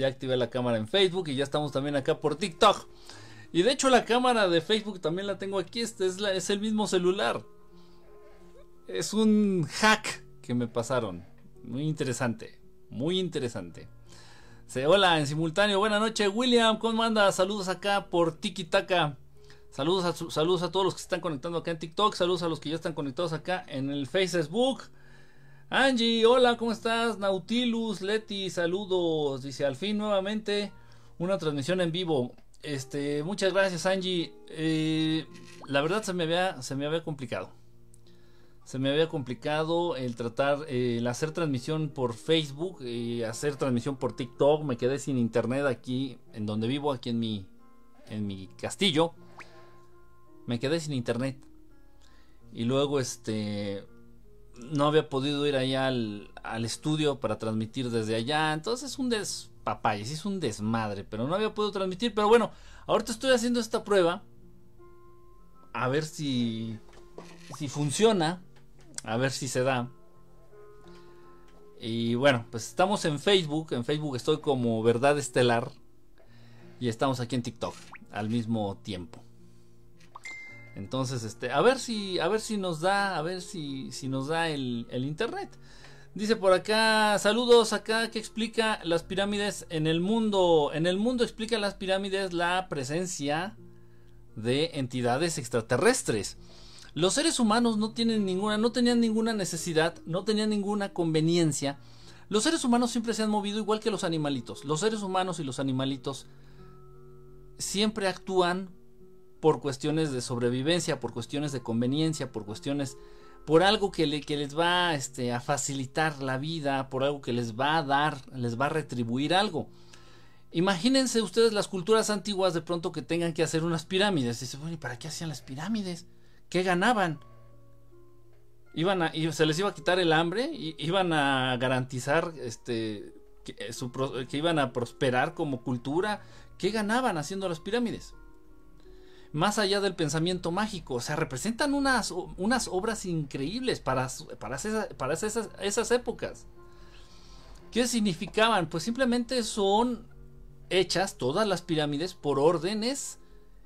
Ya activé la cámara en Facebook y ya estamos también acá por TikTok. Y de hecho la cámara de Facebook también la tengo aquí. Este es, el mismo celular. Es un hack que me pasaron. Muy interesante. Muy interesante. Se, hola en simultáneo. Buenas noches, William. ¿Cómo andas? Saludos acá por Tiki Taka. Saludos a, saludos a todos los que se están conectando acá en TikTok. Saludos a los que ya están conectados acá en el Facebook. Angie, hola, ¿cómo estás? Nautilus, Leti, saludos. Dice, al fin nuevamente una transmisión en vivo. Este, muchas gracias, Angie. Eh, la verdad se me había, se me había complicado. Se me había complicado el tratar, eh, el hacer transmisión por Facebook y hacer transmisión por TikTok. Me quedé sin internet aquí en donde vivo, aquí en mi, en mi castillo. Me quedé sin internet. Y luego, este, no había podido ir allá al, estudio para transmitir desde allá. Entonces es un despapay, es un desmadre, pero no había podido transmitir. Pero bueno, ahorita estoy haciendo esta prueba. A ver si, si funciona. A ver si se da. Y bueno, pues estamos en Facebook. En Facebook estoy como Verdad Estelar. Y estamos aquí en TikTok al mismo tiempo. Entonces, este, a ver si, a ver si nos da, a ver si, si nos da el, el internet. Dice por acá, saludos acá que explica las pirámides en el mundo. En el mundo explica las pirámides la presencia de entidades extraterrestres. Los seres humanos no tienen ninguna, no tenían ninguna necesidad, no tenían ninguna conveniencia. Los seres humanos siempre se han movido igual que los animalitos. Los seres humanos y los animalitos siempre actúan por cuestiones de sobrevivencia, por cuestiones de conveniencia, por cuestiones, por algo que, le, que les va este, a facilitar la vida, por algo que les va a dar, les va a retribuir algo. Imagínense ustedes las culturas antiguas de pronto que tengan que hacer unas pirámides. Dice, bueno, ¿y para qué hacían las pirámides? ¿Qué ganaban? Iban a, se les iba a quitar el hambre, iban a garantizar este, que, que iban a prosperar como cultura. ¿Qué ganaban haciendo las pirámides? Más allá del pensamiento mágico. O sea, representan unas, unas obras increíbles para, para, para esas, esas épocas. ¿Qué significaban? Pues simplemente son hechas todas las pirámides por órdenes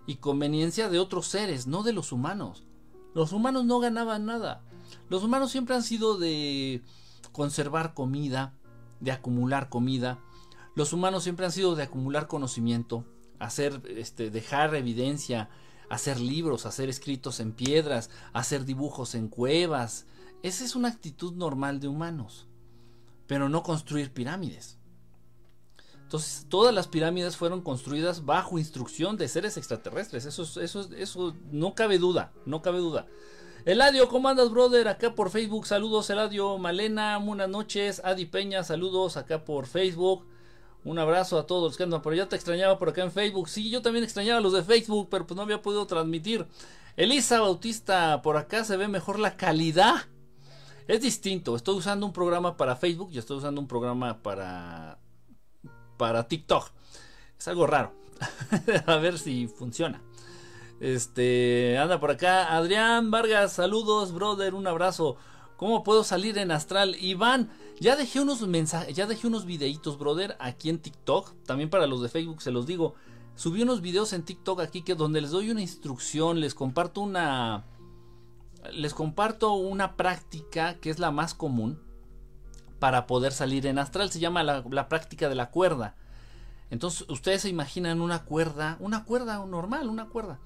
y conveniencia de otros seres, no de los humanos. Los humanos no ganaban nada. Los humanos siempre han sido de conservar comida, de acumular comida. Los humanos siempre han sido de acumular conocimiento, hacer, este, dejar evidencia, hacer libros, hacer escritos en piedras, hacer dibujos en cuevas. Esa es una actitud normal de humanos, pero no construir pirámides. Entonces, todas las pirámides fueron construidas bajo instrucción de seres extraterrestres. Eso, eso, eso no cabe duda, no cabe duda. Eladio, ¿cómo andas, brother? Acá por Facebook, saludos, Eladio. Malena, buenas noches. Adi Peña, saludos acá por Facebook. Un abrazo a todos los que por allá. Te extrañaba por acá en Facebook. Sí, yo también extrañaba a los de Facebook, pero pues no había podido transmitir. Elisa Bautista, por acá se ve mejor la calidad. Es distinto. Estoy usando un programa para Facebook y estoy usando un programa para para TikTok. Es algo raro. a ver si funciona. Este, anda por acá. Adrián Vargas, saludos, brother, un abrazo. ¿Cómo puedo salir en astral? Iván, ya dejé unos mensajes, ya dejé unos videitos, brother, aquí en TikTok. También para los de Facebook se los digo. Subí unos videos en TikTok aquí que donde les doy una instrucción, les comparto una les comparto una práctica que es la más común para poder salir en astral. Se llama la, la práctica de la cuerda. Entonces ustedes se imaginan una cuerda, una cuerda normal, una cuerda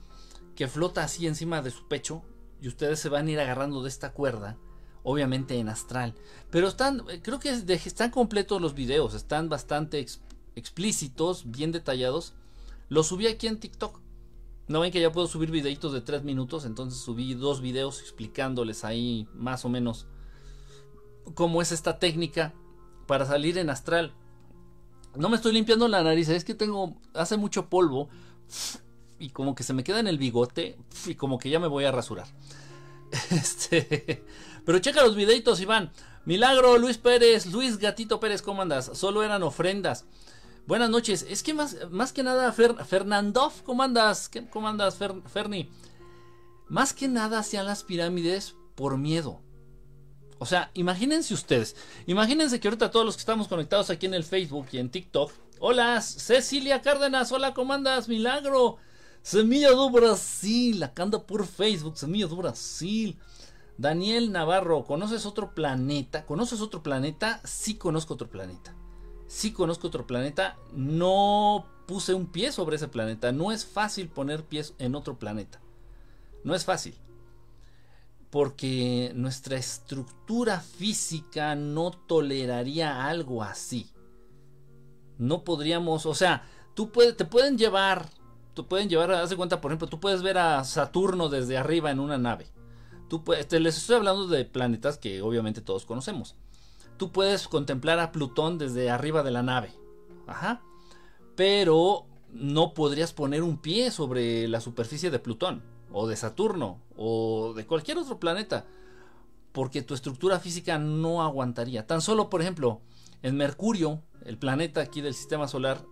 que flota así encima de su pecho y ustedes se van a ir agarrando de esta cuerda obviamente en astral. Pero están, eh, creo que están completos los videos, están bastante explícitos, bien detallados. Los subí aquí en TikTok. No ven que ya puedo subir videitos de 3 minutos, entonces subí dos videos explicándoles ahí más o menos cómo es esta técnica para salir en astral. No me estoy limpiando la nariz, es que tengo, hace mucho polvo y como que se me queda en el bigote y como que ya me voy a rasurar. Este, pero checa los videitos, Iván. Milagro, Luis Pérez, Luis Gatito Pérez, ¿cómo andas? Solo eran ofrendas. Buenas noches. Es que más, más que nada, Fer, Fernandov, ¿cómo andas? ¿Cómo andas, Ferni? Más que nada hacían las pirámides por miedo. O sea, imagínense ustedes, imagínense que ahorita todos los que estamos conectados aquí en el Facebook y en TikTok, Hola, Cecilia Cárdenas. Hola, ¿cómo andas? Milagro. Semilla do Brasil. Acá por Facebook. Semilla do Brasil. Daniel Navarro, ¿conoces otro planeta? ¿Conoces otro planeta? Sí conozco otro planeta. Sí conozco otro planeta. No puse un pie sobre ese planeta. No es fácil poner pies en otro planeta. No es fácil. Porque nuestra estructura física no toleraría algo así. No podríamos, o sea, tú te pueden llevar, te pueden llevar, haz de cuenta, por ejemplo, tú puedes ver a Saturno desde arriba en una nave Tú les estoy hablando de planetas que obviamente todos conocemos. Tú puedes contemplar a Plutón desde arriba de la nave. Ajá. Pero no podrías poner un pie sobre la superficie de Plutón, o de Saturno, o de cualquier otro planeta. Porque tu estructura física no aguantaría. Tan solo, por ejemplo, en Mercurio, el planeta aquí del sistema solar,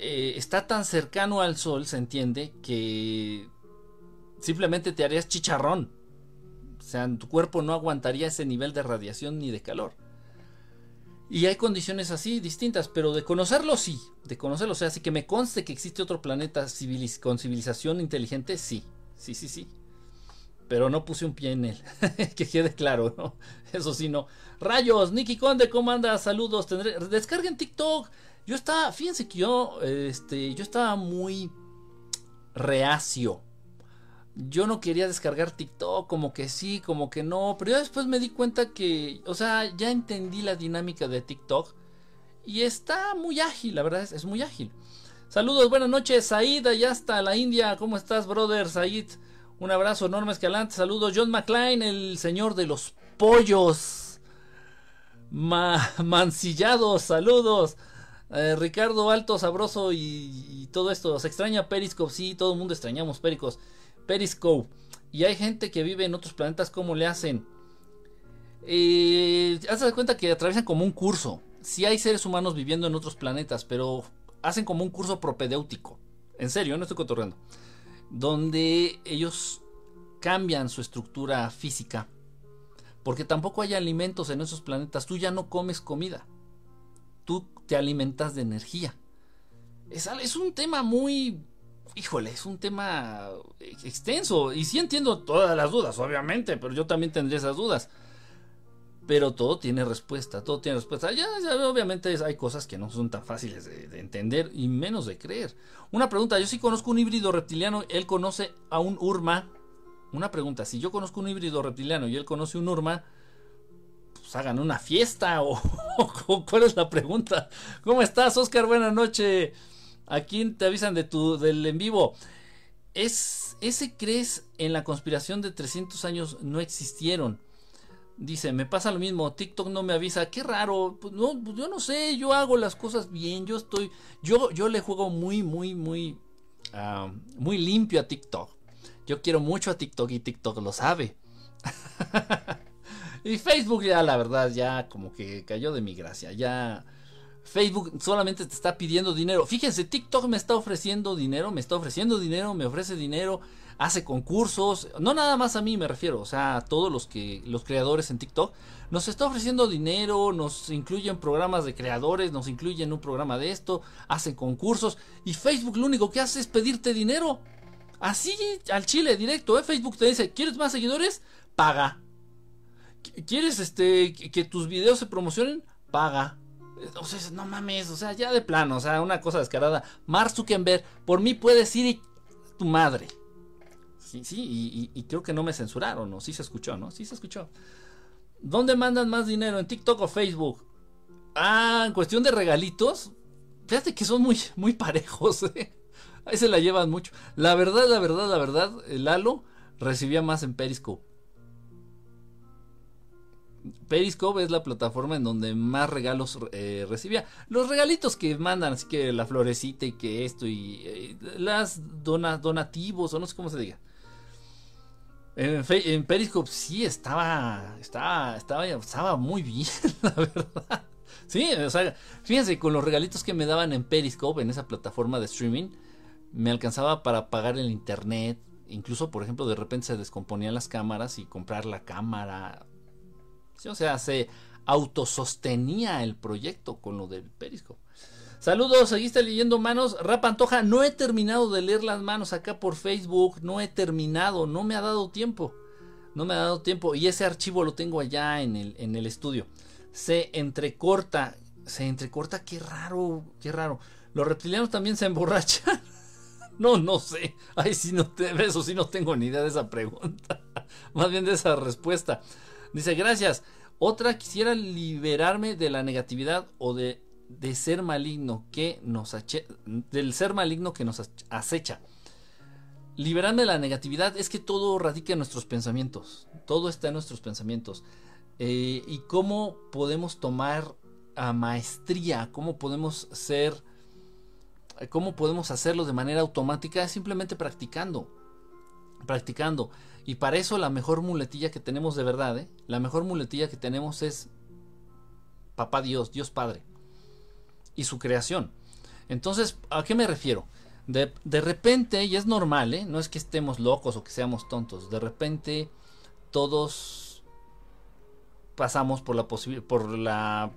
eh, está tan cercano al Sol, se entiende, que simplemente te harías chicharrón. O sea, tu cuerpo no aguantaría ese nivel de radiación ni de calor. Y hay condiciones así distintas, pero de conocerlo sí, de conocerlo, o sea, así que me conste que existe otro planeta con civilización inteligente, sí, sí, sí, sí. Pero no puse un pie en él, que quede claro, ¿no? Eso sí, no. Rayos, Nicky Conde, ¿cómo andas? Saludos, tendré... descarguen TikTok. Yo estaba, fíjense que yo, este, yo estaba muy reacio yo no quería descargar TikTok, como que sí, como que no, pero ya después me di cuenta que, o sea, ya entendí la dinámica de TikTok y está muy ágil, la verdad es, es muy ágil. Saludos, buenas noches, Said, allá está la India, ¿cómo estás, brother? Said, un abrazo enorme, escalante, saludos, John McClain, el señor de los pollos. mancillados, saludos. Eh, Ricardo Alto, sabroso y, todo esto. Se extraña Periscope, sí, todo el mundo extrañamos Pericos. Periscope. Y hay gente que vive en otros planetas, ¿cómo le hacen? Eh, Haz de cuenta que atraviesan como un curso. Si hay seres humanos viviendo en otros planetas, pero hacen como un curso propedéutico. En serio, no estoy cotorreando. Donde ellos cambian su estructura física. Porque tampoco hay alimentos en esos planetas. Tú ya no comes comida. Tú te alimentas de energía. Es, es un tema muy híjole, es un tema extenso. Y sí entiendo todas las dudas, obviamente, pero yo también tendría esas dudas. Pero todo tiene respuesta, todo tiene respuesta. Ya, obviamente hay cosas que no son tan fáciles de, entender y menos de creer. Una pregunta, yo sí conozco un híbrido reptiliano, él conoce a un Urma. Una pregunta, si yo conozco un híbrido reptiliano y él conoce un Urma, hagan una fiesta o, ¿cuál es la pregunta? ¿Cómo estás, Oscar? Buenas noches. Aquí te avisan de tu, del en vivo. Es, ese crees en la conspiración de 300 años no existieron. Dice, me pasa lo mismo, TikTok no me avisa, qué raro, pues no, pues yo no sé, yo hago las cosas bien, yo estoy, yo, yo le juego muy, muy, muy, ah, muy limpio a TikTok. Yo quiero mucho a TikTok y TikTok lo sabe. y Facebook ya, la verdad, ya como que cayó de mi gracia, ya Facebook solamente te está pidiendo dinero. Fíjense, TikTok me está ofreciendo dinero, me está ofreciendo dinero, me ofrece dinero, hace concursos, no nada más a mí me refiero, o sea, a todos los que los creadores en TikTok nos está ofreciendo dinero, nos incluye en programas de creadores, nos incluye en un programa de esto, hacen concursos y Facebook lo único que hace es pedirte dinero. Así al chile directo, ¿eh? Facebook te dice, ¿quieres más seguidores? Paga. ¿Quieres este que tus videos se promocionen? Paga o sea, no mames, o sea, ya de plano, o sea, una cosa descarada. Mark por mí puedes ir y tu madre. Sí, sí, y, creo que no me censuraron, ¿no? Sí se escuchó, ¿no? Sí se escuchó. ¿Dónde mandan más dinero? ¿En TikTok o Facebook? Ah, en cuestión de regalitos, fíjate que son muy, muy parejos, ¿eh? Ahí se la llevan mucho. La verdad, la verdad, la verdad, el Lalo recibía más en Periscope. Periscope es la plataforma en donde más regalos eh, recibía. Los regalitos que mandan, así que la florecita y que esto y eh, las donativos o no sé cómo se diga. En, Periscope sí estaba, estaba, estaba, estaba muy bien, la verdad. Sí, o sea, fíjense, con los regalitos que me daban en Periscope, en esa plataforma de streaming, me alcanzaba para pagar el internet. Incluso, por ejemplo, de repente se descomponían las cámaras y comprar la cámara o sea, se autosostenía el proyecto con lo del Periscope. Saludos, seguiste leyendo manos. Rapa Antoja, no he terminado de leer las manos acá por Facebook. No he terminado, no me ha dado tiempo. No me ha dado tiempo. Y ese archivo lo tengo allá en el, en el estudio. Se entrecorta. Se entrecorta, qué raro, qué raro. Los reptilianos también se emborrachan. No, no sé. Ay, si no te, eso sí no tengo ni idea de esa pregunta. Más bien de esa respuesta. Dice, gracias. Otra, quisiera liberarme de la negatividad o de, de ser maligno que nos del ser maligno que nos acecha. Liberarme de la negatividad es que todo radica en nuestros pensamientos. Todo está en nuestros pensamientos. Eh, y cómo podemos tomar a maestría, cómo podemos ser ¿Cómo podemos hacerlo de manera automática? Simplemente practicando. Practicando. Y para eso la mejor muletilla que tenemos de verdad, ¿eh? la mejor muletilla que tenemos es Papá Dios, Dios Padre. Y su creación. Entonces, ¿a qué me refiero? De, de repente, y es normal, ¿eh? no es que estemos locos o que seamos tontos, de repente todos pasamos por la, por la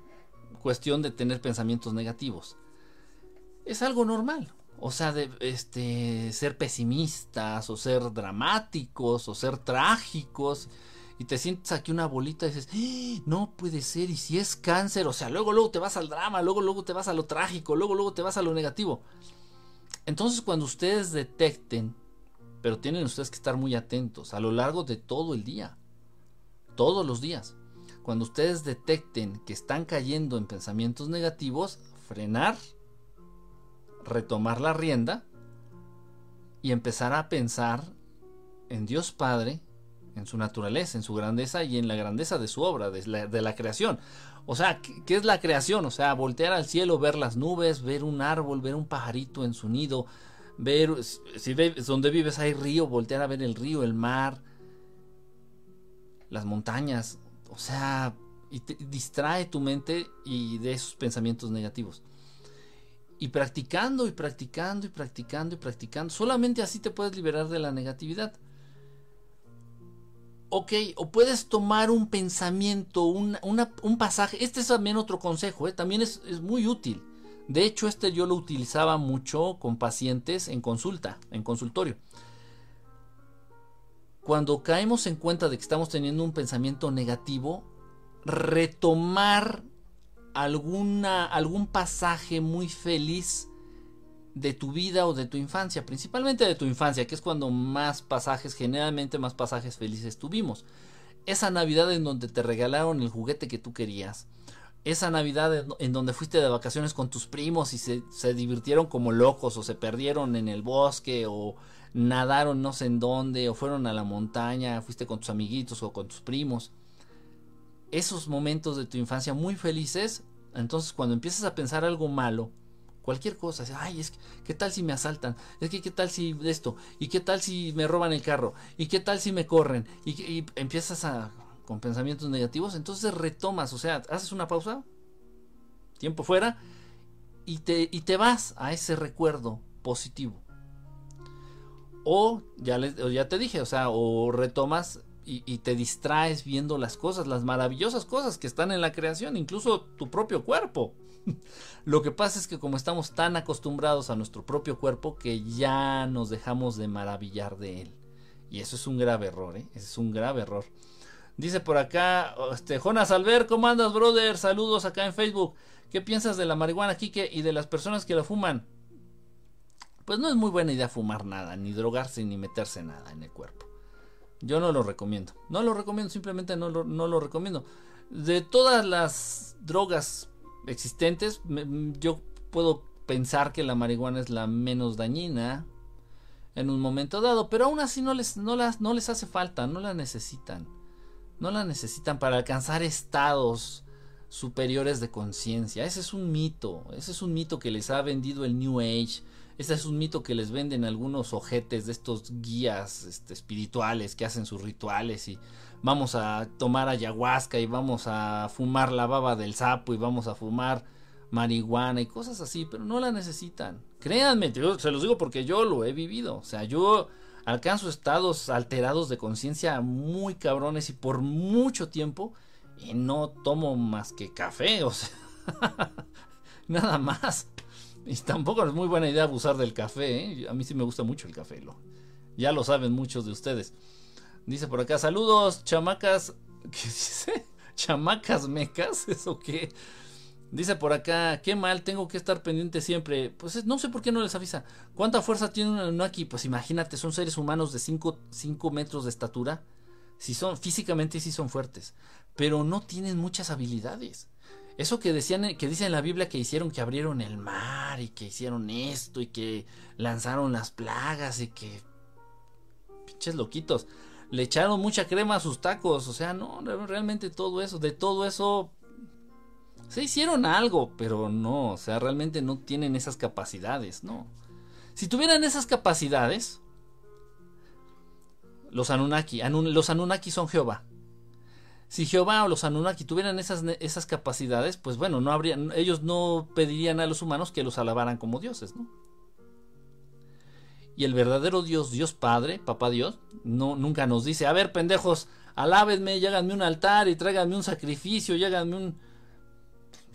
cuestión de tener pensamientos negativos es algo normal. O sea, de este, ser pesimistas, o ser dramáticos, o ser trágicos. Y te sientes aquí una bolita y dices, ¡Ah! no puede ser, y si es cáncer, o sea, luego, luego te vas al drama, luego, luego te vas a lo trágico, luego, luego te vas a lo negativo. Entonces, cuando ustedes detecten, pero tienen ustedes que estar muy atentos a lo largo de todo el día, todos los días, cuando ustedes detecten que están cayendo en pensamientos negativos, frenar retomar la rienda y empezar a pensar en Dios Padre, en su naturaleza, en su grandeza y en la grandeza de su obra, de la, creación. O sea, ¿qué, es la creación? O sea, voltear al cielo, ver las nubes, ver un árbol, ver un pajarito en su nido, ver, si donde vives hay río, voltear a ver el río, el mar, las montañas. O sea, y distrae tu mente y de esos pensamientos negativos. Y practicando y practicando y practicando y practicando. Solamente así te puedes liberar de la negatividad. Ok, o puedes tomar un pensamiento, un, pasaje. Este es también otro consejo, ¿eh? también es, es muy útil. De hecho, este yo lo utilizaba mucho con pacientes en consulta, en consultorio. Cuando caemos en cuenta de que estamos teniendo un pensamiento negativo, retomar alguna, algún pasaje muy feliz de tu vida o de tu infancia, principalmente de tu infancia, que es cuando más pasajes, generalmente más pasajes felices tuvimos. Esa Navidad en donde te regalaron el juguete que tú querías. Esa Navidad en donde fuiste de vacaciones con tus primos y se, se divirtieron como locos o se perdieron en el bosque o nadaron no sé en dónde o fueron a la montaña, fuiste con tus amiguitos o con tus primos esos momentos de tu infancia muy felices, entonces cuando empiezas a pensar algo malo, cualquier cosa, ay, es que, ¿qué tal si me asaltan? Es que, ¿qué tal si esto? ¿Y qué tal si me roban el carro? ¿Y qué tal si me corren? Y, empiezas a, con pensamientos negativos, entonces retomas, o sea, haces una pausa, tiempo fuera, y te, y te vas a ese recuerdo positivo. O ya, o ya te dije, o sea, o retomas y, te distraes viendo las cosas, las maravillosas cosas que están en la creación, incluso tu propio cuerpo. Lo que pasa es que como estamos tan acostumbrados a nuestro propio cuerpo que ya nos dejamos de maravillar de él. Y eso es un grave error, ¿eh? Ese es un grave error. Dice por acá, este, Jonas Albert, ¿cómo andas, brother? Saludos acá en Facebook. ¿Qué piensas de la marihuana, Kike, y de las personas que la fuman? Pues no es muy buena idea fumar nada, ni drogarse, ni meterse nada en el cuerpo. Yo no lo recomiendo. No lo recomiendo, simplemente no lo, recomiendo. De todas las drogas existentes, yo puedo pensar que la marihuana es la menos dañina en un momento dado, pero aún así no les, no las, no les hace falta, no la necesitan. No la necesitan para alcanzar estados superiores de conciencia. Ese es un mito, ese es un mito que les ha vendido el New Age este es un mito que les venden algunos ojetes de estos guías este, espirituales que hacen sus rituales y vamos a tomar ayahuasca y vamos a fumar la baba del sapo y vamos a fumar marihuana y cosas así, pero no la necesitan. Créanme, se los digo porque yo lo he vivido. O sea, yo alcanzo estados alterados de conciencia muy cabrones y por mucho tiempo y no tomo más que café, o sea, nada más. Y tampoco es muy buena idea abusar del café. ¿eh? A mí sí me gusta mucho el café. Lo, ya lo saben muchos de ustedes. Dice por acá, saludos, chamacas. ¿Qué dice? ¿Chamacas mecas? ¿Eso qué? Dice por acá, qué mal, tengo que estar pendiente siempre. Pues no sé por qué no les avisa. ¿Cuánta fuerza tiene un Anunnaki? Pues imagínate, son seres humanos de 5 metros de estatura. Si son, físicamente sí son fuertes, pero no tienen muchas habilidades. Eso que decían, que dice en la Biblia que hicieron que abrieron el mar y que hicieron esto y que lanzaron las plagas y que pinches loquitos. Le echaron mucha crema a sus tacos, o sea, no, realmente todo eso, de todo eso se hicieron algo, pero no, o sea, realmente no tienen esas capacidades, no. Si tuvieran esas capacidades, los Anunnaki, los Anunnaki son Jehová. Si Jehová o los Anunnaki tuvieran esas, esas capacidades, pues bueno, no habrían, ellos no pedirían a los humanos que los alabaran como dioses, ¿no? Y el verdadero Dios, Dios Padre, Papá Dios, no, nunca nos dice, a ver, pendejos, alábenme, y háganme un altar y tráiganme un sacrificio y un...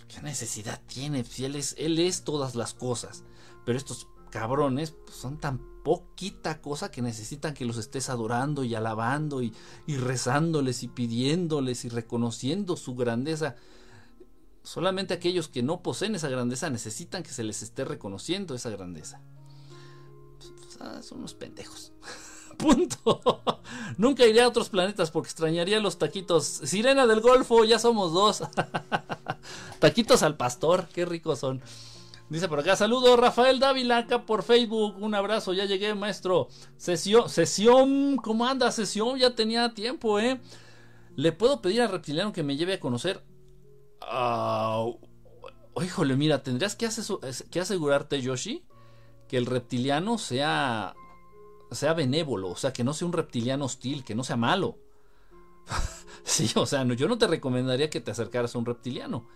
¿Qué necesidad tiene? Si él es, él es todas las cosas. Pero estos cabrones pues, son tan poquita cosa que necesitan que los estés adorando y alabando y, y rezándoles y pidiéndoles y reconociendo su grandeza. Solamente aquellos que no poseen esa grandeza necesitan que se les esté reconociendo esa grandeza. Ah, son unos pendejos. Punto. Nunca iré a otros planetas porque extrañaría los taquitos. Sirena del Golfo, ya somos dos. taquitos al pastor, qué ricos son. Dice por acá, saludos Rafael Dávila acá por Facebook. Un abrazo, ya llegué, maestro. Sesión, sesión, ¿cómo anda? Sesión, ya tenía tiempo, ¿eh? ¿Le puedo pedir al reptiliano que me lleve a conocer? Uh, híjole, mira, tendrías que, que asegurarte, Yoshi, que el reptiliano sea sea benévolo, o sea, que no sea un reptiliano hostil, que no sea malo. sí, o sea, yo no te recomendaría que te acercaras a un reptiliano,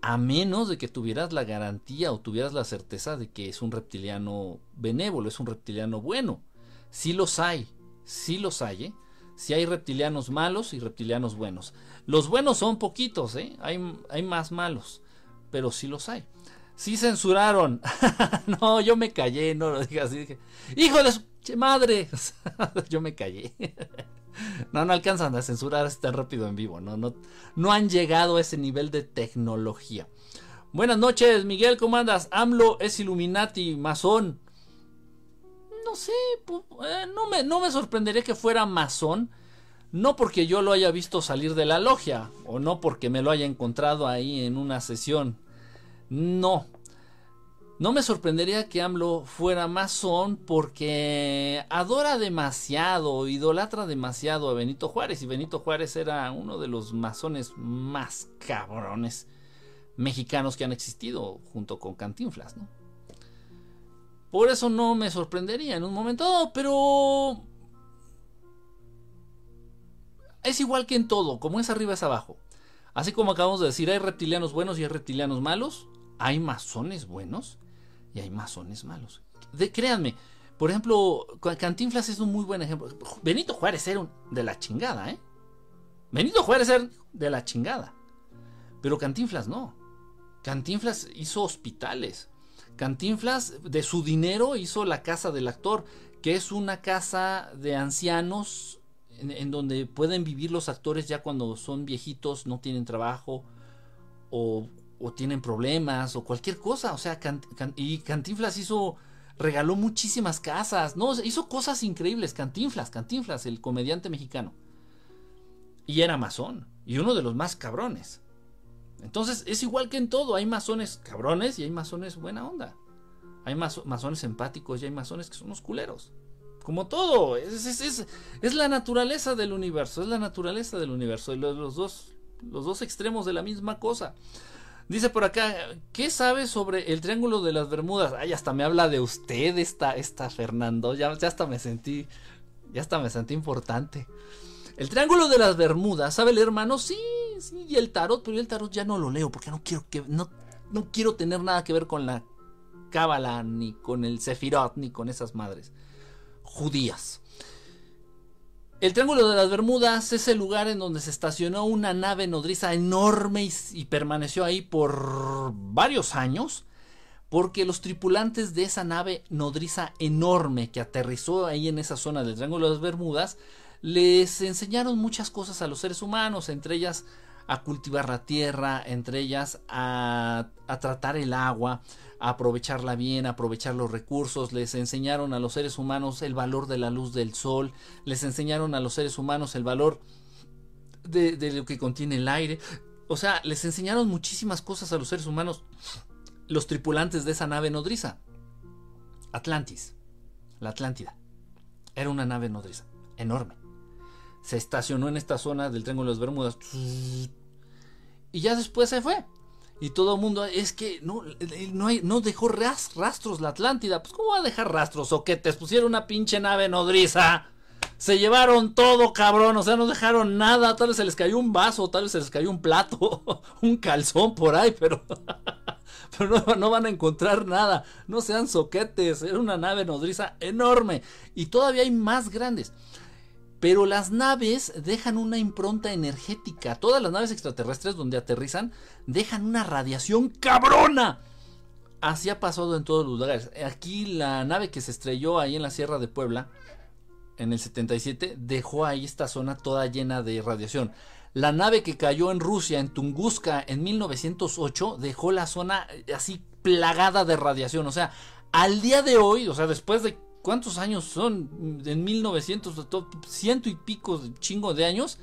a menos de que tuvieras la garantía o tuvieras la certeza de que es un reptiliano benévolo, es un reptiliano bueno. Sí los hay, sí los hay, ¿eh? Sí hay reptilianos malos y reptilianos buenos. Los buenos son poquitos, ¿eh? Hay, hay más malos, pero sí los hay. Sí censuraron. no, yo me callé, no lo dije así. Dije, hijo de su madre. yo me callé. No, no alcanzan a censurar tan rápido en vivo. No, no, no han llegado a ese nivel de tecnología. Buenas noches, Miguel, ¿cómo andas? AMLO es Illuminati, masón. No sé, eh, no, me, no me sorprendería que fuera masón. No porque yo lo haya visto salir de la logia, o no porque me lo haya encontrado ahí en una sesión no. No me sorprendería que AMLO fuera masón porque adora demasiado, idolatra demasiado a Benito Juárez. Y Benito Juárez era uno de los masones más cabrones mexicanos que han existido junto con Cantinflas, ¿no? Por eso no me sorprendería en un momento, pero es igual que en todo, como es arriba es abajo. Así como acabamos de decir, hay reptilianos buenos y hay reptilianos malos, hay masones buenos y hay masones malos. De, créanme, por ejemplo, Cantinflas es un muy buen ejemplo. Benito Juárez era de la chingada, ¿eh? Benito Juárez era de la chingada. Pero Cantinflas no. Cantinflas hizo hospitales. Cantinflas de su dinero hizo la casa del actor, que es una casa de ancianos en, en donde pueden vivir los actores ya cuando son viejitos, no tienen trabajo o o tienen problemas o cualquier cosa. O sea, y Cantinflas hizo, regaló muchísimas casas, no, hizo cosas increíbles. Cantinflas, Cantinflas, el comediante mexicano. Y era masón, y uno de los más cabrones. Entonces es igual que en todo, hay masones cabrones y hay masones buena onda. Hay masones empáticos y hay masones que son unos culeros. Como todo, es, es, es, la naturaleza del universo, es la naturaleza del universo. Y los, dos, los dos extremos de la misma cosa. Dice por acá, ¿qué sabes sobre el Triángulo de las Bermudas? Ay, hasta me habla de usted esta, esta Fernando. Ya, ya hasta me sentí, ya hasta me sentí importante. El Triángulo de las Bermudas, ¿sabe el hermano? Sí, sí, y el tarot, pero el tarot ya no lo leo porque no quiero que no, no quiero tener nada que ver con la Cábala ni con el Sefirot ni con esas madres judías. El Triángulo de las Bermudas es el lugar en donde se estacionó una nave nodriza enorme y, permaneció ahí por varios años porque los tripulantes de esa nave nodriza enorme que aterrizó ahí en esa zona del Triángulo de las Bermudas les enseñaron muchas cosas a los seres humanos, entre ellas a cultivar la tierra, entre ellas a, tratar el agua, aprovecharla bien, aprovechar los recursos, les enseñaron a los seres humanos el valor de la luz del sol, les enseñaron a los seres humanos el valor de, de lo que contiene el aire, o sea, les enseñaron muchísimas cosas a los seres humanos los tripulantes de esa nave nodriza. Atlantis, la Atlántida, era una nave nodriza, enorme. Se estacionó en esta zona del Triángulo de las Bermudas y ya después se fue. Y todo el mundo, es que no, no, hay, no dejó rastros la Atlántida. Pues, ¿cómo va a dejar rastros? O te pusieron una pinche nave nodriza. Se llevaron todo, cabrón. O sea, no dejaron nada. Tal vez se les cayó un vaso, tal vez se les cayó un plato, un calzón por ahí, pero. pero no, no, van a encontrar nada. No sean soquetes. Era una nave nodriza enorme. Y todavía hay más grandes. Pero las naves dejan una impronta energética. Todas las naves extraterrestres donde aterrizan dejan una radiación cabrona. Así ha pasado en todos los lugares. Aquí la nave que se estrelló ahí en la Sierra de Puebla en el 77 dejó ahí esta zona toda llena de radiación. La nave que cayó en Rusia, en Tunguska, en 1908, dejó la zona así plagada de radiación. O sea, al día de hoy, o sea, después de ¿Cuántos años son? En 1900, ciento y pico, chingo de años,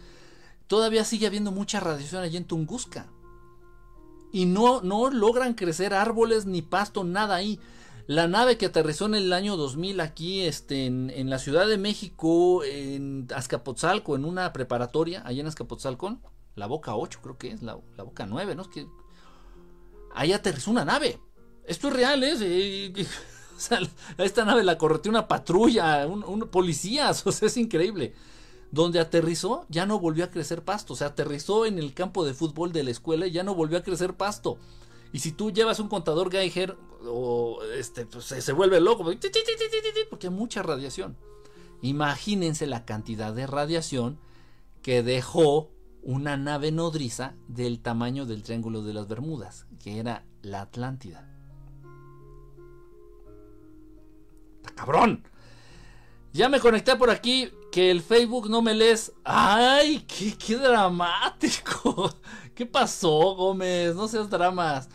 todavía sigue habiendo mucha radiación allí en Tunguska. Y no, no logran crecer árboles ni pasto, nada ahí. La nave que aterrizó en el año 2000 aquí este, en, la Ciudad de México, en Azcapotzalco, en una preparatoria, allá en Azcapotzalco, la Boca 8 creo que es, la, Boca 9, ¿no? Que ahí aterrizó una nave. Esto es real, ¿eh? Esta nave la correteó una patrulla, un, policías, o sea, es increíble. Donde aterrizó, ya no volvió a crecer pasto. O sea, aterrizó en el campo de fútbol de la escuela y ya no volvió a crecer pasto. Y si tú llevas un contador Geiger, o este, pues, se, vuelve loco, porque hay mucha radiación. Imagínense la cantidad de radiación que dejó una nave nodriza del tamaño del Triángulo de las Bermudas, que era la Atlántida. Cabrón. Ya me conecté por aquí, que el Facebook no me lees. ¡Ay! ¡Qué, dramático! ¿Qué pasó, Gómez? No seas dramas.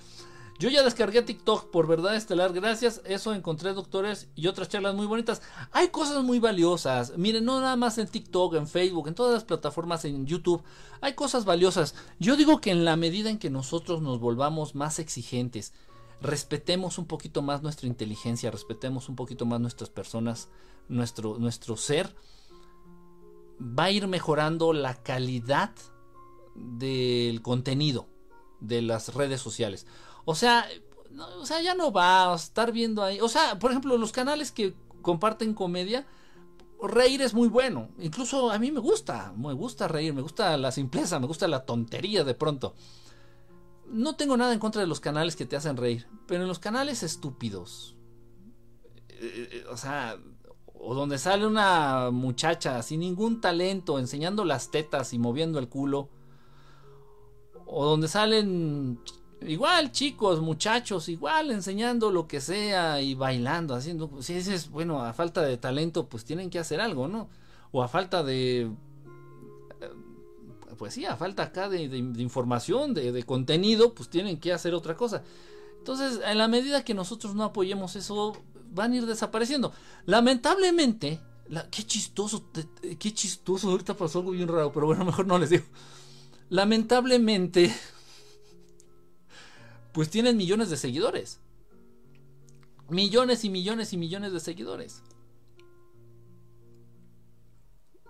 Yo ya descargué TikTok por verdad estelar. Gracias. Eso encontré doctores y otras charlas muy bonitas. Hay cosas muy valiosas. Miren, no nada más en TikTok, en Facebook, en todas las plataformas, en YouTube. Hay cosas valiosas. Yo digo que en la medida en que nosotros nos volvamos más exigentes, respetemos un poquito más nuestra inteligencia, respetemos un poquito más nuestras personas, nuestro, nuestro ser, va a ir mejorando la calidad del contenido de las redes sociales. O sea, o sea, ya no va a estar viendo ahí. O sea, por ejemplo, los canales que comparten comedia, reír es muy bueno. Incluso a mí me gusta, me gusta reír, me gusta la simpleza, me gusta la tontería de pronto no tengo nada en contra de los canales que te hacen reír, pero en los canales estúpidos, eh, eh, o sea, o donde sale una muchacha sin ningún talento enseñando las tetas y moviendo el culo, o donde salen igual chicos, muchachos, igual enseñando lo que sea y bailando, haciendo, si es bueno, a falta de talento, pues tienen que hacer algo, ¿no? O a falta de pues sí, a falta acá de, información, de, contenido, pues tienen que hacer otra cosa. Entonces, en la medida que nosotros no apoyemos eso, van a ir desapareciendo. Lamentablemente, qué chistoso, qué chistoso, ahorita pasó algo bien raro, pero bueno, mejor no les digo. Lamentablemente, pues tienen millones de seguidores. Millones y millones y millones de seguidores.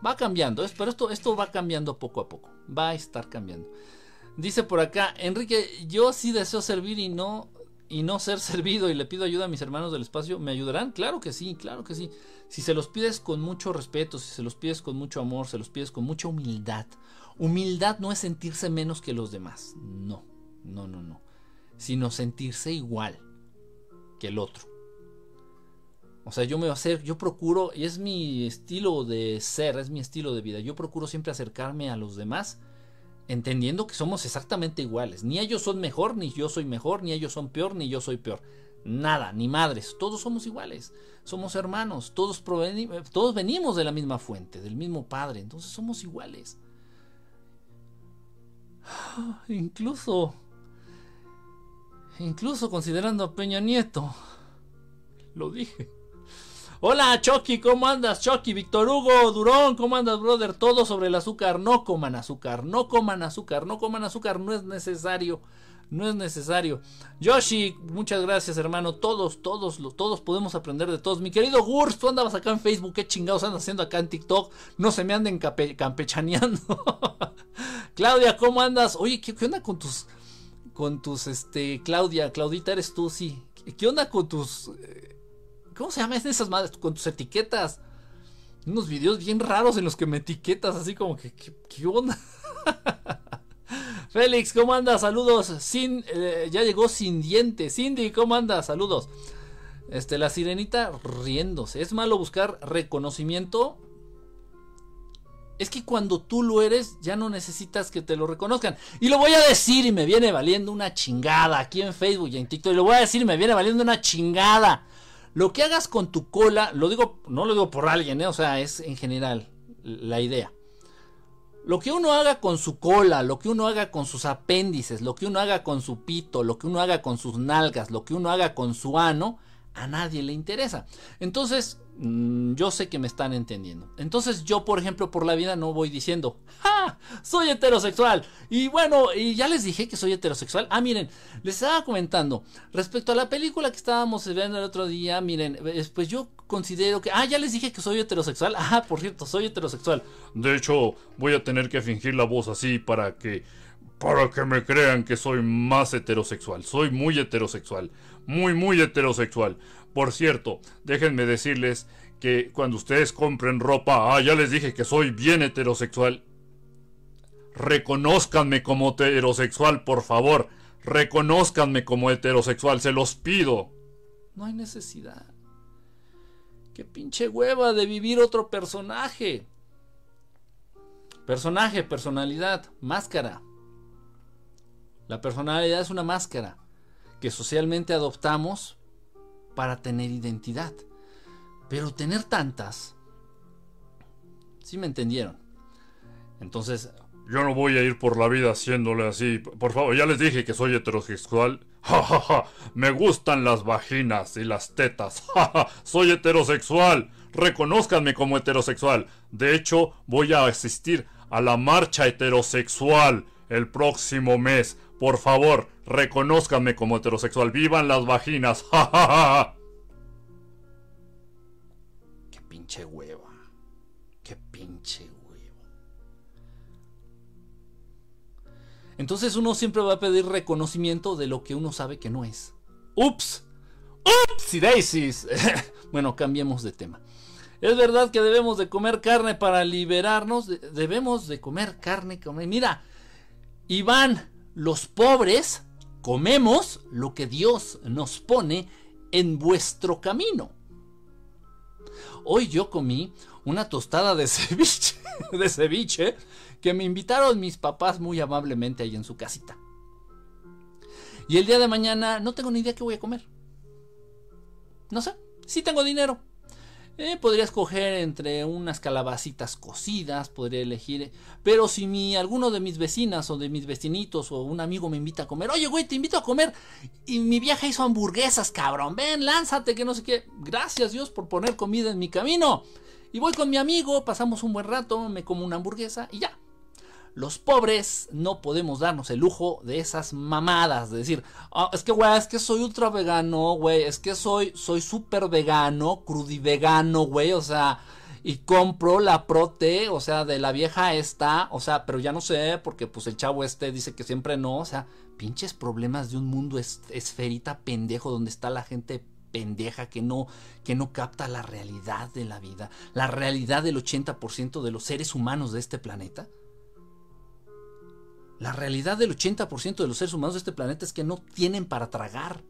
Va cambiando, pero esto, esto va cambiando poco a poco. Va a estar cambiando. Dice por acá, Enrique, yo sí deseo servir y no y no ser servido y le pido ayuda a mis hermanos del espacio, ¿me ayudarán? Claro que sí, claro que sí. Si se los pides con mucho respeto, si se los pides con mucho amor, se los pides con mucha humildad. Humildad no es sentirse menos que los demás, no, no, no, no. Sino sentirse igual que el otro. O sea, yo me voy a hacer, yo procuro, y es mi estilo de ser, es mi estilo de vida, yo procuro siempre acercarme a los demás entendiendo que somos exactamente iguales. Ni ellos son mejor, ni yo soy mejor, ni ellos son peor, ni yo soy peor. Nada, ni madres. Todos somos iguales. Somos hermanos. Todos, todos venimos de la misma fuente, del mismo padre. Entonces somos iguales. Incluso, incluso considerando a Peña Nieto. Lo dije. Hola Chucky, ¿cómo andas? Chucky, Víctor Hugo, Durón, ¿cómo andas, brother? Todo sobre el azúcar. No coman azúcar, no coman azúcar, no coman azúcar, no es necesario. No es necesario. Yoshi, muchas gracias, hermano. Todos, todos, todos podemos aprender de todos. Mi querido Gurs, tú andabas acá en Facebook. ¿Qué chingados andas haciendo acá en TikTok? No se me anden campechaneando. Claudia, ¿cómo andas? Oye, ¿qué, onda con tus. Con tus, este. Claudia, Claudita, eres tú, sí. ¿Qué onda con tus. Eh, ¿Cómo se llama esas madres? Con tus etiquetas. Unos videos bien raros en los que me etiquetas, así como que. ¿Qué, onda? Félix, ¿cómo andas? Saludos. Sin, eh, ya llegó sin dientes. Cindy, ¿cómo andas? Saludos. Este, la sirenita riéndose. ¿Es malo buscar reconocimiento? Es que cuando tú lo eres, ya no necesitas que te lo reconozcan. Y lo voy a decir y me viene valiendo una chingada. Aquí en Facebook y en TikTok. Y lo voy a decir y me viene valiendo una chingada. Lo que hagas con tu cola, lo digo, no lo digo por alguien, ¿eh? o sea, es en general la idea. Lo que uno haga con su cola, lo que uno haga con sus apéndices, lo que uno haga con su pito, lo que uno haga con sus nalgas, lo que uno haga con su ano, a nadie le interesa. Entonces, yo sé que me están entendiendo. Entonces, yo, por ejemplo, por la vida no voy diciendo, ¡ja! Soy heterosexual. Y bueno, y ya les dije que soy heterosexual. Ah, miren, les estaba comentando respecto a la película que estábamos viendo el otro día. Miren, pues yo considero que. Ah, ya les dije que soy heterosexual. Ah, por cierto, soy heterosexual. De hecho, voy a tener que fingir la voz así para que. Para que me crean que soy más heterosexual. Soy muy heterosexual muy, muy heterosexual. Por cierto, déjenme decirles que cuando ustedes compren ropa, ah, ya les dije que soy bien heterosexual. Reconózcanme como heterosexual, por favor. Reconózcanme como heterosexual, se los pido. No hay necesidad. Qué pinche hueva de vivir otro personaje. Personaje, personalidad, máscara. La personalidad es una máscara que socialmente adoptamos para tener identidad. Pero tener tantas... Si me entendieron. Entonces... Yo no voy a ir por la vida haciéndole así. Por favor, ya les dije que soy heterosexual. Ja, ja, ja. Me gustan las vaginas y las tetas. Ja, Soy heterosexual. Reconózcanme como heterosexual. De hecho, voy a asistir a la marcha heterosexual el próximo mes. Por favor, reconózcanme como heterosexual. ¡Vivan las vaginas! ¡Ja, qué pinche hueva! ¡Qué pinche hueva! Entonces uno siempre va a pedir reconocimiento de lo que uno sabe que no es. ¡Ups! ¡Ups! Y daisies. bueno, cambiemos de tema. Es verdad que debemos de comer carne para liberarnos. Debemos de comer carne. Comer. Mira, Iván, los pobres comemos lo que Dios nos pone en vuestro camino. Hoy yo comí una tostada de ceviche, de ceviche que me invitaron mis papás muy amablemente ahí en su casita. Y el día de mañana no tengo ni idea qué voy a comer. No sé, sí tengo dinero. Eh, podría escoger entre unas calabacitas cocidas, podría elegir. Pero si mi, alguno de mis vecinas o de mis vecinitos o un amigo me invita a comer, oye, güey, te invito a comer. Y mi vieja hizo hamburguesas, cabrón. Ven, lánzate, que no sé qué. Gracias Dios por poner comida en mi camino. Y voy con mi amigo, pasamos un buen rato, me como una hamburguesa y ya. Los pobres no podemos darnos el lujo de esas mamadas. De decir, ah, es que, güey, es que soy ultra vegano, güey. Es que soy, soy súper vegano, crudivegano, güey. O sea, y compro la prote, o sea, de la vieja esta. O sea, pero ya no sé, porque pues el chavo este dice que siempre no. O sea, pinches problemas de un mundo esferita pendejo donde está la gente pendeja que no, que no capta la realidad de la vida, la realidad del 80% de los seres humanos de este planeta. La realidad del 80% de los seres humanos de este planeta es que no tienen para tragar.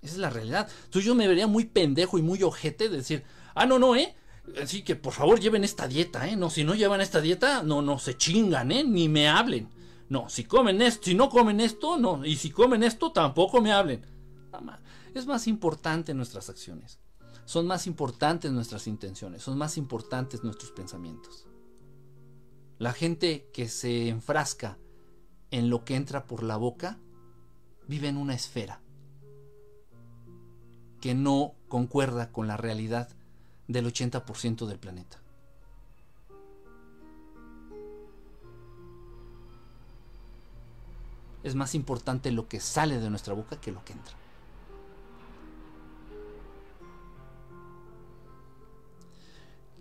Esa es la realidad. Entonces yo me vería muy pendejo y muy ojete de decir, ah, no, no, ¿eh? Así que por favor lleven esta dieta, ¿eh? No, si no llevan esta dieta, no, no, se chingan, ¿eh? Ni me hablen. No, si comen esto, si no comen esto, no. Y si comen esto, tampoco me hablen. Es más importante nuestras acciones. Son más importantes nuestras intenciones. Son más importantes nuestros pensamientos. La gente que se enfrasca en lo que entra por la boca vive en una esfera que no concuerda con la realidad del 80% del planeta. Es más importante lo que sale de nuestra boca que lo que entra.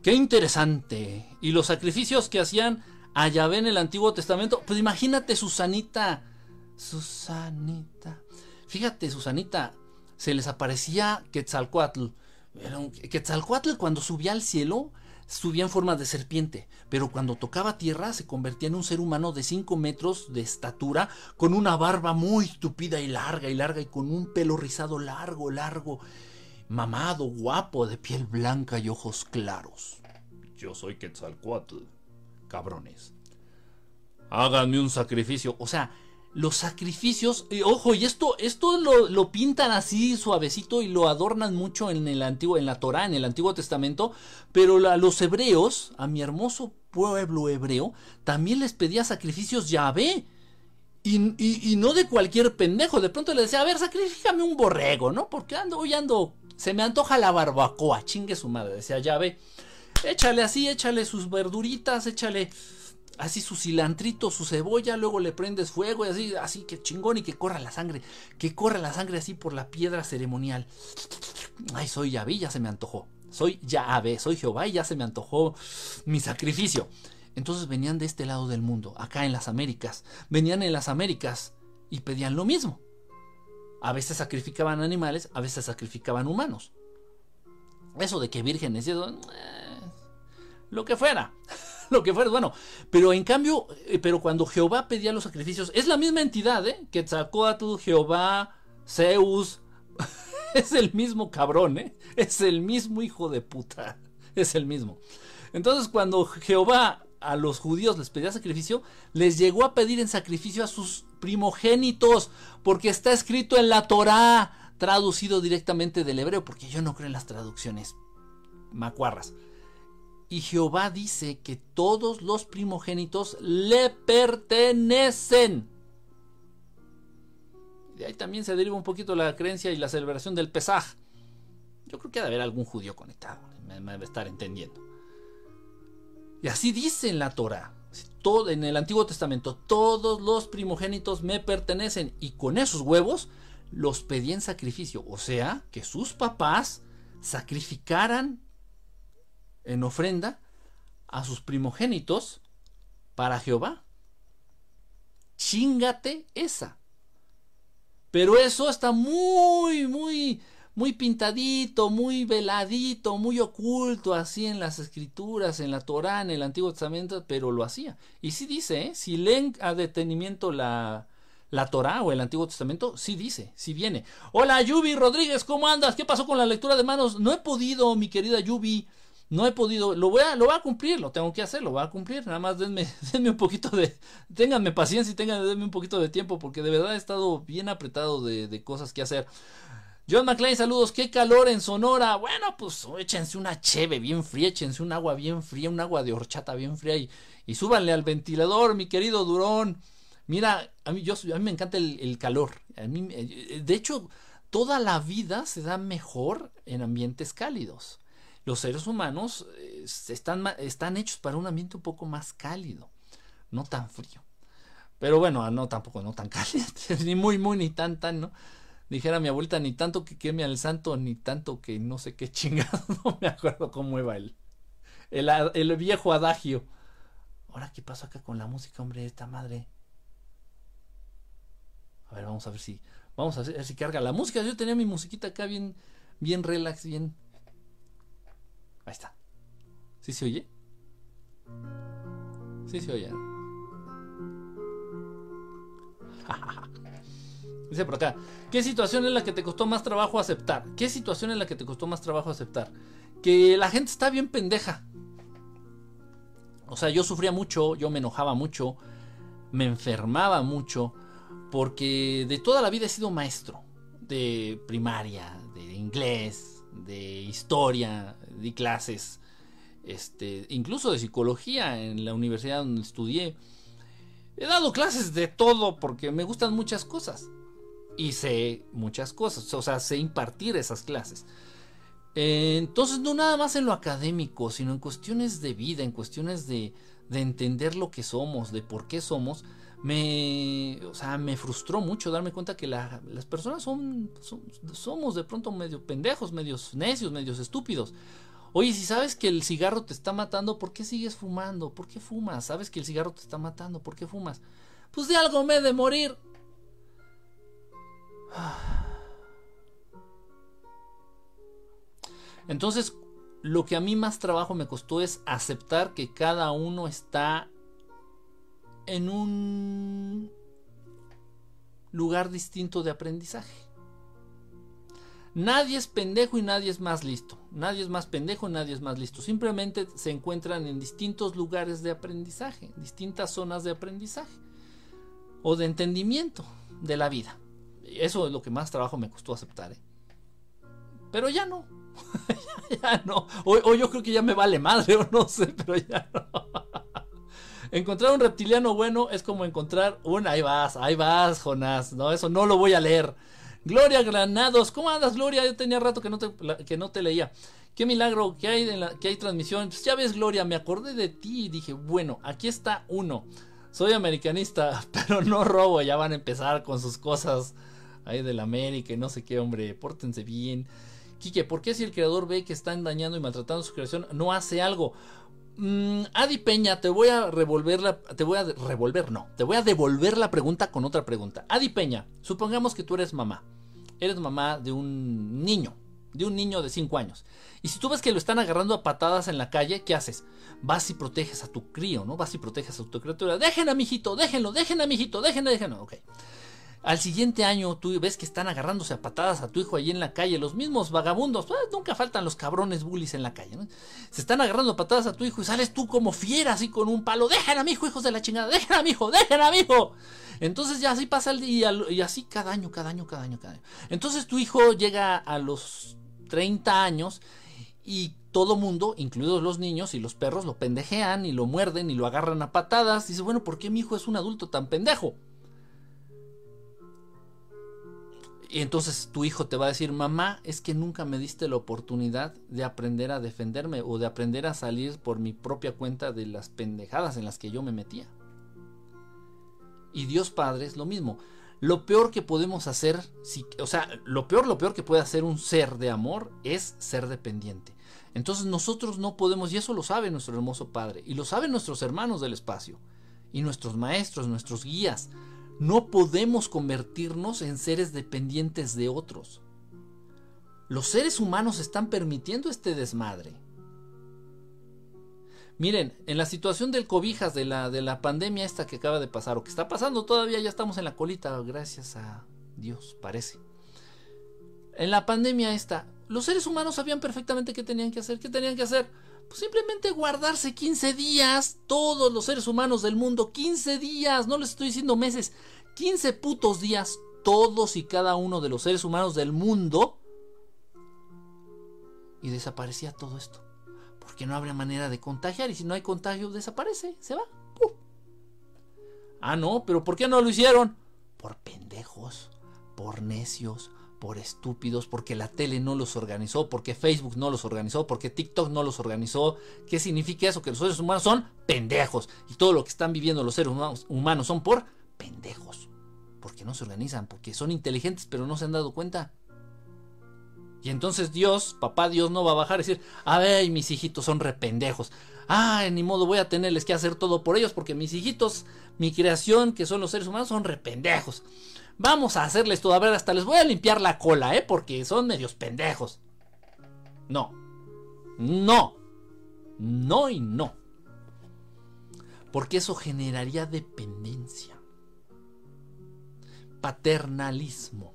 Qué interesante. Y los sacrificios que hacían a Yahvé en el Antiguo Testamento. Pues imagínate Susanita. Susanita. Fíjate, Susanita. Se les aparecía Quetzalcoatl. Quetzalcoatl cuando subía al cielo subía en forma de serpiente, pero cuando tocaba tierra se convertía en un ser humano de 5 metros de estatura, con una barba muy tupida y larga y larga y con un pelo rizado largo, largo, mamado, guapo, de piel blanca y ojos claros. Yo soy Quetzalcoatl, cabrones. Háganme un sacrificio. O sea, los sacrificios, ojo, y esto, esto lo, pintan así suavecito y lo adornan mucho en el antiguo, en la Torah, en el Antiguo Testamento, pero a los hebreos, a mi hermoso pueblo hebreo, también les pedía sacrificios Yahvé. Y, y, no de cualquier pendejo. De pronto le decía, a ver, sacrifícame un borrego, ¿no? Porque ando, hoy ando, se me antoja la barbacoa, chingue su madre. Decía Yahvé, échale así, échale sus verduritas, échale así su cilantrito, su cebolla, luego le prendes fuego y así, así que chingón y que corra la sangre, que corra la sangre así por la piedra ceremonial. Ay, soy Yahvé, ya se me antojó. Soy Yahvé, soy Jehová y ya se me antojó mi sacrificio. Entonces venían de este lado del mundo, acá en las Américas. Venían en las Américas y pedían lo mismo. A veces sacrificaban animales, a veces sacrificaban humanos. Eso de que vírgenes, eh, lo que fuera. lo que fuera, bueno. Pero en cambio, eh, pero cuando Jehová pedía los sacrificios, es la misma entidad, ¿eh? Quetzalcoatl, Jehová, Zeus. es el mismo cabrón, ¿eh? Es el mismo hijo de puta. Es el mismo. Entonces, cuando Jehová a los judíos les pedía sacrificio, les llegó a pedir en sacrificio a sus primogénitos, porque está escrito en la Torá, traducido directamente del hebreo, porque yo no creo en las traducciones macuarras. Y Jehová dice que todos los primogénitos le pertenecen. De ahí también se deriva un poquito la creencia y la celebración del Pesaj. Yo creo que debe haber algún judío conectado, me, debe estar entendiendo. Y así dice en la Torah, todo, en el Antiguo Testamento, todos los primogénitos me pertenecen y con esos huevos los pedí en sacrificio. O sea, que sus papás sacrificaran en ofrenda a sus primogénitos para Jehová. Chingate esa. Pero eso está muy, muy, muy pintadito, muy veladito, muy oculto así en las escrituras, en la Torá, en el Antiguo Testamento, pero lo hacía. Y sí dice, ¿eh? si leen a detenimiento la, la Torá o el Antiguo Testamento, sí dice, sí viene. Hola Yubi Rodríguez, ¿cómo andas? ¿Qué pasó con la lectura de manos? No he podido, mi querida Yubi. No he podido, lo voy a, lo voy a cumplir, lo tengo que hacer, lo voy a cumplir. Nada más denme, denme un poquito de, ténganme paciencia y denme un poquito de tiempo porque de verdad he estado bien apretado de, de cosas que hacer. John McLean, saludos, qué calor en Sonora. Bueno, pues échense una cheve bien fría, échense un agua bien fría, un agua de horchata bien fría y, y súbanle al ventilador, mi querido Durón. Mira, a mí, yo, a mí me encanta el, el calor. A mí, eh, de hecho, toda la vida se da mejor en ambientes cálidos los seres humanos eh, están, están hechos para un ambiente un poco más cálido, no tan frío. Pero bueno, ah, no tampoco, no tan caliente, ni muy, muy, ni tan, tan, ¿no? Dijera mi abuelita, ni tanto que queme al santo, ni tanto que no sé qué chingado, no me acuerdo cómo iba el, el, el viejo adagio. Ahora, ¿qué pasó acá con la música, hombre, esta madre? A ver, vamos a ver si, vamos a ver si carga la música. Yo tenía mi musiquita acá bien, bien relax, bien, Ahí está. ¿Sí se oye? Sí se oye. Dice por acá, ¿qué situación es la que te costó más trabajo aceptar? ¿Qué situación es la que te costó más trabajo aceptar? Que la gente está bien pendeja. O sea, yo sufría mucho, yo me enojaba mucho, me enfermaba mucho, porque de toda la vida he sido maestro. de primaria, de inglés, de historia, di clases, este, incluso de psicología en la universidad donde estudié. He dado clases de todo porque me gustan muchas cosas y sé muchas cosas, o sea, sé impartir esas clases. entonces, no nada más en lo académico, sino en cuestiones de vida, en cuestiones de, de entender lo que somos, de por qué somos, me, o sea, me frustró mucho darme cuenta que las personas son, somos de pronto medio pendejos, medios necios, medios estúpidos. Oye, si sabes que el cigarro te está matando, ¿por qué sigues fumando? ¿Por qué fumas? ¿Sabes que el cigarro te está matando? ¿Por qué fumas? Pues de algo me he de morir. Entonces, lo que a mí más trabajo me costó es aceptar que cada uno está en un lugar distinto de aprendizaje. Nadie es pendejo y nadie es más listo. Nadie es más pendejo y nadie es más listo. Simplemente se encuentran en distintos lugares de aprendizaje, distintas zonas de aprendizaje o de entendimiento de la vida. Eso es lo que más trabajo me costó aceptar. ¿eh? Pero ya no. ya no. O, yo creo que ya me vale madre o no sé, pero ya no. Encontrar un reptiliano bueno es como encontrar un... Ahí vas, ahí vas, Jonás. No, eso no lo voy a leer. Gloria Granados. ¿Cómo andas, Gloria? Yo tenía rato que no te, que no te leía. Qué milagro que hay, en la, que hay transmisión. Pues ya ves, Gloria, me acordé de ti y dije, bueno, aquí está uno. Soy americanista, pero no robo. Ya van a empezar con sus cosas ahí del América y no sé qué, hombre. Pórtense bien. Quique, ¿por qué si el creador ve que están dañando y maltratando su creación, no hace algo? Mm, Adi Peña, te voy a revolver la. Te voy a revolver, no. Te voy a devolver la pregunta con otra pregunta. Adi Peña, supongamos que tú eres mamá. Eres mamá de un niño. De un niño de 5 años. Y si tú ves que lo están agarrando a patadas en la calle, ¿qué haces? Vas y proteges a tu crío, ¿no? Vas y proteges a tu criatura. Dejen a mi hijito, déjenlo, dejen a déjenlo, déjenlo. Ok. Al siguiente año tú ves que están agarrándose a patadas a tu hijo allí en la calle, los mismos vagabundos, pues, nunca faltan los cabrones bullies en la calle. Se están agarrando a patadas a tu hijo y sales tú como fiera así con un palo, dejen a mi hijo, hijos de la chingada, dejen a mi hijo, dejen a mi hijo. Entonces ya así pasa el día y así cada año, cada año, cada año, cada año. Entonces tu hijo llega a los 30 años y todo mundo, incluidos los niños y los perros, lo pendejean y lo muerden y lo agarran a patadas. Dice, bueno, ¿por qué mi hijo es un adulto tan pendejo? Y entonces tu hijo te va a decir, mamá, es que nunca me diste la oportunidad de aprender a defenderme o de aprender a salir por mi propia cuenta de las pendejadas en las que yo me metía. Y Dios Padre es lo mismo. Lo peor que podemos hacer, si, o sea, lo peor, lo peor que puede hacer un ser de amor es ser dependiente. Entonces nosotros no podemos, y eso lo sabe nuestro hermoso Padre, y lo saben nuestros hermanos del espacio, y nuestros maestros, nuestros guías, no podemos convertirnos en seres dependientes de otros. Los seres humanos están permitiendo este desmadre. Miren, en la situación del cobijas de la, de la pandemia esta que acaba de pasar, o que está pasando todavía, ya estamos en la colita, gracias a Dios, parece. En la pandemia esta, los seres humanos sabían perfectamente qué tenían que hacer, qué tenían que hacer pues simplemente guardarse 15 días, todos los seres humanos del mundo, 15 días, no les estoy diciendo meses, 15 putos días, todos y cada uno de los seres humanos del mundo, y desaparecía todo esto. Porque no habría manera de contagiar, y si no hay contagio, desaparece, se va. Ah, no, pero ¿por qué no lo hicieron? Por pendejos, por necios, por estúpidos, porque la tele no los organizó, porque Facebook no los organizó, porque TikTok no los organizó. ¿Qué significa eso? Que los seres humanos son pendejos. Y todo lo que están viviendo los seres humanos son por pendejos. Porque no se organizan, porque son inteligentes pero no se han dado cuenta. Y entonces Dios, papá Dios, no va a bajar y decir, a ver, mis hijitos son rependejos. Ah, ni modo, voy a tenerles que hacer todo por ellos porque mis hijitos, mi creación, que son los seres humanos, son rependejos. Vamos a hacerles todo. A ver, hasta les voy a limpiar la cola, ¿eh? Porque son medios pendejos. No. No. No y no. Porque eso generaría dependencia. Paternalismo.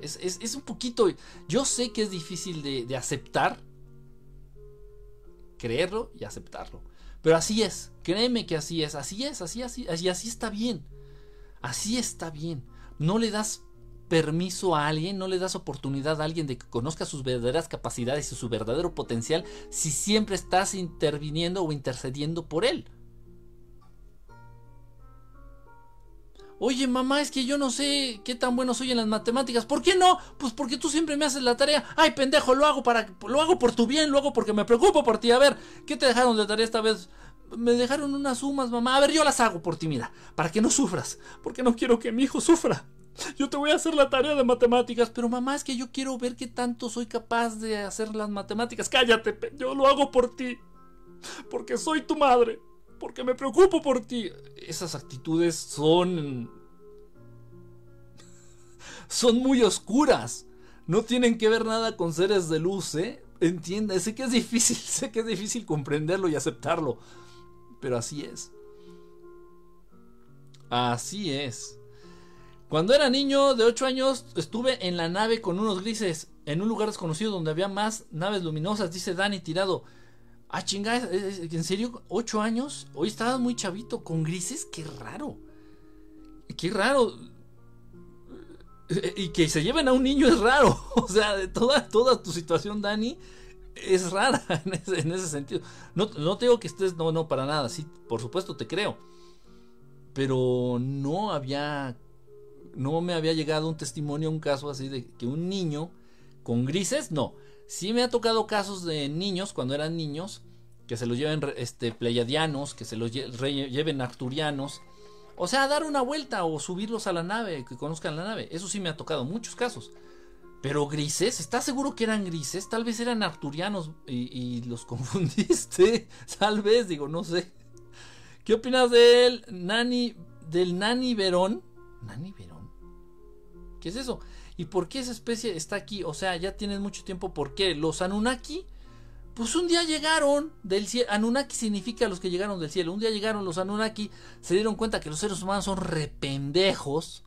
Es, un poquito... Yo sé que es difícil de, de aceptar. Creerlo y aceptarlo. Pero así es. Créeme que así es. Así es, así, así, así, así está bien. Así está bien. no le das permiso a alguien, no le das oportunidad a alguien de que conozca sus verdaderas capacidades y su verdadero potencial si siempre estás interviniendo o intercediendo por él. Oye, mamá, es que yo no sé qué tan bueno soy en las matemáticas. ¿Por qué no? Pues porque tú siempre me haces la tarea. Ay, pendejo, lo hago para lo hago por tu bien, lo hago porque me preocupo por ti. A ver, ¿qué te dejaron de tarea esta vez? Me dejaron unas sumas, mamá. A ver, yo las hago por ti, mira, para que no sufras, porque no quiero que mi hijo sufra. Yo te voy a hacer la tarea de matemáticas, pero mamá, es que yo quiero ver qué tanto soy capaz de hacer las matemáticas. Cállate, yo lo hago por ti. Porque soy tu madre porque me preocupo por ti. Esas actitudes son... son muy oscuras. No tienen que ver nada con seres de luz, ¿eh? Entienda, sé que es difícil, sé que es difícil comprenderlo y aceptarlo. Pero así es. Así es. Cuando era niño de 8 años estuve en la nave con unos grises en un lugar desconocido donde había más naves luminosas, dice Dani tirado. Ah, chingada, ¿en serio? ¿Ocho años? Hoy estabas muy chavito con grises, qué raro. Qué raro. Y que se lleven a un niño es raro. O sea, toda, toda tu situación, Dani, es rara en ese, sentido. No, no te digo que estés, no, no, para nada. Sí, por supuesto, te creo. Pero no había, no me había llegado un testimonio, un caso así de que un niño con grises, no Sí me ha tocado casos de niños, cuando eran niños, que se los lleven este, pleiadianos, que se los lleven arturianos. O sea, dar una vuelta o subirlos a la nave, que conozcan la nave. Eso sí me ha tocado muchos casos. Pero grises, ¿estás seguro que eran grises? Tal vez eran arturianos y, los confundiste. Tal vez, digo, no sé. ¿Qué opinas del Nani, del Nani Verón? ¿Nani Verón? ¿Qué es eso? ¿Y por qué esa especie está aquí? O sea, ya tienen mucho tiempo. ¿Por qué? Los Anunnaki, pues un día llegaron del cielo. Anunnaki significa los que llegaron del cielo. Un día llegaron los Anunnaki, se dieron cuenta que los seres humanos son rependejos.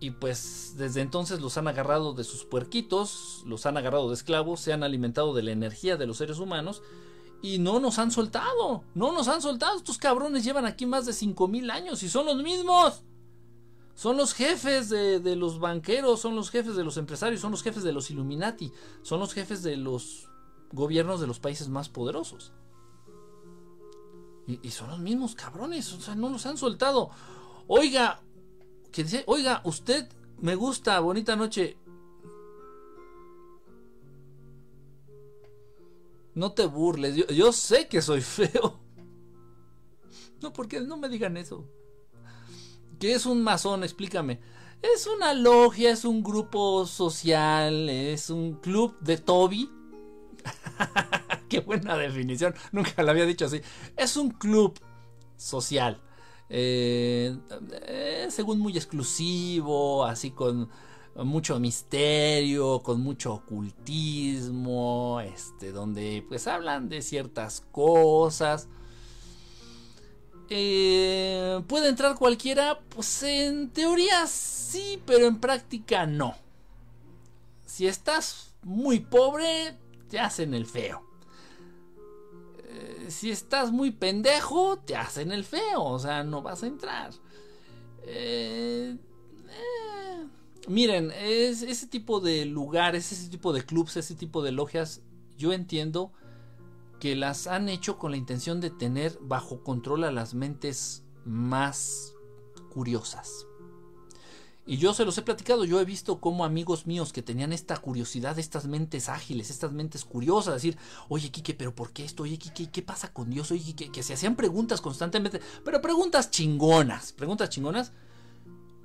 Y pues desde entonces los han agarrado de sus puerquitos, los han agarrado de esclavos, se han alimentado de la energía de los seres humanos y no nos han soltado. No nos han soltado. Estos cabrones llevan aquí más de 5000 años y son los mismos. Son los jefes de, los banqueros, son los jefes de los empresarios, son los jefes de los Illuminati, son los jefes de los gobiernos de los países más poderosos. Y, son los mismos cabrones, o sea, no los han soltado. Oiga, que dice, oiga, usted me gusta, bonita noche. No te burles, yo, yo sé que soy feo. No, porque no me digan eso. ¿Qué es un masón? Explícame. Es una logia, es un grupo social, es un club de Toby. Qué buena definición, nunca la había dicho así. Es un club social. Eh, eh, según muy exclusivo, así con mucho misterio, con mucho ocultismo, este, donde pues hablan de ciertas cosas. Eh, ¿Puede entrar cualquiera? Pues en teoría sí, pero en práctica no. Si estás muy pobre, te hacen el feo. Eh, si estás muy pendejo, te hacen el feo. O sea, no vas a entrar. Eh, miren, es, ese tipo de lugares, ese tipo de clubs, ese tipo de logias, yo entiendo que las han hecho con la intención de tener bajo control a las mentes más curiosas. Y yo se los he platicado, yo he visto como amigos míos que tenían esta curiosidad, estas mentes ágiles, estas mentes curiosas, decir, oye Kike, pero ¿por qué esto? Oye Kike, ¿qué pasa con Dios? Oye Kike, que se hacían preguntas constantemente, pero preguntas chingonas, preguntas chingonas.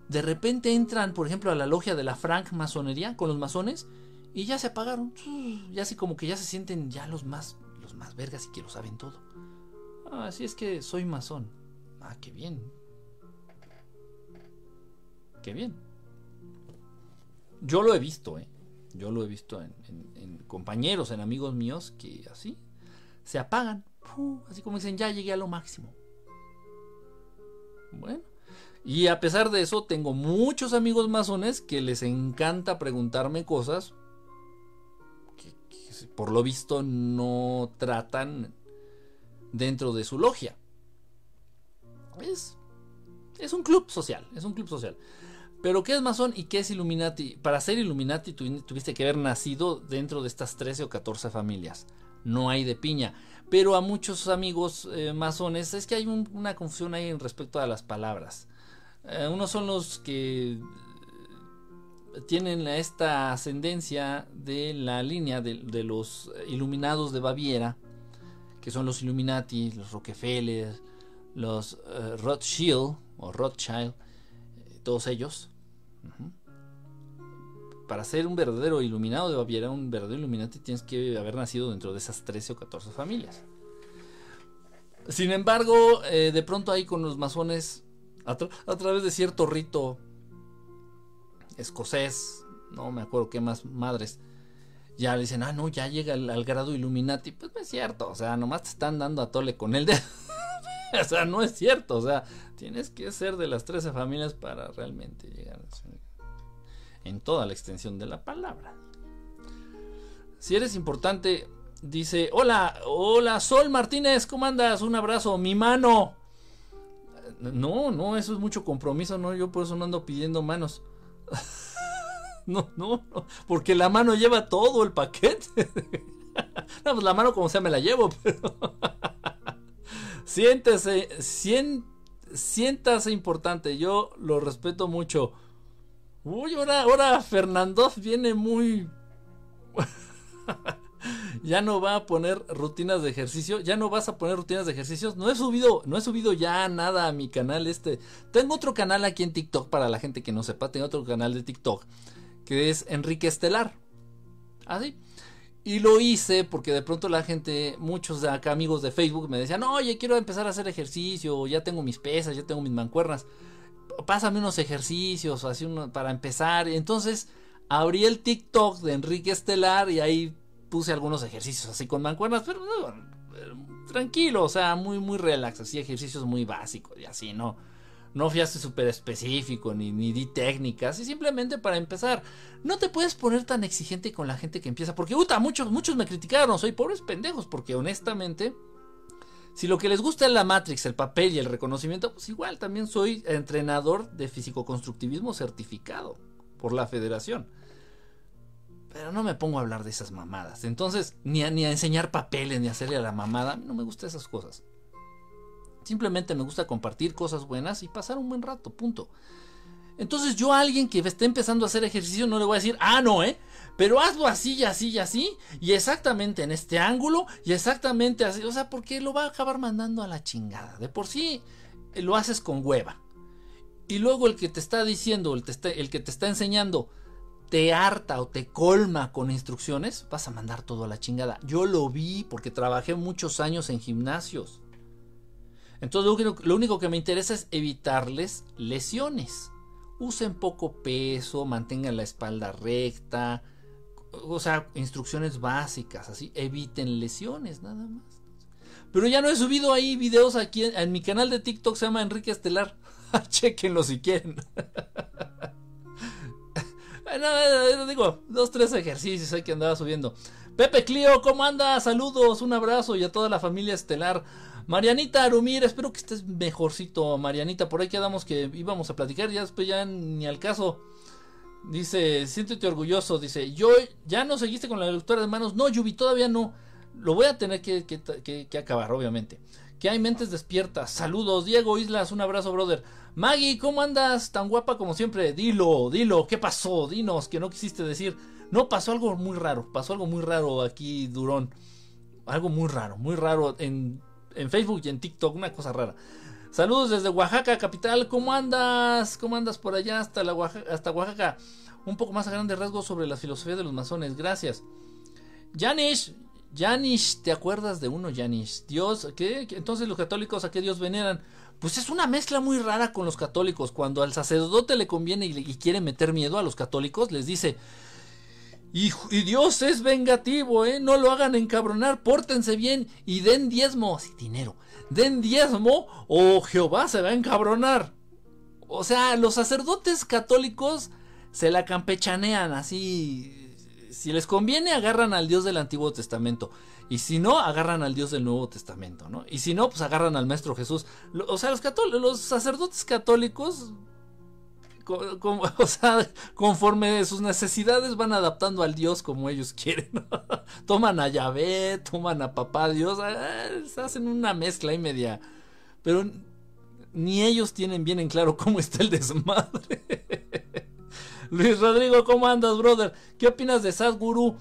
De repente entran, por ejemplo, a la logia de la Frank Masonería con los masones y ya se apagaron. Ya así como que ya se sienten ya los más más vergas y que lo saben todo. Ah, así es que soy masón. Ah, qué bien. Qué bien. Yo lo he visto, ¿eh? Yo lo he visto en, compañeros, en amigos míos que así se apagan. así como dicen, ya llegué a lo máximo. Bueno. Y a pesar de eso, tengo muchos amigos masones que les encanta preguntarme cosas por lo visto no tratan dentro de su logia. Es, es un club social, es un club social. Pero ¿qué es masón y qué es Illuminati? Para ser Illuminati tuviste que haber nacido dentro de estas 13 o 14 familias. No hay de piña. Pero a muchos amigos eh, masones es que hay una confusión ahí en respecto a las palabras. Eh, unos son los que tienen esta ascendencia de la línea de, los iluminados de Baviera, que son los Illuminati, los Rockefeller, los eh, Rothschild o Rothschild, todos ellos. Para ser un verdadero iluminado de Baviera, un verdadero iluminante, tienes que haber nacido dentro de esas 13 o 14 familias. Sin embargo, eh, de pronto ahí con los masones, a, través de cierto rito escocés, no me acuerdo qué más madres, ya le dicen, ah, no, ya llega al, grado Illuminati. Pues no es cierto, o sea, nomás te están dando a tole con el dedo. o sea, no es cierto, o sea, tienes que ser de las 13 familias para realmente llegar a en toda la extensión de la palabra. Si eres importante, dice, hola, hola, Sol Martínez, ¿cómo andas? Un abrazo, mi mano. No, no, eso es mucho compromiso, no, yo por eso no ando pidiendo manos. no, no, no, porque la mano lleva todo el paquete. no, pues la mano como sea me la llevo, pero... Siéntese, siéntase importante, yo lo respeto mucho. Uy, ahora, ahora Fernando viene muy... ya no va a poner rutinas de ejercicio, ya no vas a poner rutinas de ejercicios. No he subido, no he subido ya nada a mi canal este. Tengo otro canal aquí en TikTok para la gente que no sepa, tengo otro canal de TikTok que es Enrique Estelar. Así. ¿Ah, y lo hice porque de pronto la gente, muchos de acá amigos de Facebook me decían, oye, quiero empezar a hacer ejercicio, ya tengo mis pesas, ya tengo mis mancuernas pásame unos ejercicios así para empezar. Entonces abrí el TikTok de Enrique Estelar y ahí puse algunos ejercicios así con mancuernas, pero tranquilo, o sea, muy, muy relax, así ejercicios muy básicos y así, ¿no? No fiaste súper específico ni, ni di técnicas, y simplemente para empezar, no te puedes poner tan exigente con la gente que empieza, porque, puta, muchos, muchos me criticaron, soy pobres pendejos, porque honestamente, si lo que les gusta es la Matrix, el papel y el reconocimiento, pues igual también soy entrenador de físico-constructivismo certificado por la federación. Pero no me pongo a hablar de esas mamadas. Entonces, ni a, ni a enseñar papeles, ni a hacerle a la mamada. no me gustan esas cosas. Simplemente me gusta compartir cosas buenas y pasar un buen rato, punto. Entonces yo a alguien que esté empezando a hacer ejercicio no le voy a decir, ah, no, ¿eh? Pero hazlo así y así y así, y exactamente en este ángulo, y exactamente así. O sea, porque lo va a acabar mandando a la chingada. De por sí eh, lo haces con hueva. Y luego el que te está diciendo, el, el que te está enseñando, te harta o te colma con instrucciones, vas a mandar todo a la chingada. Yo lo vi porque trabajé muchos años en gimnasios. Entonces lo único que me interesa es evitarles lesiones. Usen poco peso, mantengan la espalda recta, o sea, instrucciones básicas, así, eviten lesiones, nada más. Pero ya no he subido ahí videos aquí en, mi canal de TikTok, se llama Enrique Estelar. Chequenlo si quieren. bueno, digo, dos, tres ejercicios hay que andar subiendo. Pepe Clio, ¿cómo andas? Saludos, un abrazo y a toda la familia Estelar. Marianita Arumir, espero que estés mejorcito, Marianita. Por ahí quedamos que íbamos a platicar, ya después ya ni al caso. Dice, siéntete orgulloso. Dice, yo ya no seguiste con la lectura de manos. No, Yubi, todavía no. Lo voy a tener que, que, acabar, obviamente. Que hay mentes despiertas. Saludos, Diego Islas, un abrazo, brother. Maggie, ¿cómo andas? Tan guapa como siempre. Dilo, dilo, ¿qué pasó? Dinos, que no quisiste decir. No, pasó algo muy raro. Pasó algo muy raro aquí, Durón. Algo muy raro, muy raro en, en Facebook y en TikTok, una cosa rara. Saludos desde Oaxaca, capital. ¿Cómo andas? ¿Cómo andas por allá hasta, la Oaxaca, hasta Oaxaca? Un poco más a grande rasgo sobre la filosofía de los masones. Gracias. Janish, Janish, ¿te acuerdas de uno, Janish? Dios, ¿qué? Entonces los católicos a qué Dios veneran. Pues es una mezcla muy rara con los católicos. Cuando al sacerdote le conviene y quiere meter miedo a los católicos, les dice, y, Dios es vengativo, ¿eh? No lo hagan encabronar, pórtense bien y den diezmo, sí, dinero den diezmo o Jehová se va a encabronar. O sea, los sacerdotes católicos se la campechanean así. Si les conviene, agarran al Dios del Antiguo Testamento. Y si no, agarran al Dios del Nuevo Testamento, ¿no? Y si no, pues agarran al Maestro Jesús. O sea, los, los sacerdotes católicos o sea, conforme sus necesidades van adaptando al Dios como ellos quieren. toman a Yahvé, toman a Papá Dios, eh, hacen una mezcla y media. Pero ni ellos tienen bien en claro cómo está el desmadre. Luis Rodrigo, ¿cómo andas, brother? ¿Qué opinas de Sadhguru?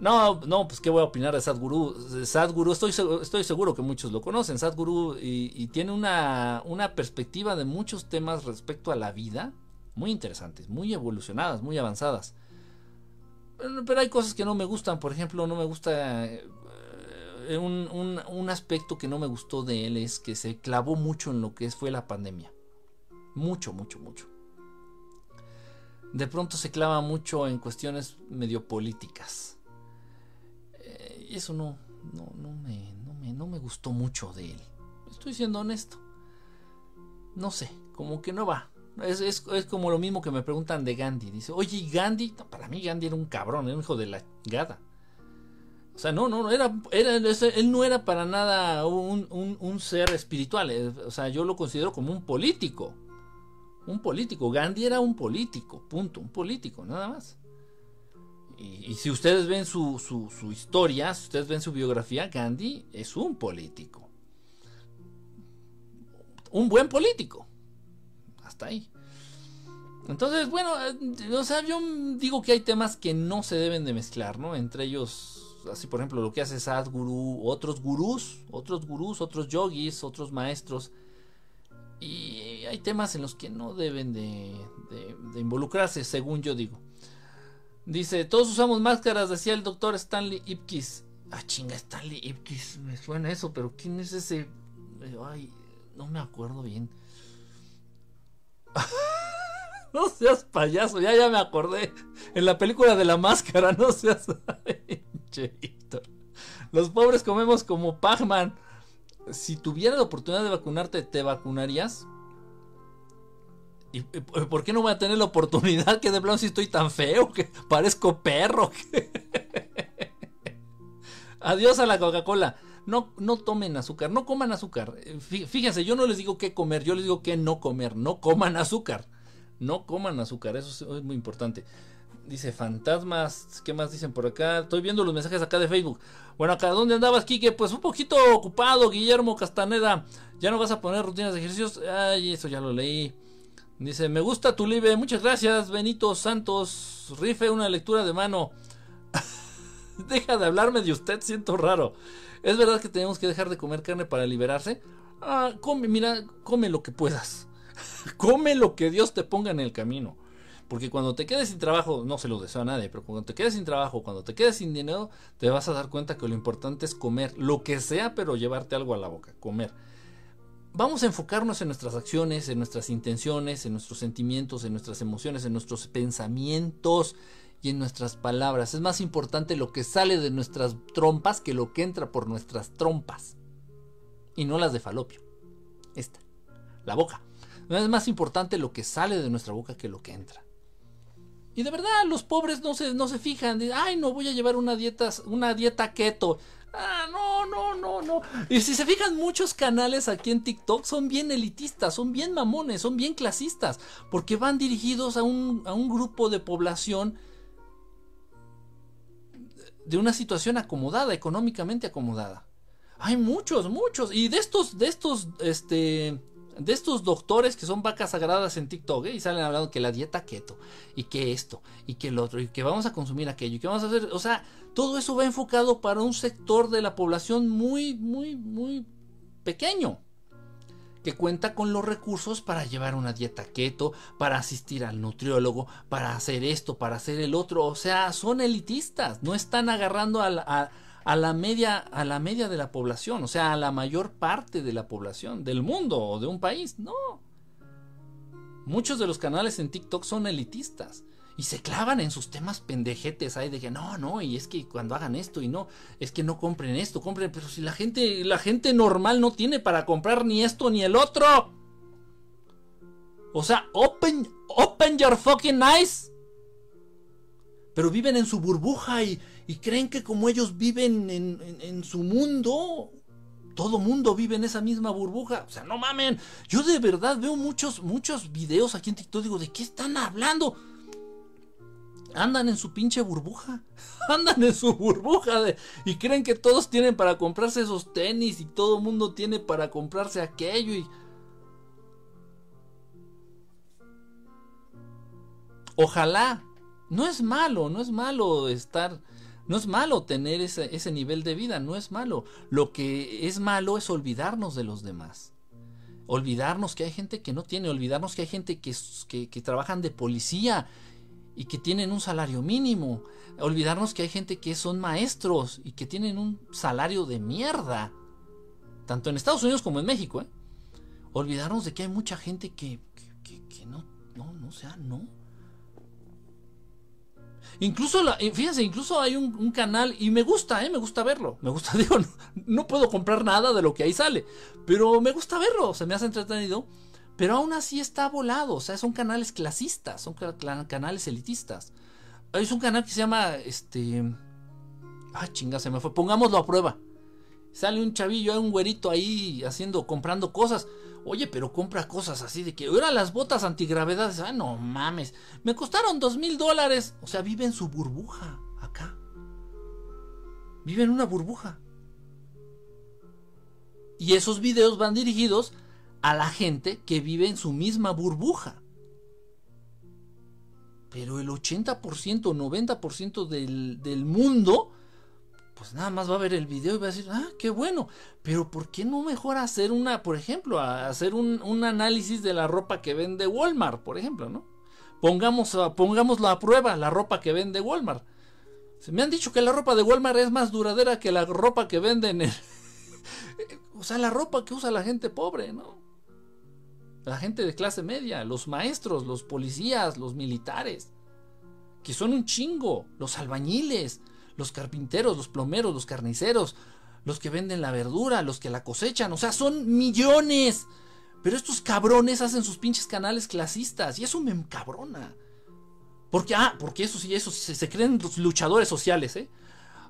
No, no, pues qué voy a opinar de Sadhguru. Sadhguru, estoy, estoy seguro que muchos lo conocen, Sadhguru, y, y tiene una, una perspectiva de muchos temas respecto a la vida muy interesantes, muy evolucionadas, muy avanzadas. Pero hay cosas que no me gustan, por ejemplo, no me gusta... Eh, un, un, aspecto que no me gustó de él es que se clavó mucho en lo que fue la pandemia. Mucho, mucho, mucho. De pronto se clava mucho en cuestiones medio políticas. Eh, y eso no, no, no, me, no, me, no me gustó mucho de él. Estoy siendo honesto. No sé, como que no va. Es, es, como lo mismo que me preguntan de Gandhi. Dice, oye, Gandhi, para mí Gandhi era un cabrón, era un hijo de la gada. O sea, no, no, era, era, él no era para nada un, un, ser espiritual. Eh, o sea, yo lo considero como un político. Un político. Gandhi era un político, punto. Un político, nada más. Y, si ustedes ven su, su historia, si ustedes ven su biografía, Gandhi es un político. Un buen político ahí. Entonces, bueno, eh, o sea, yo digo que hay temas que no se deben de mezclar, ¿no? Entre ellos, así por ejemplo, lo que hace Sadhguru, otros gurús, otros gurús, otros yogis, otros maestros. Y hay temas en los que no deben de, involucrarse, según yo digo. Dice, todos usamos máscaras, decía el doctor Stanley Ipkiss. Ah, chinga, Stanley Ipkiss, me suena eso, pero ¿quién es ese? Ay, no me acuerdo bien. no seas payaso, ya, ya me acordé. En la película de la máscara, no seas. Los pobres comemos como Pac-Man. Si tuviera la oportunidad de vacunarte, ¿te vacunarías? ¿Y por qué no voy a tener la oportunidad? Que de plano si estoy tan feo, que parezco perro. Adiós a la Coca-Cola. No, no tomen azúcar, no coman azúcar. Eh, fíjense, yo no les digo qué comer, yo les digo qué no comer. No coman azúcar. No coman azúcar, eso es muy importante. Dice fantasmas, ¿qué más dicen por acá? Estoy viendo los mensajes acá de Facebook. Bueno, acá, ¿dónde andabas, Kike? Pues un poquito ocupado, Guillermo Castaneda. ¿Ya no vas a poner rutinas de ejercicios? Ay, eso ya lo leí. Dice, me gusta tu live, muchas gracias, Benito Santos. Rife una lectura de mano. Deja de hablarme de usted, siento raro. ¿Es verdad que tenemos que dejar de comer carne para liberarse? Ah, come, mira, come lo que puedas. come lo que Dios te ponga en el camino. Porque cuando te quedes sin trabajo, no se lo deseo a nadie, pero cuando te quedes sin trabajo, cuando te quedes sin dinero, te vas a dar cuenta que lo importante es comer, lo que sea, pero llevarte algo a la boca, comer. Vamos a enfocarnos en nuestras acciones, en nuestras intenciones, en nuestros sentimientos, en nuestras emociones, en nuestros pensamientos, y en nuestras palabras. Es más importante lo que sale de nuestras trompas que lo que entra por nuestras trompas. Y no las de falopio. Esta. La boca. No es más importante lo que sale de nuestra boca que lo que entra. Y de verdad, los pobres no se, no se fijan. Ay, no voy a llevar una dieta, una dieta keto. Ah, no, no, no, no. Y si se fijan, muchos canales aquí en TikTok son bien elitistas, son bien mamones, son bien clasistas, porque van dirigidos a un, a un grupo de población de una situación acomodada, económicamente acomodada. Hay muchos, muchos. Y de estos, de estos, este, de estos doctores que son vacas sagradas en TikTok, ¿eh? y salen hablando que la dieta keto, y que esto, y que el otro, y que vamos a consumir aquello, y que vamos a hacer, o sea, todo eso va enfocado para un sector de la población muy, muy, muy pequeño que cuenta con los recursos para llevar una dieta keto, para asistir al nutriólogo, para hacer esto, para hacer el otro. O sea, son elitistas, no están agarrando a la, a, la media, a la media de la población, o sea, a la mayor parte de la población, del mundo o de un país. No. Muchos de los canales en TikTok son elitistas y se clavan en sus temas pendejetes ahí de que no, no, y es que cuando hagan esto y no, es que no compren esto, compren, pero si la gente, la gente normal no tiene para comprar ni esto ni el otro. O sea, open, open your fucking eyes. Pero viven en su burbuja y, creen que como ellos viven en, en su mundo, todo mundo vive en esa misma burbuja. O sea, no mamen. Yo de verdad veo muchos, muchos videos aquí en TikTok. Digo, ¿de qué están hablando? Andan en su pinche burbuja. Andan en su burbuja y creen que todos tienen para comprarse esos tenis y todo el mundo tiene para comprarse aquello y... Ojalá. No es malo, no es malo estar... No es malo tener ese, ese nivel de vida, no es malo. Lo que es malo es olvidarnos de los demás olvidarnos que hay gente que no tiene, olvidarnos que hay gente que, que, que, trabajan de policía y que tienen un salario mínimo, olvidarnos que hay gente que son maestros y que tienen un salario de mierda, tanto en Estados Unidos como en México, ¿eh? olvidarnos de que hay mucha gente que, que, que no, no, no, sea, no. Incluso, la, fíjense, incluso hay un, canal y me gusta, ¿eh? me gusta verlo. Me gusta, digo, no, puedo comprar nada de lo que ahí sale, pero me gusta verlo, se me hace entretenido. Pero aún así está volado, o sea, son canales clasistas, son canales elitistas. Es un canal que se llama, este... Ah, chinga, se me fue. Pongámoslo a prueba. Sale un chavillo, hay un güerito ahí haciendo, comprando cosas. Oye, pero compra cosas así de que ahora las botas antigravedades. Ah, no mames. Me costaron dos mil dólares. O sea, vive en su burbuja acá. Vive en una burbuja. Y esos videos van dirigidos a la gente que vive en su misma burbuja. Pero el 80%, 90% del, del mundo pues nada más va a ver el video y va a decir, ah, qué bueno, pero ¿por qué no mejor hacer una, por ejemplo, hacer un, análisis de la ropa que vende Walmart, por ejemplo, ¿no? Pongamos, pongámoslo a prueba, la ropa que vende Walmart. Se me han dicho que la ropa de Walmart es más duradera que la ropa que venden en... o sea, la ropa que usa la gente pobre, ¿no? La gente de clase media, los maestros, los policías, los militares, que son un chingo, los albañiles, los carpinteros, los plomeros, los carniceros, los que venden la verdura, los que la cosechan, o sea, son millones. Pero estos cabrones hacen sus pinches canales clasistas y eso me encabrona. Porque, ah, porque eso sí, eso se, se creen los luchadores sociales, ¿eh?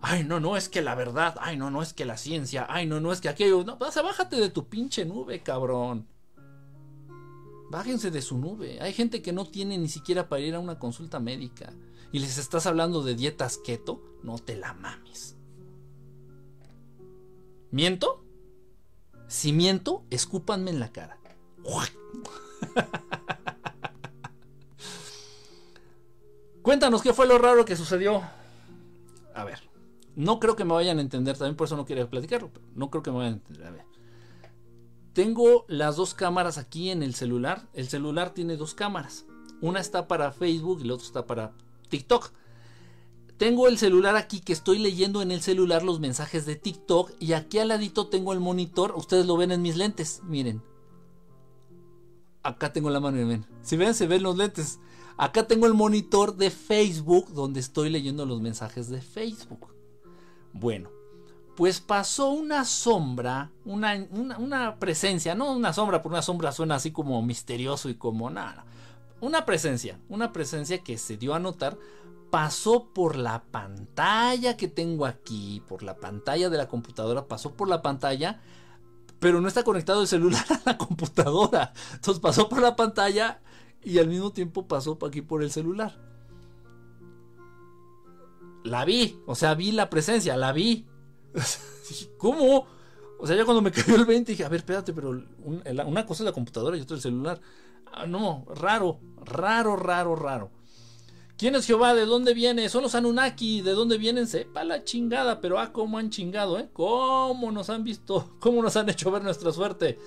Ay, no, no, es que la verdad, ay, no, no, es que la ciencia, ay, no, no, es que aquello, no, sea, bájate de tu pinche nube, cabrón. Bájense de su nube. Hay gente que no tiene ni siquiera para ir a una consulta médica y les estás hablando de dietas keto, no te la mames. ¿Miento? Si miento, escúpanme en la cara. Cuéntanos qué fue lo raro que sucedió. A ver, no creo que me vayan a entender, también por eso no quería platicarlo, pero no creo que me vayan a entender. A ver. Tengo las dos cámaras aquí en el celular. El celular tiene dos cámaras. Una está para Facebook y la otra está para TikTok. Tengo el celular aquí que estoy leyendo en el celular los mensajes de TikTok y aquí al ladito tengo el monitor. Ustedes lo ven en mis lentes, miren. Acá tengo la mano y ven. Si ven, se ven los lentes. Acá tengo el monitor de Facebook donde estoy leyendo los mensajes de Facebook. Bueno, pues pasó una sombra, una, presencia, no una sombra, porque una sombra suena así como misterioso y como nada una presencia, una presencia que se dio a notar, pasó por la pantalla que tengo aquí, por la pantalla de la computadora, pasó por la pantalla, pero no está conectado el celular a la computadora. Entonces pasó por la pantalla y al mismo tiempo pasó aquí por el celular. La vi, o sea, vi la presencia, la vi. ¿Cómo? O sea, ya cuando me cayó el 20 dije, a ver, espérate, pero una cosa es la computadora y otra el celular. Ah, no, raro, raro, raro, raro. ¿Quién es Jehová? ¿De dónde viene? Son los Anunnaki. ¿De dónde vienen? Sepa la chingada. Pero ah, cómo han chingado, ¿eh? ¿Cómo nos han visto? ¿Cómo nos han hecho ver nuestra suerte?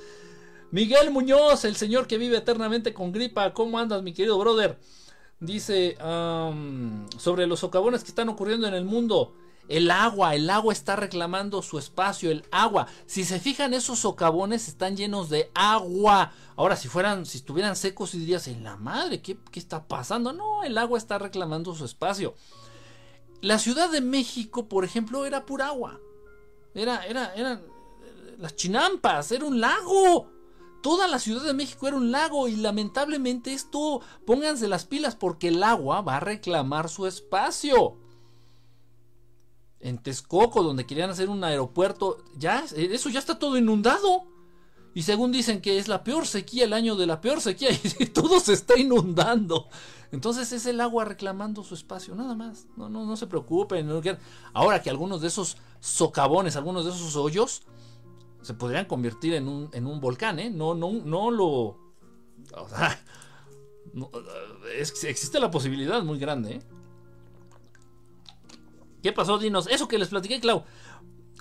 Miguel Muñoz, el señor que vive eternamente con gripa. ¿Cómo andas, mi querido brother? Dice sobre los socavones que están ocurriendo en el mundo. El agua, el agua está reclamando su espacio, el agua. Si se fijan, esos socavones están llenos de agua. Ahora, si fueran, si estuvieran secos, dirías, en la madre, ¿qué, ¿qué, está pasando? No, el agua está reclamando su espacio. La Ciudad de México, por ejemplo, era pura agua. Era, era, eran las chinampas, era un lago. Toda la Ciudad de México era un lago y lamentablemente esto, pónganse las pilas porque el agua va a reclamar su espacio. En Texcoco, donde querían hacer un aeropuerto, ya, eso ya está todo inundado. Y según dicen que es la peor sequía, el año de la peor sequía, y todo se está inundando. Entonces es el agua reclamando su espacio, nada más. No, no, no se preocupen. Ahora que algunos de esos socavones, algunos de esos hoyos, se podrían convertir en un, en un volcán, ¿eh? No, no, no lo. O sea, existe la posibilidad muy grande, ¿eh? ¿Qué pasó, Dinos? Eso que les platiqué, Clau.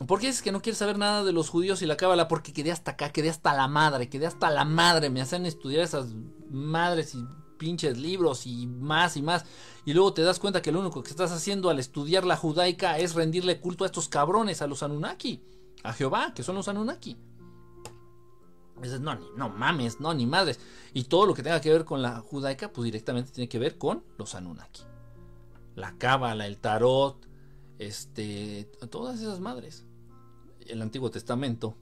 ¿Por qué dices que no quieres saber nada de los judíos y la cábala? Porque quedé hasta acá, quedé hasta la madre, quedé hasta la madre. Me hacen estudiar esas madres y pinches libros y más y más. Y luego te das cuenta que lo único que estás haciendo al estudiar la judaica es rendirle culto a estos cabrones, a los Anunnaki, a Jehová, que son los Anunnaki. Dices, no, ni, no mames, no, ni madres. Y todo lo que tenga que ver con la judaica, pues directamente tiene que ver con los Anunnaki. La cábala, el tarot, este, todas esas madres el Antiguo Testamento.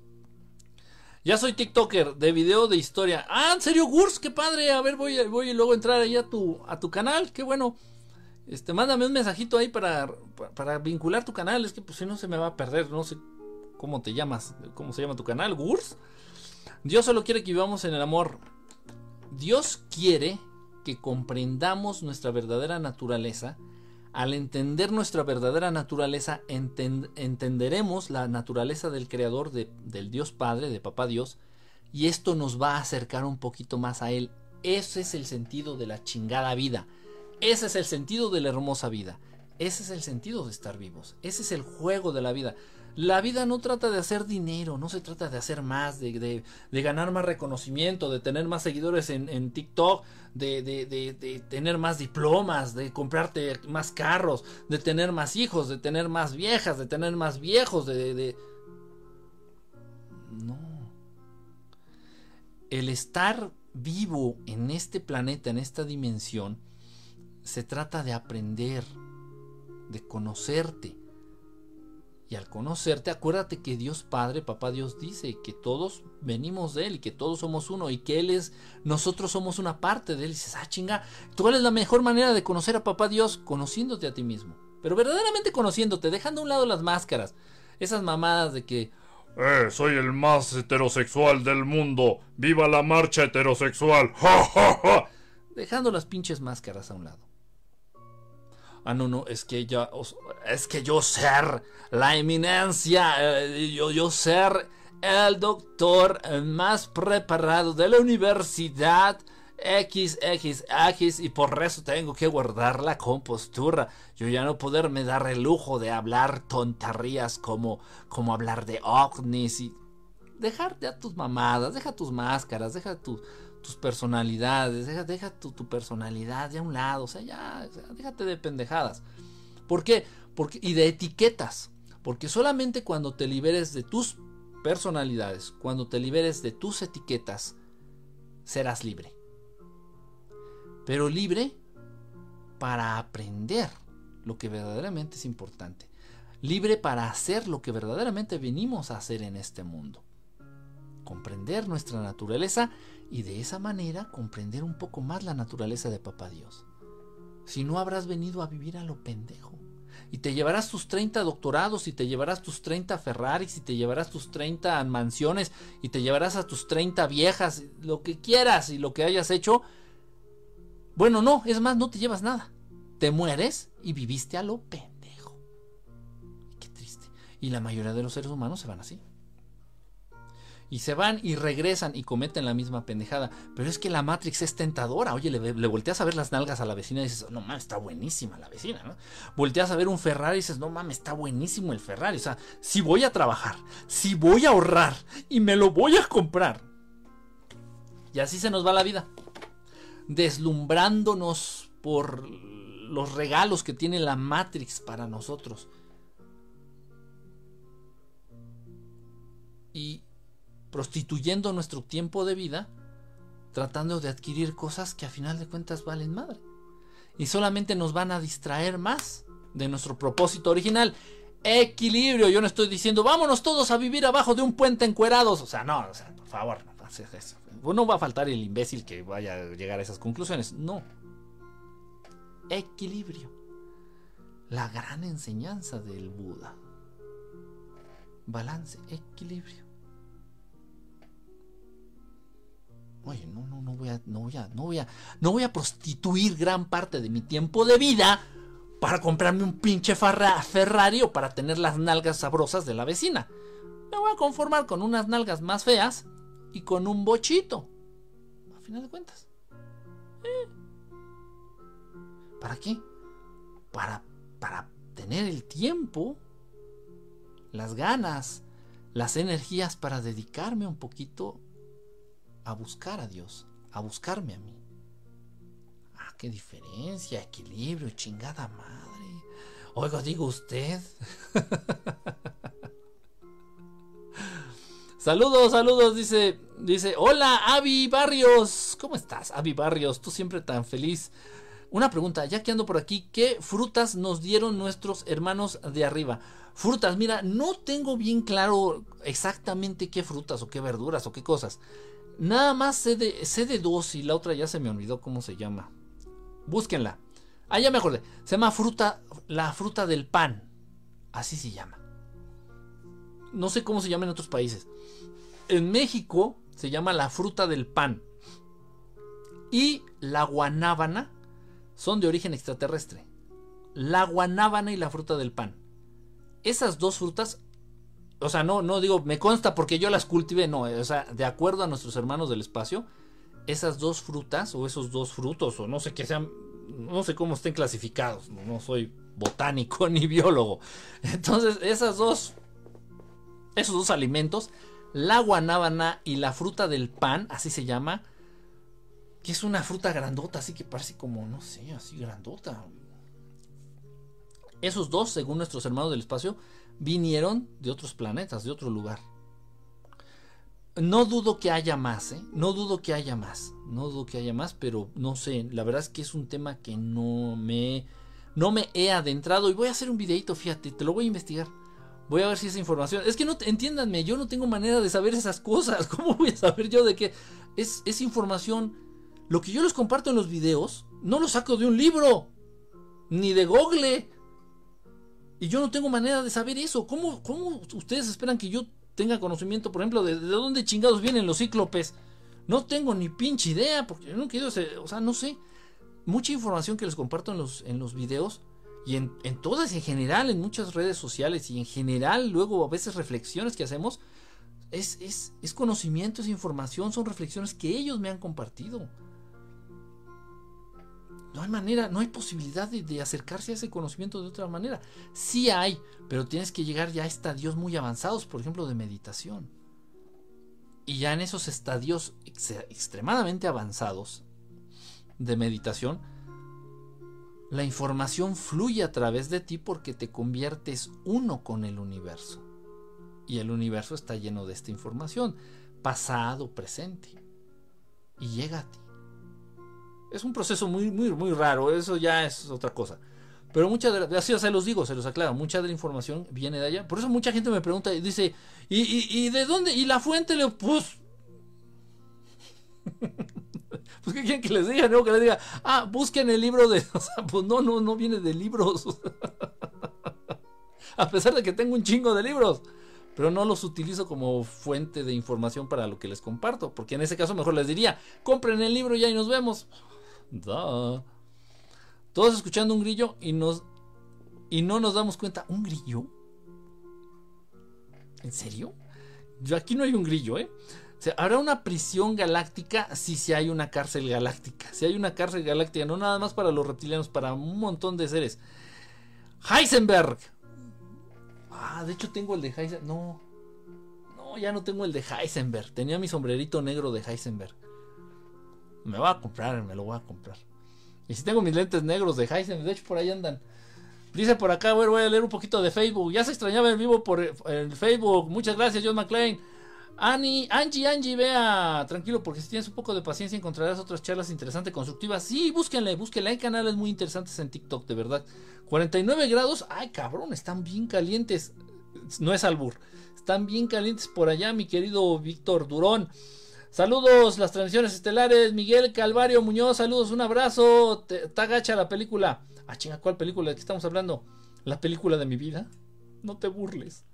Ya soy TikToker de video de historia. Ah, ¿en serio, Gurs? Qué padre. A ver, voy, voy luego a entrar ahí a tu, a tu canal. Qué bueno. Este, mándame un mensajito ahí para, para vincular tu canal. Es que pues si no se me va a perder. No sé cómo te llamas. ¿Cómo se llama tu canal? ¿Gurs? Dios solo quiere que vivamos en el amor. Dios quiere que comprendamos nuestra verdadera naturaleza al entender nuestra verdadera naturaleza, entenderemos la naturaleza del Creador, del Dios Padre, de Papá Dios, y esto nos va a acercar un poquito más a Él. Ese es el sentido de la chingada vida. Ese es el sentido de la hermosa vida. Ese es el sentido de estar vivos. Ese es el juego de la vida. La vida no trata de hacer dinero, no se trata de hacer más, de, ganar más reconocimiento, de tener más seguidores en, TikTok, de, de, tener más diplomas, de comprarte más carros, de tener más hijos, de tener más viejas, de tener más viejos, de... No. El estar vivo en este planeta, en esta dimensión, se trata de aprender, de conocerte y al conocerte, acuérdate que Dios Padre, Papá Dios dice que todos venimos de Él y que todos somos uno y que Él es, nosotros somos una parte de Él. Y dices, ah, chinga, ¿cuál es la mejor manera de conocer a Papá Dios? Conociéndote a ti mismo. Pero verdaderamente conociéndote, dejando a un lado las máscaras. Esas mamadas de que... Eh, soy el más heterosexual del mundo. ¡Viva la marcha heterosexual! ¡Ja, ja, ja! Dejando las pinches máscaras a un lado. Ah, no, no, es que ya, es que yo ser la eminencia, eh, yo, yo ser el doctor más preparado de la universidad. XXX y por eso tengo que guardar la compostura. Yo ya no poderme dar el lujo de hablar tonterías como, como hablar de ovnis y dejarte a tus mamadas, deja tus máscaras, deja tu, tus personalidades, deja, deja tu, personalidad de a un lado, o sea, ya, déjate de pendejadas. ¿Por qué? Porque, y de etiquetas, porque solamente cuando te liberes de tus personalidades, cuando te liberes de tus etiquetas, serás libre. Pero libre para aprender lo que verdaderamente es importante. Libre para hacer lo que verdaderamente venimos a hacer en este mundo. Comprender nuestra naturaleza y de esa manera comprender un poco más la naturaleza de Papá Dios. Si no habrás venido a vivir a lo pendejo. Y te llevarás tus 30 doctorados y te llevarás tus 30 Ferraris y te llevarás tus 30 mansiones y te llevarás a tus 30 viejas, lo que quieras y lo que hayas hecho. Bueno, no, es más, no te llevas nada. Te mueres y viviste a lo pendejo. Qué triste. Y la mayoría de los seres humanos se van así y se van y regresan y cometen la misma pendejada. Pero es que la Matrix es tentadora. Oye, le, volteas a ver las nalgas a la vecina y dices, no mames, está buenísima la vecina, ¿no? Volteas a ver un Ferrari y dices, no mames, está buenísimo el Ferrari. O sea, si voy a trabajar, si voy a ahorrar y me lo voy a comprar. Y así se nos va la vida. Deslumbrándonos por los regalos que tiene la Matrix para nosotros. Y prostituyendo nuestro tiempo de vida, tratando de adquirir cosas que a final de cuentas valen madre. Y solamente nos van a distraer más de nuestro propósito original. Equilibrio, yo no estoy diciendo vámonos todos a vivir abajo de un puente encuerados. O sea, no, o sea, por favor, no, eso. no va a faltar el imbécil que vaya a llegar a esas conclusiones. No. Equilibrio. la gran enseñanza del Buda. Balance, equilibrio. Oye, no, no, no voy a, no voy a, no voy a, no voy a prostituir gran parte de mi tiempo de vida para comprarme un pinche Ferrari o para tener las nalgas sabrosas de la vecina. Me voy a conformar con unas nalgas más feas y con un bochito. A final de cuentas. Eh. ¿Para qué? Para, para tener el tiempo, las ganas, las energías para dedicarme un poquito a buscar a Dios, a buscarme a mí. Ah, qué diferencia, equilibrio, chingada madre. Oiga, digo usted. saludos, saludos, dice, dice, hola, Avi Barrios. ¿Cómo estás, Avi Barrios? Tú siempre tan feliz. Una pregunta, ya que ando por aquí, ¿qué frutas nos dieron nuestros hermanos de arriba? Frutas, mira, no tengo bien claro exactamente qué frutas o qué verduras o qué cosas. Nada más sé de, dos y la otra ya se me olvidó cómo se llama. Búsquenla. Ah, ya me acordé. Se llama fruta, la fruta del pan. Así se llama. No sé cómo se llama en otros países. En México se llama la fruta del pan. Y la guanábana son de origen extraterrestre. La guanábana y la fruta del pan. Esas dos frutas o sea, no, no digo, me consta porque yo las cultivé, no, o sea, de acuerdo a nuestros hermanos del espacio, esas dos frutas o esos dos frutos, o no sé qué sean, no sé cómo estén clasificados, no, soy botánico ni biólogo. Entonces, esas dos, esos dos alimentos, la guanábana y la fruta del pan, así se llama, que es una fruta grandota, así que parece como, no sé, así grandota. Esos dos, según nuestros hermanos del espacio, vinieron de otros planetas, de otro lugar. No dudo que haya más, ¿eh? No dudo que haya más. No dudo que haya más, pero no sé. La verdad es que es un tema que no me, no me he adentrado. Y voy a hacer un videito, fíjate, te lo voy a investigar. Voy a ver si esa información. Es que no, entiéndanme, yo no tengo manera de saber esas cosas. ¿Cómo voy a saber yo de qué? Es, es información. Lo que yo les comparto en los videos, no lo saco de un libro, ni de Google. Y yo no tengo manera de saber eso. ¿Cómo, cómo ustedes esperan que yo tenga conocimiento, por ejemplo, de, de dónde chingados vienen los cíclopes? No tengo ni pinche idea, porque yo no quiero, o sea, no sé. Mucha información que les comparto en los, en los videos y en, en todas en general, en muchas redes sociales y en general, luego a veces reflexiones que hacemos, es, es, es conocimiento, es información, son reflexiones que ellos me han compartido. No hay manera, no hay posibilidad de, acercarse a ese conocimiento de otra manera. Sí hay, pero tienes que llegar ya a estadios muy avanzados, por ejemplo, de meditación. Y ya en esos estadios extremadamente avanzados de meditación, la información fluye a través de ti porque te conviertes uno con el universo. Y el universo está lleno de esta información, pasado, presente. Y llega a ti. Es un proceso muy, muy, muy raro, eso ya es otra cosa. Pero mucha de la, así se los digo, se los aclaro, mucha de la información viene de allá. Por eso mucha gente me pregunta y dice, ¿y, y, de dónde? ¿Y la fuente? Le pues... pues ¿qué quieren que les diga? No, que les diga, ah, busquen el libro de... O sea, pues no, no, no viene de libros. A pesar de que tengo un chingo de libros. Pero no los utilizo como fuente de información para lo que les comparto. Porque en ese caso mejor les diría, compren el libro ya y nos vemos. Todos escuchando un grillo y nos y no nos damos cuenta. ¿Un grillo? ¿En serio? Yo aquí no hay un grillo, ¿eh? ¿habrá una prisión galáctica? Sí hay una cárcel galáctica. Si hay una cárcel galáctica, no nada más para los reptilianos, para un montón de seres. Heisenberg. Ah, de hecho tengo el de Heisenberg. No. No, ya no tengo el de Heisenberg. Tenía mi sombrerito negro de Heisenberg. Me voy a comprar, me lo voy a comprar. Y si tengo mis lentes negros de Heisen, de hecho por ahí andan. Dice por acá, voy a leer un poquito de Facebook. Ya se extrañaba el vivo por el Facebook. Muchas gracias, John McClain. Annie, Angie, Angie, vea, tranquilo, porque si tienes un poco de paciencia encontrarás otras charlas interesantes, constructivas. Sí, búsquenle, búsquenle. Hay canales muy interesantes en TikTok, de verdad. 49 grados, ay cabrón, están bien calientes. No es albur, están bien calientes por allá, mi querido Víctor Durón. Saludos, las transmisiones estelares. Miguel Calvario Muñoz, saludos, un abrazo. Está gacha la película. Ah, chinga, ¿cuál película? ¿De qué estamos hablando? ¿La película de mi vida? No te burles.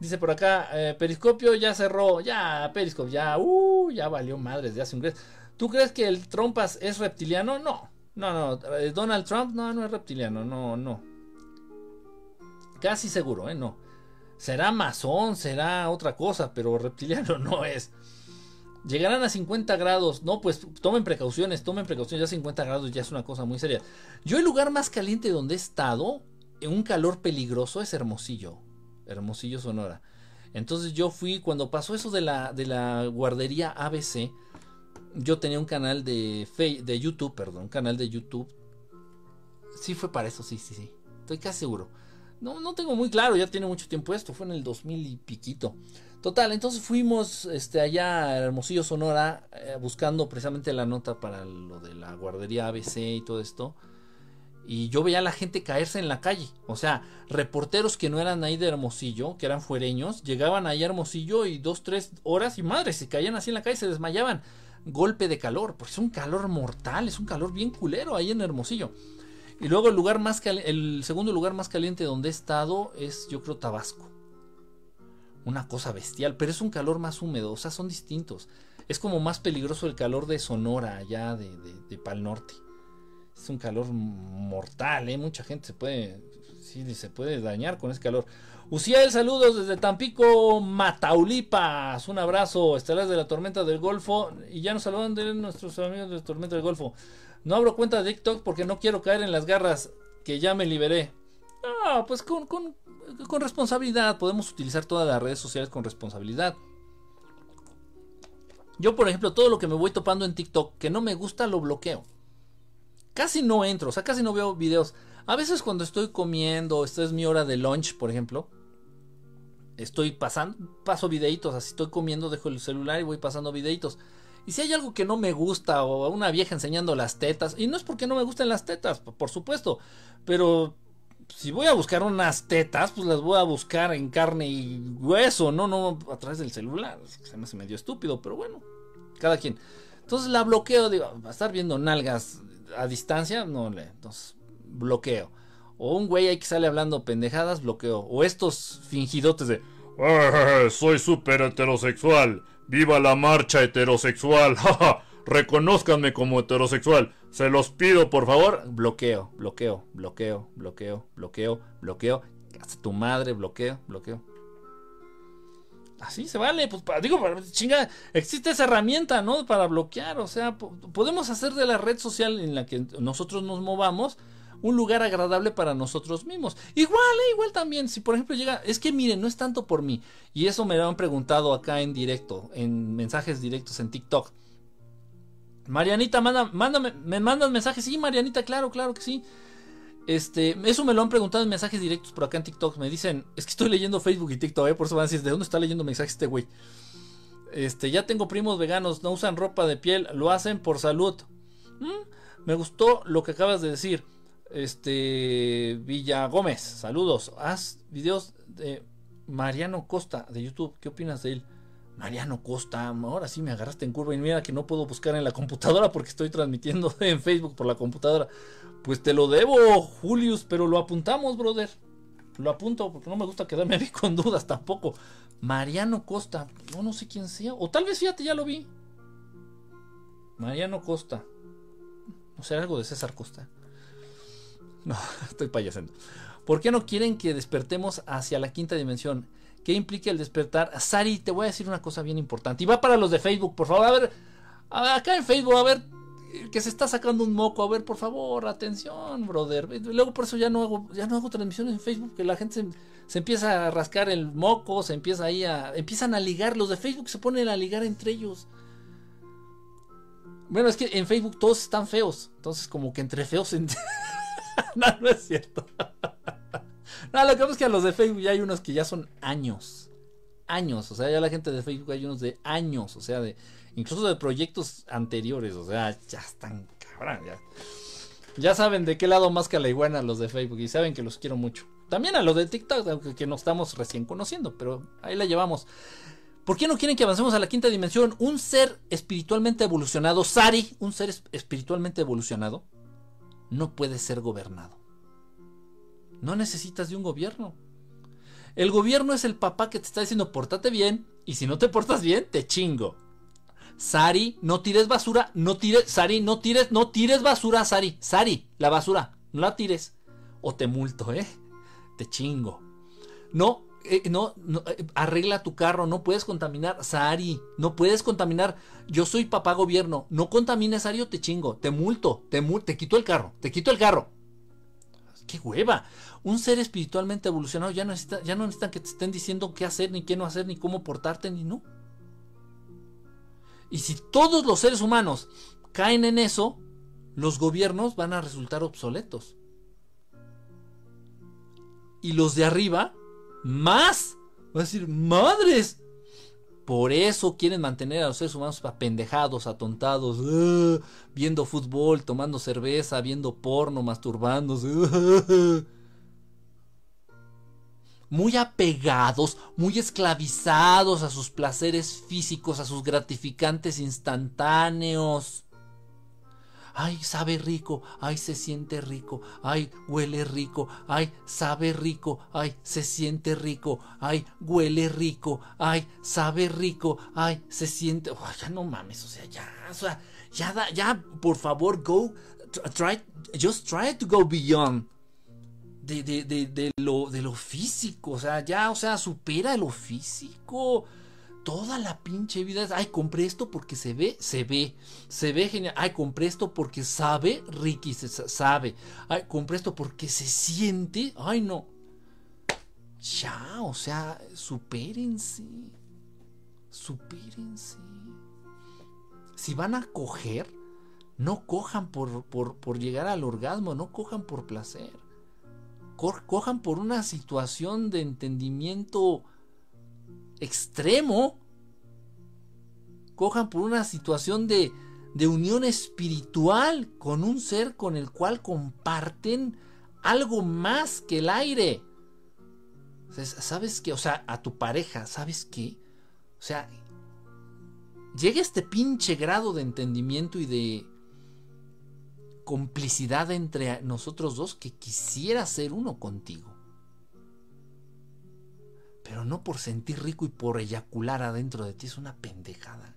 Dice por acá, eh, Periscopio ya cerró. Ya, Periscopio, ya, uh, ya valió madres de hace un ¿Tú crees que el Trumpas es reptiliano? No. No, no. Eh, Donald Trump, no, no es reptiliano. No, no. Casi seguro, ¿eh? No. Será masón, será otra cosa, pero reptiliano no es. Llegarán a 50 grados. No, pues tomen precauciones, tomen precauciones. Ya 50 grados ya es una cosa muy seria. Yo el lugar más caliente donde he estado, en un calor peligroso, es Hermosillo. Hermosillo, Sonora. Entonces yo fui, cuando pasó eso de la, de la guardería ABC, yo tenía un canal de, de YouTube, perdón, un canal de YouTube. Sí fue para eso, sí, sí, sí. Estoy casi seguro. No, no tengo muy claro, ya tiene mucho tiempo esto, fue en el 2000 y piquito. Total, entonces fuimos este, allá a Hermosillo, Sonora, eh, buscando precisamente la nota para lo de la guardería ABC y todo esto. Y yo veía a la gente caerse en la calle. O sea, reporteros que no eran ahí de Hermosillo, que eran fuereños, llegaban ahí a Hermosillo y dos, tres horas y madre, se caían así en la calle, se desmayaban. Golpe de calor, porque es un calor mortal, es un calor bien culero ahí en Hermosillo. Y luego el lugar más el segundo lugar más caliente donde he estado es, yo creo, Tabasco una cosa bestial, pero es un calor más húmedo, o sea, son distintos. Es como más peligroso el calor de Sonora, allá de, de, Pal Norte. Es un calor mortal, ¿eh? Mucha gente se puede, sí, se puede dañar con ese calor. Uciel, saludos desde Tampico, Mataulipas. Un abrazo, estelas de la tormenta del Golfo. Y ya nos saludan de nuestros amigos de la tormenta del Golfo. No abro cuenta de TikTok porque no quiero caer en las garras que ya me liberé. Ah, pues con, con, con responsabilidad. Podemos utilizar todas las redes sociales con responsabilidad. Yo, por ejemplo, todo lo que me voy topando en TikTok que no me gusta lo bloqueo. Casi no entro, o sea, casi no veo videos. A veces cuando estoy comiendo, esta es mi hora de lunch, por ejemplo, estoy pasando, paso videitos, así estoy comiendo, dejo el celular y voy pasando videitos. Y si hay algo que no me gusta o una vieja enseñando las tetas, y no es porque no me gusten las tetas, por supuesto, pero si voy a buscar unas tetas, pues las voy a buscar en carne y hueso, no, no a través del celular. Se me hace medio estúpido, pero bueno, cada quien. Entonces la bloqueo, digo, va a estar viendo nalgas a distancia, no le, entonces bloqueo. O un güey ahí que sale hablando pendejadas, bloqueo. O estos fingidotes de, soy súper heterosexual, viva la marcha heterosexual, reconozcanme como heterosexual. Se los pido, por favor. Bloqueo, bloqueo, bloqueo, bloqueo, bloqueo, bloqueo. Hasta tu madre, bloqueo, bloqueo. Así se vale, pues digo, chinga, existe esa herramienta, ¿no? Para bloquear, o sea, podemos hacer de la red social en la que nosotros nos movamos un lugar agradable para nosotros mismos. Igual, eh, igual también, si por ejemplo llega, es que miren, no es tanto por mí, y eso me lo han preguntado acá en directo, en mensajes directos en TikTok. Marianita, manda, mándame, me mandan mensajes. Sí, Marianita, claro, claro que sí. Este, eso me lo han preguntado en mensajes directos por acá en TikTok. Me dicen, es que estoy leyendo Facebook y TikTok, ¿eh? por eso van a decir, ¿de dónde está leyendo mensajes este güey? Este, ya tengo primos veganos, no usan ropa de piel, lo hacen por salud. Mm, me gustó lo que acabas de decir. Este, Villa Gómez, saludos. Haz videos de Mariano Costa de YouTube. ¿Qué opinas de él? Mariano Costa, ahora sí me agarraste en curva y mira que no puedo buscar en la computadora porque estoy transmitiendo en Facebook por la computadora. Pues te lo debo, Julius, pero lo apuntamos, brother. Lo apunto porque no me gusta quedarme ahí con dudas tampoco. Mariano Costa, no, no sé quién sea. O tal vez fíjate, ya lo vi. Mariano Costa. No sé, algo de César Costa. No, estoy payasando. ¿Por qué no quieren que despertemos hacia la quinta dimensión? ¿Qué implica el despertar? Sari, te voy a decir una cosa bien importante. Y va para los de Facebook, por favor. A ver, acá en Facebook, a ver, que se está sacando un moco. A ver, por favor, atención, brother. Luego por eso ya no hago, ya no hago transmisiones en Facebook, que la gente se, empieza a rascar el moco, se empieza ahí a. empiezan a ligar. Los de Facebook se ponen a ligar entre ellos. Bueno, es que en Facebook todos están feos. Entonces, como que entre feos. no, no es cierto. No, lo que pasa es que a los de Facebook ya hay unos que ya son años. Años. O sea, ya la gente de Facebook hay unos de años. O sea, de incluso de proyectos anteriores. O sea, ya están cabrón. Ya, ya saben de qué lado más que la iguana los de Facebook. Y saben que los quiero mucho. También a los de TikTok, aunque que nos estamos recién conociendo. Pero ahí la llevamos. ¿Por qué no quieren que avancemos a la quinta dimensión? Un ser espiritualmente evolucionado, Sari, un ser espiritualmente evolucionado, no puede ser gobernado. No necesitas de un gobierno. El gobierno es el papá que te está diciendo pórtate bien y si no te portas bien, te chingo. Sari, no tires basura, no tires, Sari, no tires, no tires basura, Sari, Sari, la basura, no la tires. O te multo, ¿eh? Te chingo. No, eh, no, eh, arregla tu carro, no puedes contaminar, Sari, no puedes contaminar. Yo soy papá gobierno, no contamines, Sari, o te chingo, te multo, te, te quito el carro, te quito el carro. ¡Qué hueva! Un ser espiritualmente evolucionado ya no, necesita, ya no que te estén diciendo qué hacer, ni qué no hacer, ni cómo portarte, ni no. Y si todos los seres humanos caen en eso, los gobiernos van a resultar obsoletos. Y los de arriba, más. Va a decir, madres. Por eso quieren mantener a los seres humanos apendejados, atontados, viendo fútbol, tomando cerveza, viendo porno, masturbándose. Muy apegados, muy esclavizados a sus placeres físicos, a sus gratificantes instantáneos. Ay, sabe rico, ay, se siente rico, ay, huele rico, ay, sabe rico, ay, se siente rico, ay, huele rico, ay, sabe rico, ay, se siente. ya no mames, o sea, ya, o sea, ya, ya, por favor, go, try, just try to go beyond de, lo, de lo físico. O sea, ya, o sea, supera lo físico. Toda la pinche vida es, ay, compré esto porque se ve, se ve, se ve genial. Ay, compré esto porque sabe, Ricky, se sabe. Ay, compré esto porque se siente. Ay, no. Ya, o sea, supérense. Supérense. Si van a coger, no cojan por, por, por llegar al orgasmo, no cojan por placer cojan por una situación de entendimiento extremo, cojan por una situación de, de unión espiritual con un ser con el cual comparten algo más que el aire. ¿Sabes qué? O sea, a tu pareja, ¿sabes qué? O sea, llega este pinche grado de entendimiento y de complicidad entre nosotros dos que quisiera ser uno contigo. Pero no por sentir rico y por eyacular adentro de ti, es una pendejada.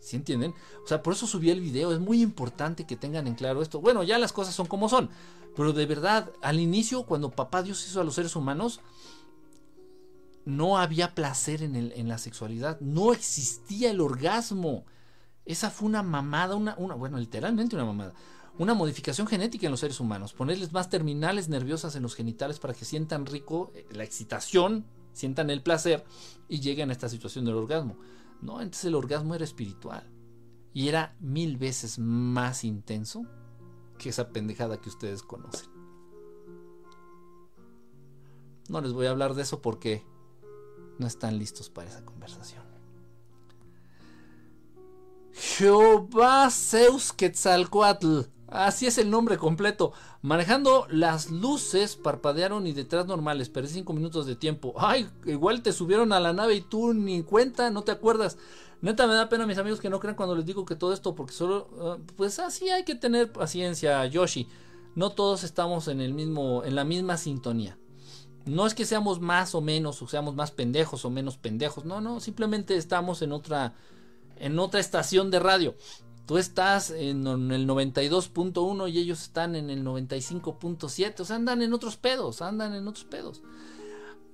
¿Sí entienden? O sea, por eso subí el video, es muy importante que tengan en claro esto. Bueno, ya las cosas son como son, pero de verdad, al inicio, cuando papá Dios hizo a los seres humanos, no había placer en, en la sexualidad, no existía el orgasmo. Esa fue una mamada, una, una, bueno, literalmente una mamada. Una modificación genética en los seres humanos. Ponerles más terminales nerviosas en los genitales para que sientan rico eh, la excitación, sientan el placer y lleguen a esta situación del orgasmo. No, entonces el orgasmo era espiritual. Y era mil veces más intenso que esa pendejada que ustedes conocen. No les voy a hablar de eso porque no están listos para esa conversación. Jehová Zeus Quetzalcoatl. Así es el nombre completo. Manejando las luces, parpadearon y detrás normales. Perdí cinco minutos de tiempo. Ay, igual te subieron a la nave y tú ni cuenta, no te acuerdas. Neta, me da pena, mis amigos, que no crean cuando les digo que todo esto, porque solo. Ah, pues así hay que tener paciencia, Yoshi. No todos estamos en el mismo, en la misma sintonía. No es que seamos más o menos, o seamos más pendejos o menos pendejos. No, no, simplemente estamos en otra en otra estación de radio. Tú estás en el 92.1 y ellos están en el 95.7. O sea, andan en otros pedos, andan en otros pedos.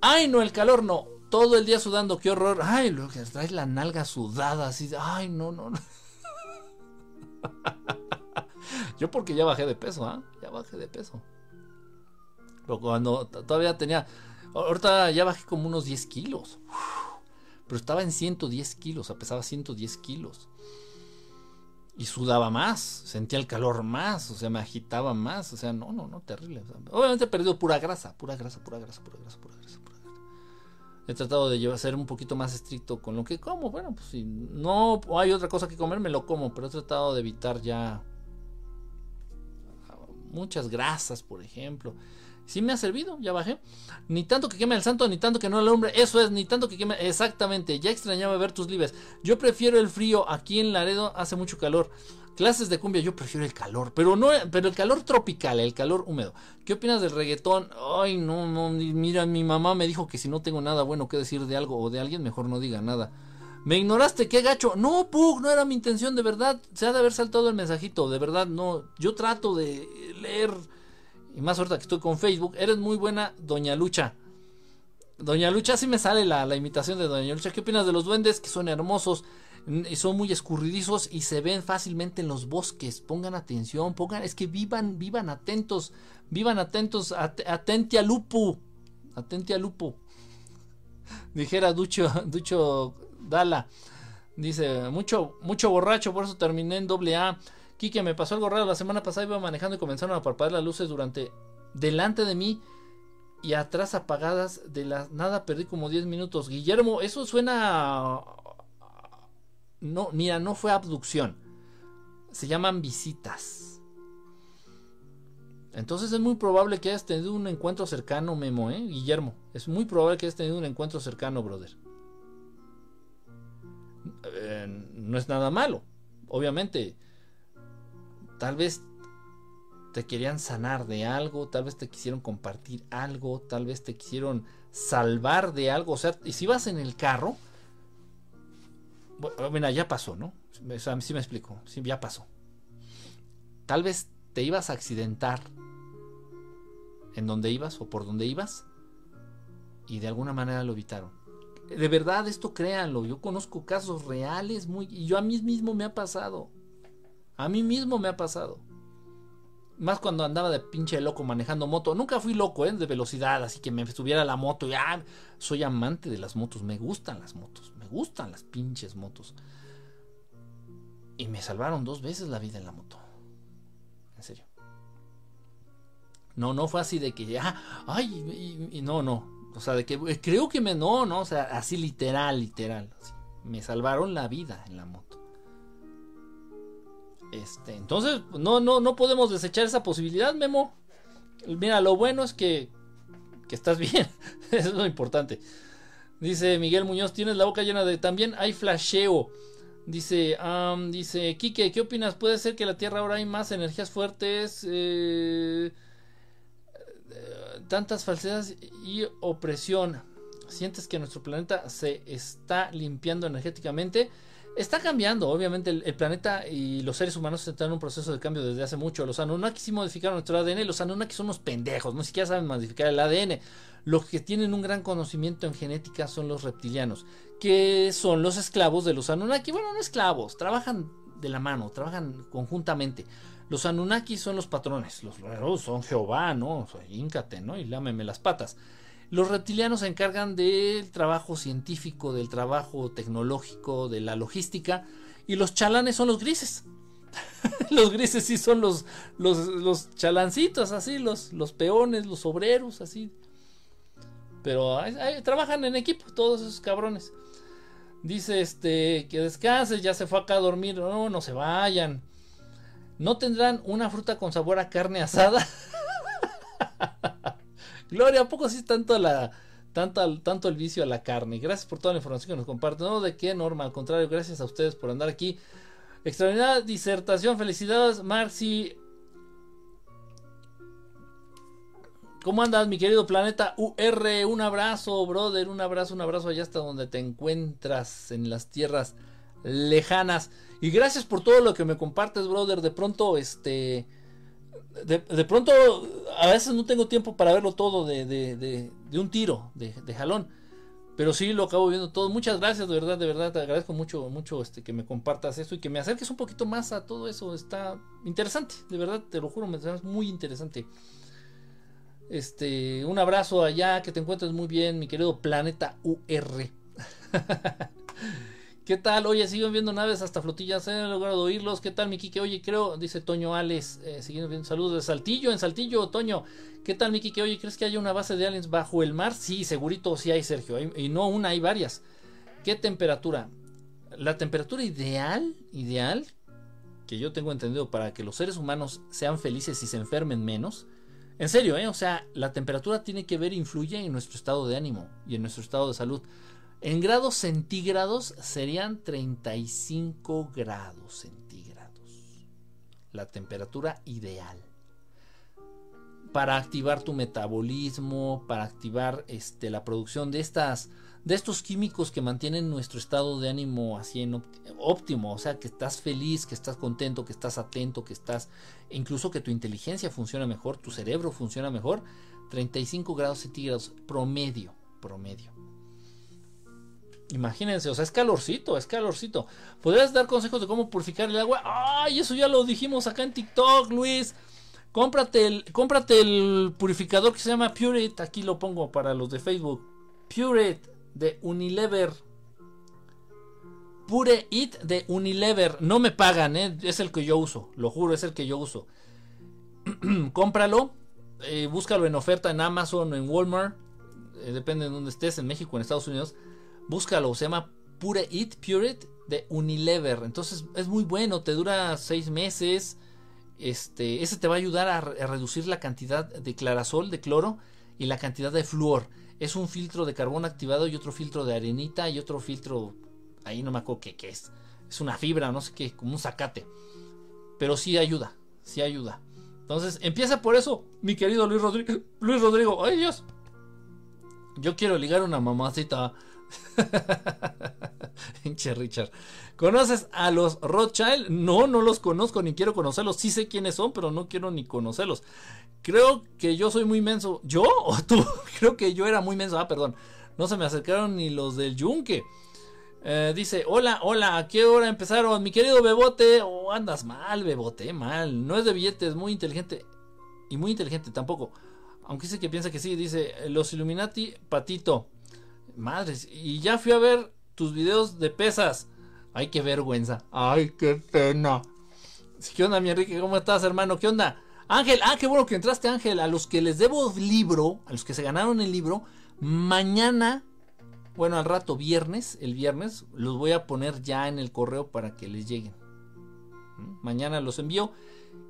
Ay, no, el calor no. Todo el día sudando, qué horror. Ay, lo que traes la nalga sudada, así. Ay, no, no, no. Yo porque ya bajé de peso, ¿ah? Ya bajé de peso. Pero cuando todavía tenía... Ahorita ya bajé como unos 10 kilos pero estaba en 110 kilos, pesaba 110 kilos. Y sudaba más, sentía el calor más, o sea, me agitaba más, o sea, no, no, no, terrible. obviamente he perdido pura grasa, pura grasa, pura grasa, pura grasa, pura grasa, pura grasa. He tratado de ser un poquito más estricto con lo que como, bueno, pues si no hay otra cosa que comer, me lo como, pero he tratado de evitar ya muchas grasas, por ejemplo. Sí me ha servido, ya bajé. Ni tanto que queme el santo, ni tanto que no hombre Eso es, ni tanto que queme. Exactamente, ya extrañaba ver tus libres. Yo prefiero el frío. Aquí en Laredo hace mucho calor. Clases de cumbia, yo prefiero el calor, pero no, pero el calor tropical, el calor húmedo. ¿Qué opinas del reggaetón? Ay, no, no, mira, mi mamá me dijo que si no tengo nada bueno que decir de algo o de alguien, mejor no diga nada. Me ignoraste, qué gacho. No, Pug, no era mi intención, de verdad. Se ha de haber saltado el mensajito, de verdad, no. Yo trato de leer, y más ahorita que estoy con Facebook. Eres muy buena, Doña Lucha. Doña Lucha, sí me sale la, la imitación de Doña Lucha. ¿Qué opinas de los duendes? Que son hermosos son muy escurridizos y se ven fácilmente en los bosques. Pongan atención, pongan, es que vivan, vivan atentos, vivan atentos, atenti a lupo, atenti a lupo. Dijera Ducho, Ducho Dala. Dice, mucho, mucho borracho, por eso terminé en doble A. Quique, me pasó algo raro. La semana pasada iba manejando y comenzaron a parpadear las luces durante, delante de mí y atrás apagadas de la nada perdí como 10 minutos. Guillermo, eso suena no, mira, no fue abducción. Se llaman visitas. Entonces es muy probable que hayas tenido un encuentro cercano, Memo, ¿eh? Guillermo. Es muy probable que hayas tenido un encuentro cercano, brother. Eh, no es nada malo. Obviamente, tal vez te querían sanar de algo, tal vez te quisieron compartir algo, tal vez te quisieron salvar de algo. O sea, y si vas en el carro, bueno, ya pasó, ¿no? O sea, sí me explico, sí, ya pasó. Tal vez te ibas a accidentar en donde ibas o por donde ibas y de alguna manera lo evitaron. De verdad, esto créanlo, yo conozco casos reales muy y yo a mí mismo me ha pasado. A mí mismo me ha pasado. Más cuando andaba de pinche loco manejando moto. Nunca fui loco, ¿eh? De velocidad, así que me subiera la moto. Y, ah, soy amante de las motos, me gustan las motos gustan las pinches motos. Y me salvaron dos veces la vida en la moto. En serio. No, no fue así de que, ya ay, y, no, no. O sea, de que eh, creo que me, no, no, o sea, así literal, literal. Me salvaron la vida en la moto. Este, entonces, no, no, no podemos desechar esa posibilidad, Memo. Mira, lo bueno es que, que estás bien. Eso es lo importante. Dice Miguel Muñoz, tienes la boca llena de... También hay flasheo. Dice, dice, Quique, ¿qué opinas? ¿Puede ser que la Tierra ahora hay más energías fuertes? Eh, tantas falsedades y opresión. ¿Sientes que nuestro planeta se está limpiando energéticamente? Está cambiando, obviamente el, planeta y los seres humanos están en un proceso de cambio desde hace mucho. Los Anunnakis sí modificaron nuestro ADN, los Anunnakis son unos pendejos, no siquiera saben modificar el ADN. Los que tienen un gran conocimiento en genética son los reptilianos, que son los esclavos de los Anunnaki. Bueno, no esclavos, trabajan de la mano, trabajan conjuntamente. Los Anunnaki son los patrones, los son Jehová, ¿no? O ¿no? Y lámeme las patas. Los reptilianos se encargan del trabajo científico, del trabajo tecnológico, de la logística. Y los chalanes son los grises. los grises sí son los, los, chalancitos, así, los, los peones, los obreros, así. Pero trabajan en equipo, todos esos cabrones. Dice este que descanses, ya se fue acá a dormir. No, no se vayan. ¿No tendrán una fruta con sabor a carne asada? Gloria, ¿a poco sí tanto la tanto, tanto el vicio a la carne? Gracias por toda la información que nos comparten. No, de qué, Norma, al contrario, gracias a ustedes por andar aquí. Extraordinaria disertación, felicidades, Marci. ¿Cómo andas, mi querido planeta UR? Un abrazo, brother, un abrazo, un abrazo allá hasta donde te encuentras en las tierras lejanas. Y gracias por todo lo que me compartes, brother. De pronto, este. De, pronto, a veces no tengo tiempo para verlo todo de, de, de un tiro, de, jalón. Pero sí lo acabo viendo todo. Muchas gracias, de verdad, de verdad. Te agradezco mucho, mucho este, que me compartas eso y que me acerques un poquito más a todo eso. Está interesante, de verdad, te lo juro, me es muy interesante. Este, un abrazo allá, que te encuentres muy bien, mi querido planeta UR. ¿Qué tal? Oye, siguen viendo naves hasta flotillas, he logrado oírlos. ¿Qué tal, mi Kike? Oye, creo, dice Toño Alex, eh, siguiendo viendo saludos de Saltillo, en Saltillo, Toño. ¿Qué tal, mi Kike? Oye, ¿crees que haya una base de aliens bajo el mar? Sí, segurito sí hay, Sergio. y no una, hay varias. ¿Qué temperatura? La temperatura ideal, ideal, que yo tengo entendido para que los seres humanos sean felices y se enfermen menos, en serio, ¿eh? O sea, la temperatura tiene que ver, influye en nuestro estado de ánimo y en nuestro estado de salud. En grados centígrados serían 35 grados centígrados. la temperatura ideal para activar tu metabolismo, para activar este, la producción de estas de estos químicos que mantienen nuestro estado de ánimo así en óptimo, o sea, que estás feliz, que estás contento, que estás atento, que estás incluso que tu inteligencia funciona mejor, tu cerebro funciona mejor, 35 grados centígrados promedio, promedio. Imagínense, o sea, es calorcito, es calorcito. ¿Podrías dar consejos de cómo purificar el agua? ¡Ay! Eso ya lo dijimos acá en TikTok, Luis. Cómprate el, cómprate el purificador que se llama Pureit. Aquí lo pongo para los de Facebook. Pureit de Unilever. Pure It de Unilever. No me pagan, ¿eh? es el que yo uso. Lo juro, es el que yo uso. Cómpralo. Eh, búscalo en oferta en Amazon o en Walmart. Eh, depende de dónde estés, en México, en Estados Unidos. Búscalo. Se llama Pure It, Pure It de Unilever. Entonces es muy bueno. Te dura seis meses. Este, ese te va a ayudar a, reducir la cantidad de clarasol, de cloro y la cantidad de flúor es un filtro de carbón activado y otro filtro de arenita y otro filtro, ahí no me acuerdo qué, es. Es una fibra, no sé qué, como un zacate. Pero sí ayuda, sí ayuda. Entonces, empieza por eso, mi querido Luis Rodrigo. Luis Rodrigo, ay Dios. Yo quiero ligar una mamacita. Pinche Richard. ¿Conoces a los Rothschild? No, no los conozco ni quiero conocerlos. Sí sé quiénes son, pero no quiero ni conocerlos. Creo que yo soy muy menso. ¿Yo o tú? Creo que yo era muy menso. Ah, perdón. No se me acercaron ni los del yunque. Eh, dice, hola, hola, ¿a qué hora empezaron? Mi querido Bebote. Oh, andas mal, Bebote, mal. No es de billetes, muy inteligente. Y muy inteligente tampoco. Aunque dice que piensa que sí. Dice, los Illuminati, patito. Madres, y ya fui a ver tus videos de pesas. Ay, qué vergüenza. Ay, qué pena. ¿Qué onda, mi Enrique? ¿Cómo estás, hermano? ¿Qué onda? Ángel, ah, qué bueno que entraste, Ángel. A los que les debo libro, a los que se ganaron el libro, mañana, bueno, al rato, viernes, el viernes, los voy a poner ya en el correo para que les lleguen. ¿Mm? Mañana los envío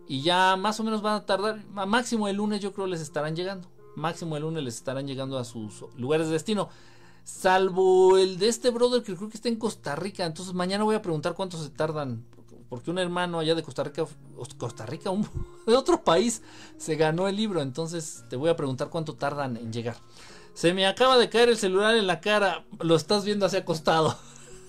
y ya más o menos van a tardar, máximo el lunes yo creo les estarán llegando. Máximo el lunes les estarán llegando a sus lugares de destino. Salvo el de este brother que creo que está en Costa Rica. Entonces mañana voy a preguntar cuánto se tardan porque un hermano allá de Costa Rica, Costa Rica, un, de otro país, se ganó el libro. Entonces te voy a preguntar cuánto tardan en llegar. Se me acaba de caer el celular en la cara. Lo estás viendo hacia acostado.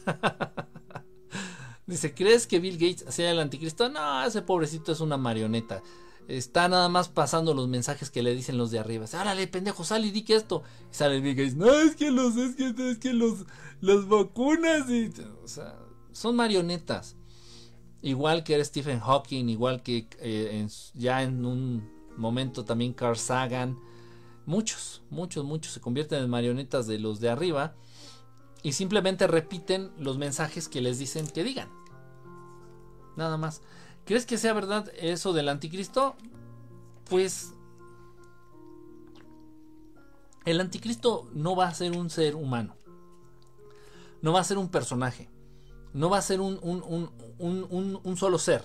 Dice, ¿crees que Bill Gates sea el anticristo? No, ese pobrecito es una marioneta. Está nada más pasando los mensajes que le dicen los de arriba. Árale, pendejo, sal y di que esto. Y sale Bill Gates. No, es que los, es que, es que los, las vacunas y, son marionetas. Igual que era Stephen Hawking, igual que eh, ya en un momento también Carl Sagan. Muchos, muchos, muchos se convierten en marionetas de los de arriba y simplemente repiten los mensajes que les dicen que digan. Nada más. ¿Crees que sea verdad eso del anticristo? Pues el anticristo no va a ser un ser humano. No va a ser un personaje no va a ser un, un, solo ser.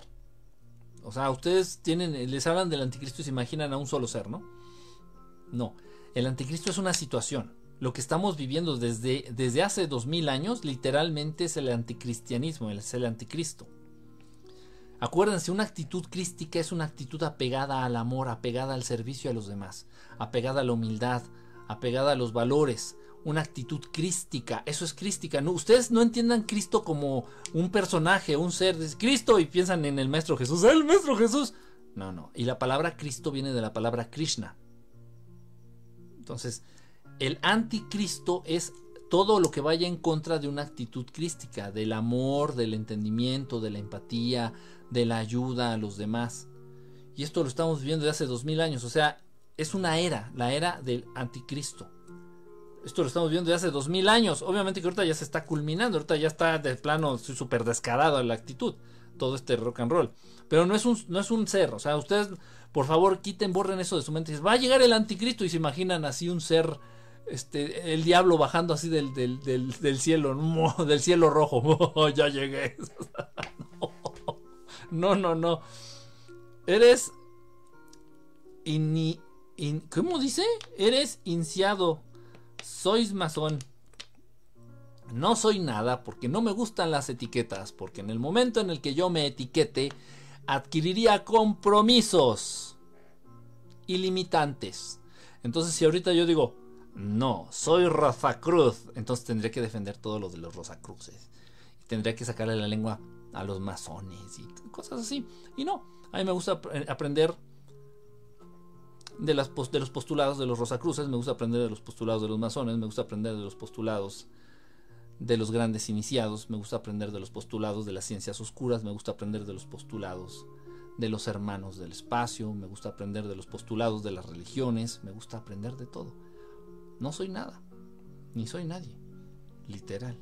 O sea, ustedes tienen, les hablan del anticristo y se imaginan a un solo ser, ¿no? No, el anticristo es una situación. Lo que estamos viviendo desde, desde hace dos mil años literalmente es el anticristianismo, es el anticristo. Acuérdense, una actitud crística es una actitud apegada al amor, apegada al servicio a los demás, apegada a la humildad, apegada a los valores, una actitud crística. Eso es crística. No, ustedes no entiendan Cristo como un personaje, un ser. de Cristo y piensan en el Maestro Jesús. ¡El Maestro Jesús! No, no. Y la palabra Cristo viene de la palabra Krishna. Entonces, el anticristo es todo lo que vaya en contra de una actitud crística, del amor, del entendimiento, de la empatía, de la ayuda a los demás. Y esto lo estamos viviendo desde hace dos mil años. O sea, es una era, la era del anticristo. Esto lo estamos viendo desde hace dos mil años. Obviamente que ahorita ya se está culminando, ahorita ya está de plano súper descarado la actitud, todo este rock and roll. Pero no es un, no es un ser, o sea, ustedes por favor quiten, borren eso de su mente. Va a llegar el anticristo y se imaginan así un ser, este, el diablo bajando así del, del, del, cielo, del cielo rojo. ya llegué. no, no, no. Eres... In, ¿Cómo dice? Eres iniciado sois masón. No soy nada porque no me gustan las etiquetas, porque en el momento en el que yo me etiquete, adquiriría compromisos ilimitantes. Entonces, si ahorita yo digo, no, soy Cruz, entonces tendría que defender todo lo de los Rosacruces. Tendría que sacarle la lengua a los masones y cosas así. Y no, a mí me gusta aprender de, las, de los postulados de los Rosacruces, me gusta aprender de los postulados de los masones, me gusta aprender de los postulados de los grandes iniciados, me gusta aprender de los postulados de las ciencias oscuras, me gusta aprender de los postulados de los hermanos del espacio, me gusta aprender de los postulados de las religiones, me gusta aprender de todo. No soy nada, ni soy nadie, literal.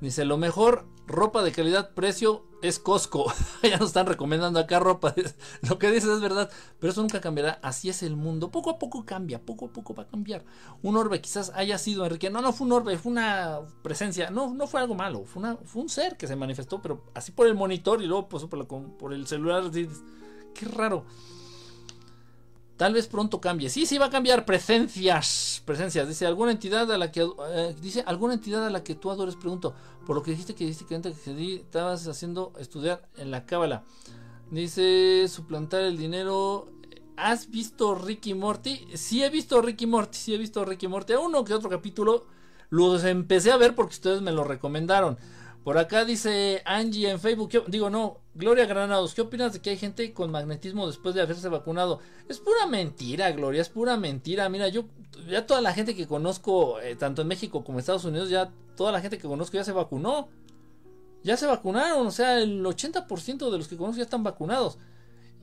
Dice, lo mejor, ropa de calidad, precio, es Costco. ya nos están recomendando acá ropa. lo que dices es verdad, pero eso nunca cambiará. Así es el mundo. Poco a poco cambia, poco a poco va a cambiar. Un orbe quizás haya sido Enrique. No, no fue un orbe, fue una presencia. No, no fue algo malo. Fue, una, fue un ser que se manifestó, pero así por el monitor y luego pues, por, por el celular. qué raro. Tal vez pronto cambie. Sí, sí va a cambiar. Presencias. Presencias. Dice alguna entidad a la que eh, dice alguna entidad a la que tú adores. Pregunto. Por lo que dijiste que dijiste que estabas haciendo estudiar en la cábala. Dice suplantar el dinero. ¿Has visto Ricky Morty? Sí he visto Ricky Morty. Sí he visto Ricky Morty. Uno que otro capítulo los empecé a ver porque ustedes me lo recomendaron. Por acá dice Angie en Facebook, digo no, Gloria Granados, ¿qué opinas de que hay gente con magnetismo después de haberse vacunado? Es pura mentira, Gloria, es pura mentira. Mira, yo, ya toda la gente que conozco, eh, tanto en México como en Estados Unidos, ya toda la gente que conozco ya se vacunó. Ya se vacunaron, o sea, el 80% de los que conozco ya están vacunados.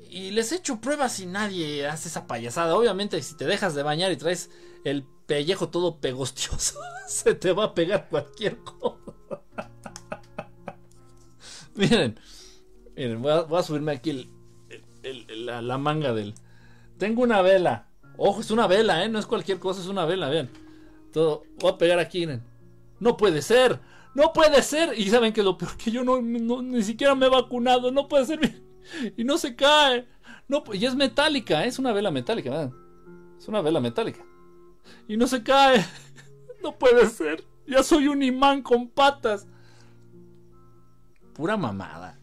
Y les he hecho pruebas y nadie hace esa payasada. Obviamente, si te dejas de bañar y traes el pellejo todo pegostioso, se te va a pegar cualquier cosa. Miren, miren, voy a, subirme aquí la, manga del. Tengo una vela. Ojo, es una vela, ¿eh? No es cualquier cosa, es una vela, vean. Todo. Voy a pegar aquí, miren. No puede ser. No puede ser. Y saben que lo peor que yo no, ni siquiera me he vacunado. No puede ser. Y no se cae. No, y es metálica, ¿eh? es una vela metálica, ¿verdad? Es una vela metálica. Y no se cae. No puede ser. Ya soy un imán con patas pura mamada.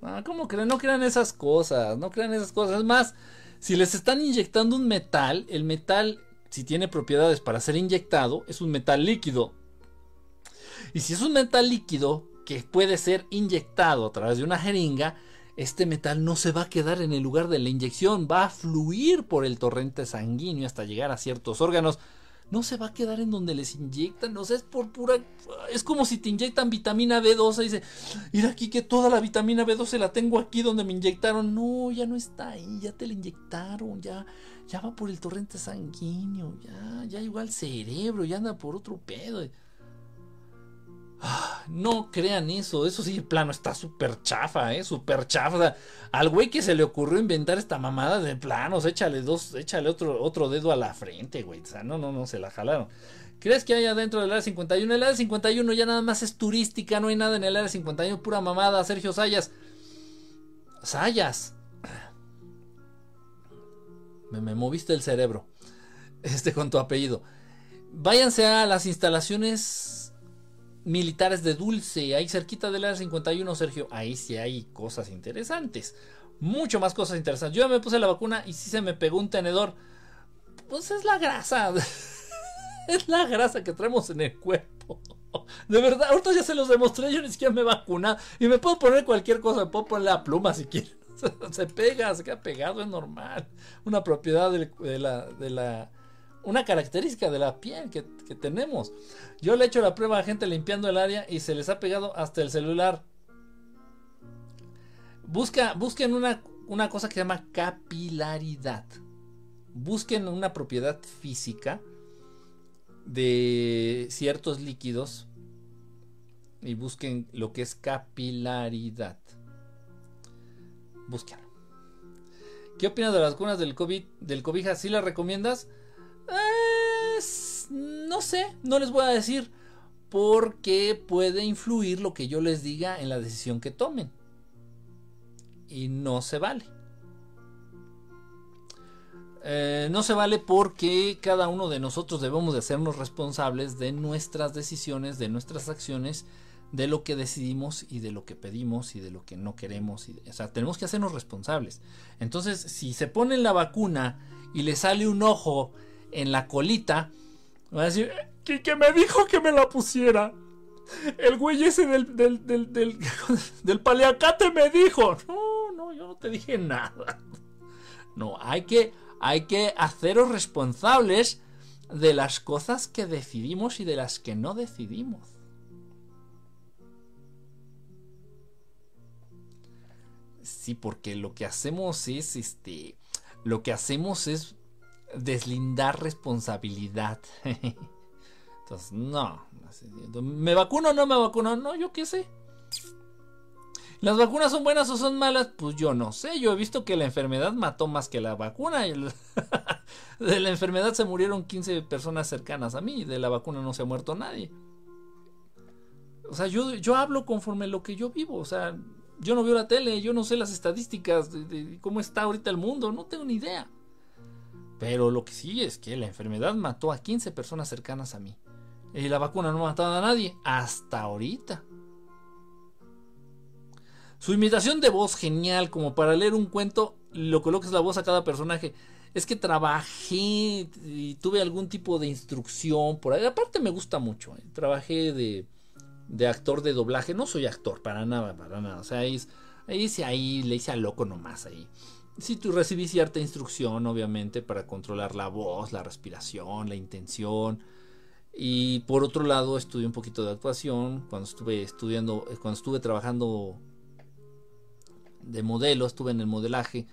No, ¿Cómo creen? No crean esas cosas, no crean esas cosas. Es más, si les están inyectando un metal, el metal, si tiene propiedades para ser inyectado, es un metal líquido. Y si es un metal líquido que puede ser inyectado a través de una jeringa, este metal no se va a quedar en el lugar de la inyección, va a fluir por el torrente sanguíneo hasta llegar a ciertos órganos no se va a quedar en donde les inyectan, o sea, es por pura... Es como si te inyectan vitamina B12 y dice, mira aquí que toda la vitamina B12 la tengo aquí donde me inyectaron. No, ya no está ahí, ya te la inyectaron, ya, ya va por el torrente sanguíneo, ya, ya igual cerebro, ya anda por otro pedo. No crean eso, eso sí, plano, está súper chafa, eh, súper chafa. al güey que se le ocurrió inventar esta mamada de planos, échale dos, échale otro, otro dedo a la frente, güey. O sea, no, no, no, se la jalaron. ¿Crees que hay adentro del área 51? El área 51 ya nada más es turística, no hay nada en el área 51, pura mamada, Sergio Sayas. Sayas. Me, me moviste el cerebro. Este con tu apellido. Váyanse a las instalaciones militares de Dulce, ahí cerquita del área 51, Sergio. Ahí sí hay cosas interesantes. Mucho más cosas interesantes. Yo ya me puse la vacuna y si se me pegó un tenedor. Pues es la grasa. es la grasa que traemos en el cuerpo. De verdad, ahorita ya se los demostré, yo ni siquiera me he vacunado. Y me puedo poner cualquier cosa, me puedo poner la pluma si quieren. Se pega, se queda pegado, es normal. Una propiedad de la, de la una característica de la piel que, tenemos. Yo le he hecho la prueba a gente limpiando el área y se les ha pegado hasta el celular. Busca, busquen una, una cosa que se llama capilaridad. Busquen una propiedad física de ciertos líquidos y busquen lo que es capilaridad. Búsquenlo. ¿Qué opinas de las vacunas del COVID, del cobija? ¿Sí las recomiendas? No sé, no les voy a decir porque puede influir lo que yo les diga en la decisión que tomen. Y no se vale. Eh, no se vale porque cada uno de nosotros debemos de hacernos responsables de nuestras decisiones, de nuestras acciones, de lo que decidimos y de lo que pedimos y de lo que no queremos. o sea, tenemos que hacernos responsables. Entonces, si se pone la vacuna y le sale un ojo en la colita, va a decir, que me dijo que me la pusiera. El güey ese del, del, del, del, del paliacate me dijo. No, no, yo no te dije nada. No, hay que, hay que haceros responsables de las cosas que decidimos y de las que no decidimos. Sí, porque lo que hacemos es, este, lo que hacemos es deslindar responsabilidad. Entonces, no, ¿me vacuno o no me vacuno? No, yo qué sé. ¿Las vacunas son buenas o son malas? Pues yo no sé. Yo he visto que la enfermedad mató más que la vacuna. de la enfermedad se murieron 15 personas cercanas a mí. De la vacuna no se ha muerto nadie. O sea, yo, yo hablo conforme lo que yo vivo. O sea, yo no veo la tele, yo no sé las estadísticas de, cómo está ahorita el mundo. No tengo ni idea. Pero lo que sí es que la enfermedad mató a 15 personas cercanas a mí. Y la vacuna no ha matado a nadie. Hasta ahorita. Su imitación de voz genial, como para leer un cuento, lo colocas la voz a cada personaje. Es que trabajé y tuve algún tipo de instrucción por ahí. Aparte me gusta mucho. ¿eh? Trabajé de, de, actor de doblaje. No soy actor, para nada, para nada. O sea, ahí, ahí ahí, le hice a loco nomás ahí. Sí, tú recibí cierta instrucción, obviamente, para controlar la voz, la respiración, la intención. Y por otro lado, estudié un poquito de actuación cuando estuve estudiando, eh, cuando estuve trabajando de modelo, estuve en el modelaje.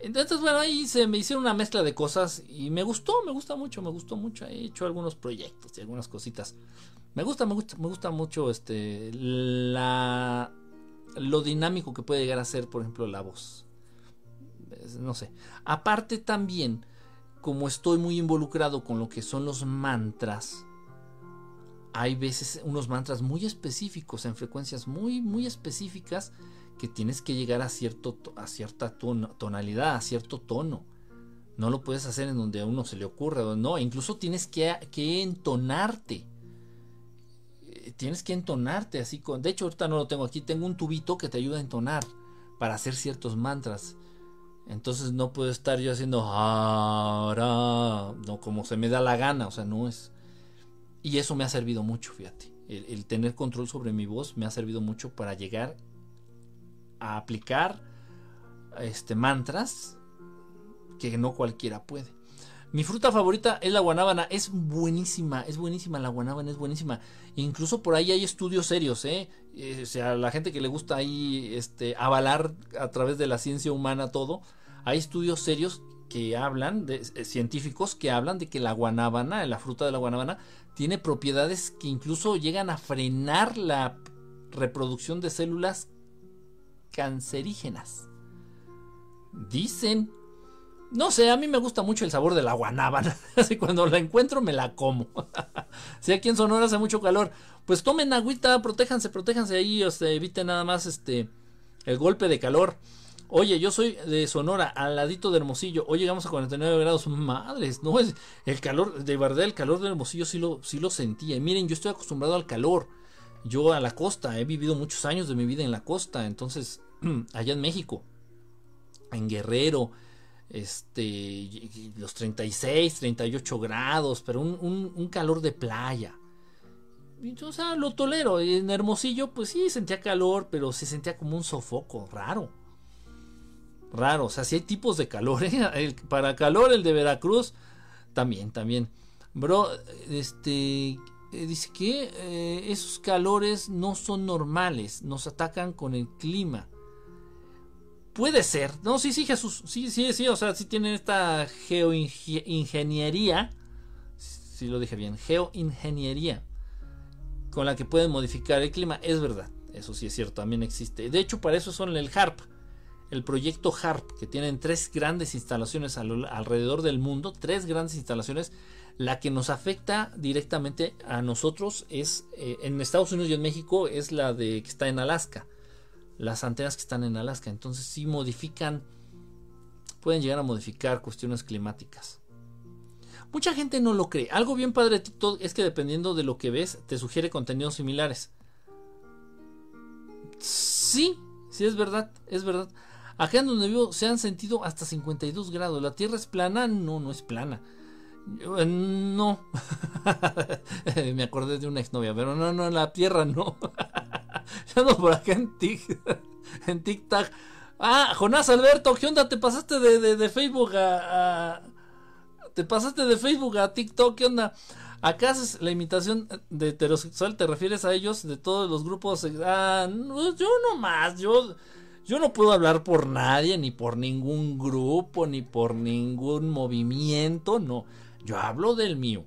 Entonces, bueno, ahí se me hicieron una mezcla de cosas y me gustó, me gusta mucho, me gustó mucho. He hecho algunos proyectos y algunas cositas. Me gusta, me gusta, me gusta mucho este la lo dinámico que puede llegar a ser, por ejemplo, la voz. No sé. Aparte también, como estoy muy involucrado con lo que son los mantras, hay veces unos mantras muy específicos en frecuencias muy muy específicas que tienes que llegar a, cierto, a cierta tonalidad, a cierto tono. No lo puedes hacer en donde a uno se le ocurra, no, incluso tienes que, que entonarte. Eh, tienes que entonarte así con. De hecho, ahorita no lo tengo aquí. Tengo un tubito que te ayuda a entonar para hacer ciertos mantras. Entonces no puedo estar yo haciendo no como se me da la gana, o sea, no es. Y eso me ha servido mucho, fíjate. el, tener control sobre mi voz me ha servido mucho para llegar a aplicar este, mantras que no cualquiera puede. Mi fruta favorita es la guanábana, es buenísima, es buenísima, la guanábana es buenísima. Incluso por ahí hay estudios serios, ¿eh? eh o sea, la gente que le gusta ahí este, avalar a través de la ciencia humana todo, hay estudios serios que hablan, eh, científicos que hablan de que la guanábana, la fruta de la guanábana, tiene propiedades que incluso llegan a frenar la reproducción de células cancerígenas. Dicen. No sé, a mí me gusta mucho el sabor de la guanábana. Así cuando la encuentro me la como. si aquí en Sonora hace mucho calor, pues tomen agüita, protéjanse, protéjanse ahí, o sea, eviten nada más este el golpe de calor. Oye, yo soy de Sonora, al ladito de Hermosillo. Hoy llegamos a 49 grados. Madres, no es el calor, de verdad, el calor de Hermosillo sí lo, sí lo sentía. Miren, yo estoy acostumbrado al calor. Yo a la costa, he vivido muchos años de mi vida en la costa, entonces allá en México, en Guerrero, este, los 36, 38 grados, pero un, calor de playa. O sea, lo tolero. En Hermosillo, pues sí, sentía calor, pero se sentía como un sofoco, raro. Raro, o sea, si hay tipos de calor, ¿eh? para calor, el de Veracruz, también, también. Bro, este, eh, dice que eh, esos calores no son normales, nos atacan con el clima. Puede ser. No, sí, sí, Jesús. Sí, sí, sí. O sea, sí tienen esta geoingeniería. Si lo dije bien. Geoingeniería. Con la que pueden modificar el clima. Es verdad. Eso sí es cierto. También existe. De hecho, para eso son el HARP. El proyecto HARP. Que tienen tres grandes instalaciones alrededor del mundo. Tres grandes instalaciones. La que nos afecta directamente a nosotros es. Eh, en Estados Unidos y en México. Es la de que está en Alaska las antenas que están en Alaska. Entonces sí modifican, pueden llegar a modificar cuestiones climáticas. Mucha gente no lo cree. Algo bien padre de TikTok es que dependiendo de lo que ves, te sugiere contenidos similares. Sí, sí es verdad, es verdad. Acá en donde vivo se han sentido hasta 52 grados. ¿La Tierra es plana? No, no es plana. Eh, no. Me acordé de una exnovia, pero no, no, la Tierra no. Yo ando por acá en, tic, en TikTok. Ah, Jonás Alberto, ¿qué onda? ¿Te pasaste de, Facebook a, Te pasaste de Facebook a TikTok, ¿qué onda? Acá haces la imitación de heterosexual, ¿te refieres a ellos de todos los grupos? Ah, yo no más, yo yo no puedo hablar por nadie, ni por ningún grupo, ni por ningún movimiento, no. Yo hablo del mío.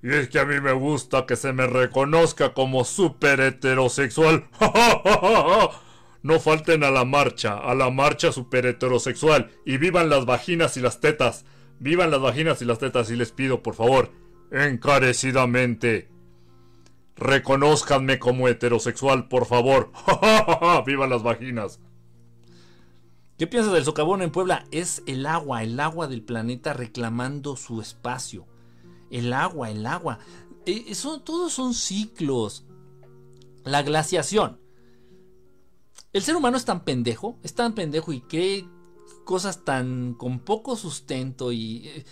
Y es que a mí me gusta que se me reconozca como súper heterosexual. no falten a la marcha, a la marcha súper heterosexual. Y vivan las vaginas y las tetas. Vivan las vaginas y las tetas y les pido, por favor, encarecidamente. Reconózcanme como heterosexual, por favor. ¡Vivan las vaginas! ¿Qué piensas del socavón en Puebla? Es el agua, el agua del planeta reclamando su espacio. El agua, el agua. Eso, eh, todos son ciclos. La glaciación. El ser humano es tan pendejo, es tan pendejo y cree cosas tan con poco sustento y eh,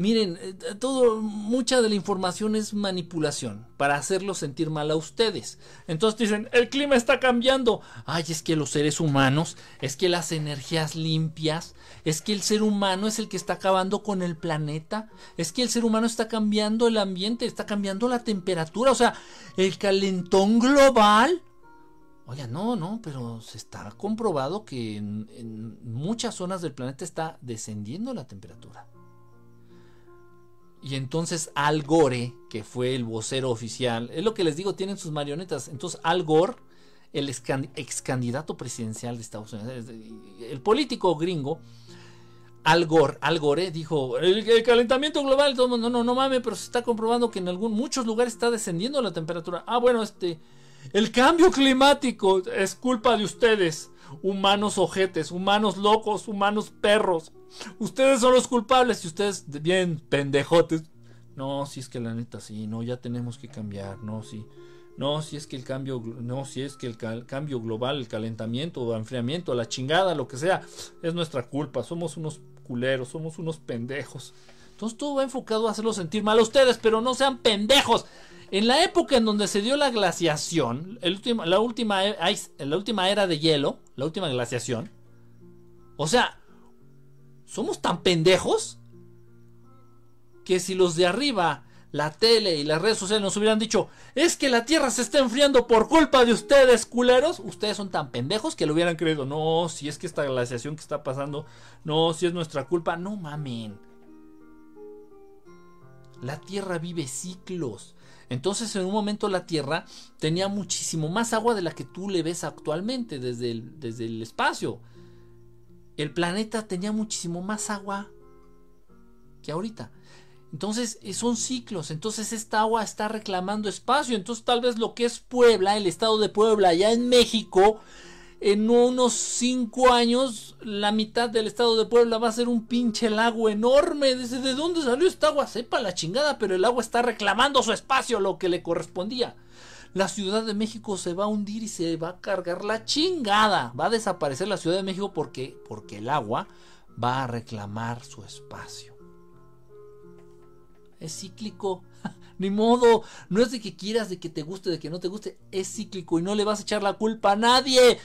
Miren, eh, todo, mucha de la información es manipulación para hacerlo sentir mal a ustedes. Entonces dicen, el clima está cambiando. Ay, es que los seres humanos, es que las energías limpias, es que el ser humano es el que está acabando con el planeta, es que el ser humano está cambiando el ambiente, está cambiando la temperatura, o sea, el calentón global. Oye, no, no, pero se está comprobado que en muchas zonas del planeta está descendiendo la temperatura. Y entonces Al Gore, que fue el vocero oficial, es lo que les digo, tienen sus marionetas. Entonces Al Gore, el ex candidato presidencial de Estados Unidos, el político gringo, Al Gore, Al Gore dijo, el, calentamiento global, todo no, no, no mames, pero se está comprobando que en algún, muchos lugares está descendiendo la temperatura. Ah, bueno, este, el cambio climático es culpa de ustedes, humanos ojetes, humanos locos, humanos perros. Ustedes son los culpables y ustedes bien pendejotes. No, si es que la neta sí, no, ya tenemos que cambiar, no, sí. No, si es que el cambio, no, si es que el cambio global, el calentamiento o enfriamiento, la chingada, lo que sea, es nuestra culpa. Somos unos culeros, somos unos pendejos. Entonces todo va enfocado a hacerlo sentir mal a ustedes, pero no sean pendejos. En la época en donde se dio la glaciación, el último, la, última, e, la última era de hielo, la última glaciación, o sea, somos tan pendejos que si los de arriba, la tele y las redes sociales nos hubieran dicho, es que la Tierra se está enfriando por culpa de ustedes, culeros, ustedes son tan pendejos que lo hubieran creído. No, si es que esta glaciación que está pasando, no, si es nuestra culpa, no mamen. La Tierra vive ciclos. Entonces en un momento la Tierra tenía muchísimo más agua de la que tú le ves actualmente desde el, desde el espacio. El planeta tenía muchísimo más agua que ahorita. Entonces eh, son ciclos, entonces esta agua está reclamando espacio, entonces tal vez lo que es Puebla, el estado de Puebla, allá en México, en unos 5 años la mitad del estado de Puebla va a ser un pinche lago enorme. ¿De dónde salió esta agua? Sepa la chingada, pero el agua está reclamando su espacio, lo que le correspondía la Ciudad de México se va a hundir y se va a cargar la chingada. Va a desaparecer la Ciudad de México porque, porque el agua va a reclamar su espacio. Es cíclico. Ni modo. No es de que quieras, de que te guste, de que no te guste. Es cíclico y no le vas a echar la culpa a nadie.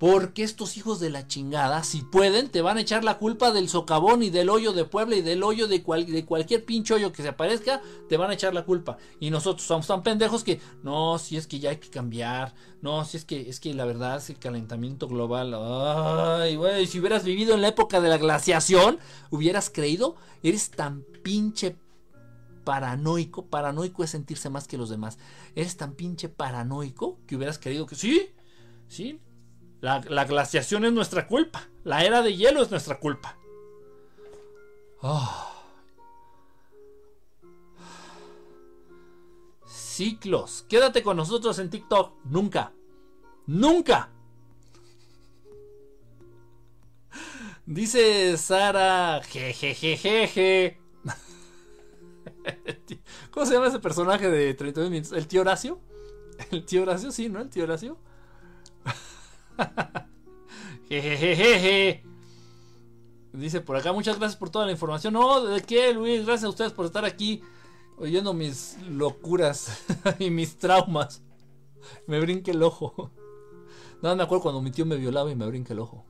Porque estos hijos de la chingada, si pueden, te van a echar la culpa del socavón y del hoyo de Puebla y del hoyo de, de cualquier pinche hoyo que se aparezca, te van a echar la culpa. Y nosotros somos tan pendejos que, no, si es que ya hay que cambiar, no, si es que, es que la verdad es el calentamiento global. Ay, güey, si hubieras vivido en la época de la glaciación, hubieras creído, eres tan pinche paranoico, paranoico es sentirse más que los demás. Eres tan pinche paranoico que hubieras creído que sí, sí, la, glaciación es nuestra culpa. La era de hielo es nuestra culpa. Ah. Ciclos. Quédate con nosotros en TikTok. Nunca. Nunca. Dice Sara. Jejejejeje. ¿Cómo se llama ese personaje de 32 minutos? ¿El tío Horacio? ¿El tío Horacio? Sí, ¿no? ¿El tío Horacio? Jejejeje. Dice por acá, muchas gracias por toda la información. No, ¿de qué, Luis? Gracias a ustedes por estar aquí oyendo mis locuras y mis traumas. Me brinque el ojo. No me acuerdo cuando mi tío me violaba y me brinque el ojo.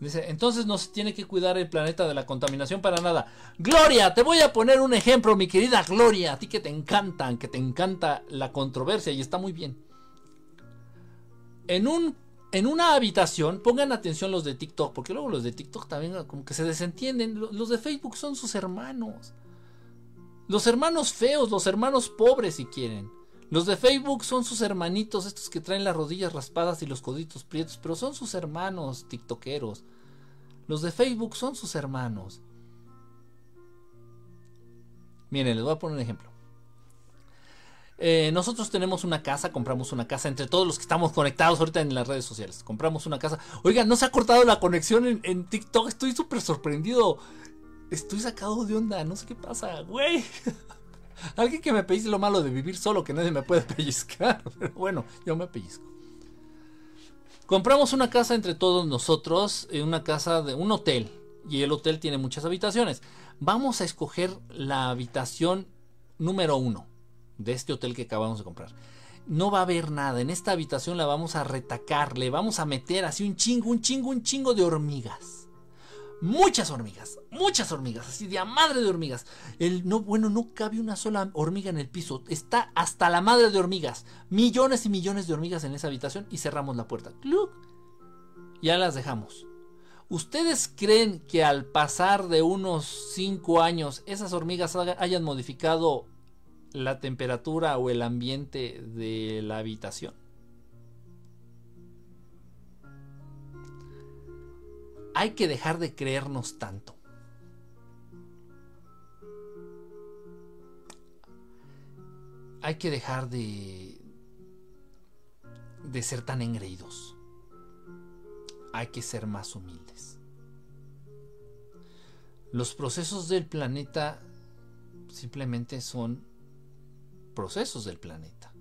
Dice, entonces no se tiene que cuidar el planeta de la contaminación para nada. Gloria, te voy a poner un ejemplo, mi querida Gloria. A ti que te encantan, que te encanta la controversia y está muy bien. En un en una habitación, pongan atención los de TikTok, porque luego los de TikTok también como que se desentienden. Los de Facebook son sus hermanos. Los hermanos feos, los hermanos pobres si quieren. Los de Facebook son sus hermanitos, estos que traen las rodillas raspadas y los coditos prietos, pero son sus hermanos tiktokeros. Los de Facebook son sus hermanos. Miren, les voy a poner un ejemplo. Eh, nosotros tenemos una casa, compramos una casa entre todos los que estamos conectados ahorita en las redes sociales. Compramos una casa. Oigan, no se ha cortado la conexión en, TikTok. Estoy súper sorprendido. Estoy sacado de onda. No sé qué pasa, güey. Alguien que me pellizque lo malo de vivir solo, que nadie me puede pellizcar. Pero bueno, yo me pellizco. Compramos una casa entre todos nosotros, en una casa de un hotel. Y el hotel tiene muchas habitaciones. Vamos a escoger la habitación número uno de este hotel que acabamos de comprar. No va a haber nada. En esta habitación la vamos a retacar. Le vamos a meter así un chingo, un chingo, un chingo de hormigas muchas hormigas, muchas hormigas, así de a madre de hormigas. El, no, bueno, no cabe una sola hormiga en el piso, está hasta la madre de hormigas, millones y millones de hormigas en esa habitación y cerramos la puerta. Ya las dejamos. ¿Ustedes creen que al pasar de unos 5 años esas hormigas hayan modificado la temperatura o el ambiente de la habitación? hay que dejar de creernos tanto. Hay que dejar de de ser tan engreídos. Hay que ser más humildes. Los procesos del planeta simplemente son procesos del planeta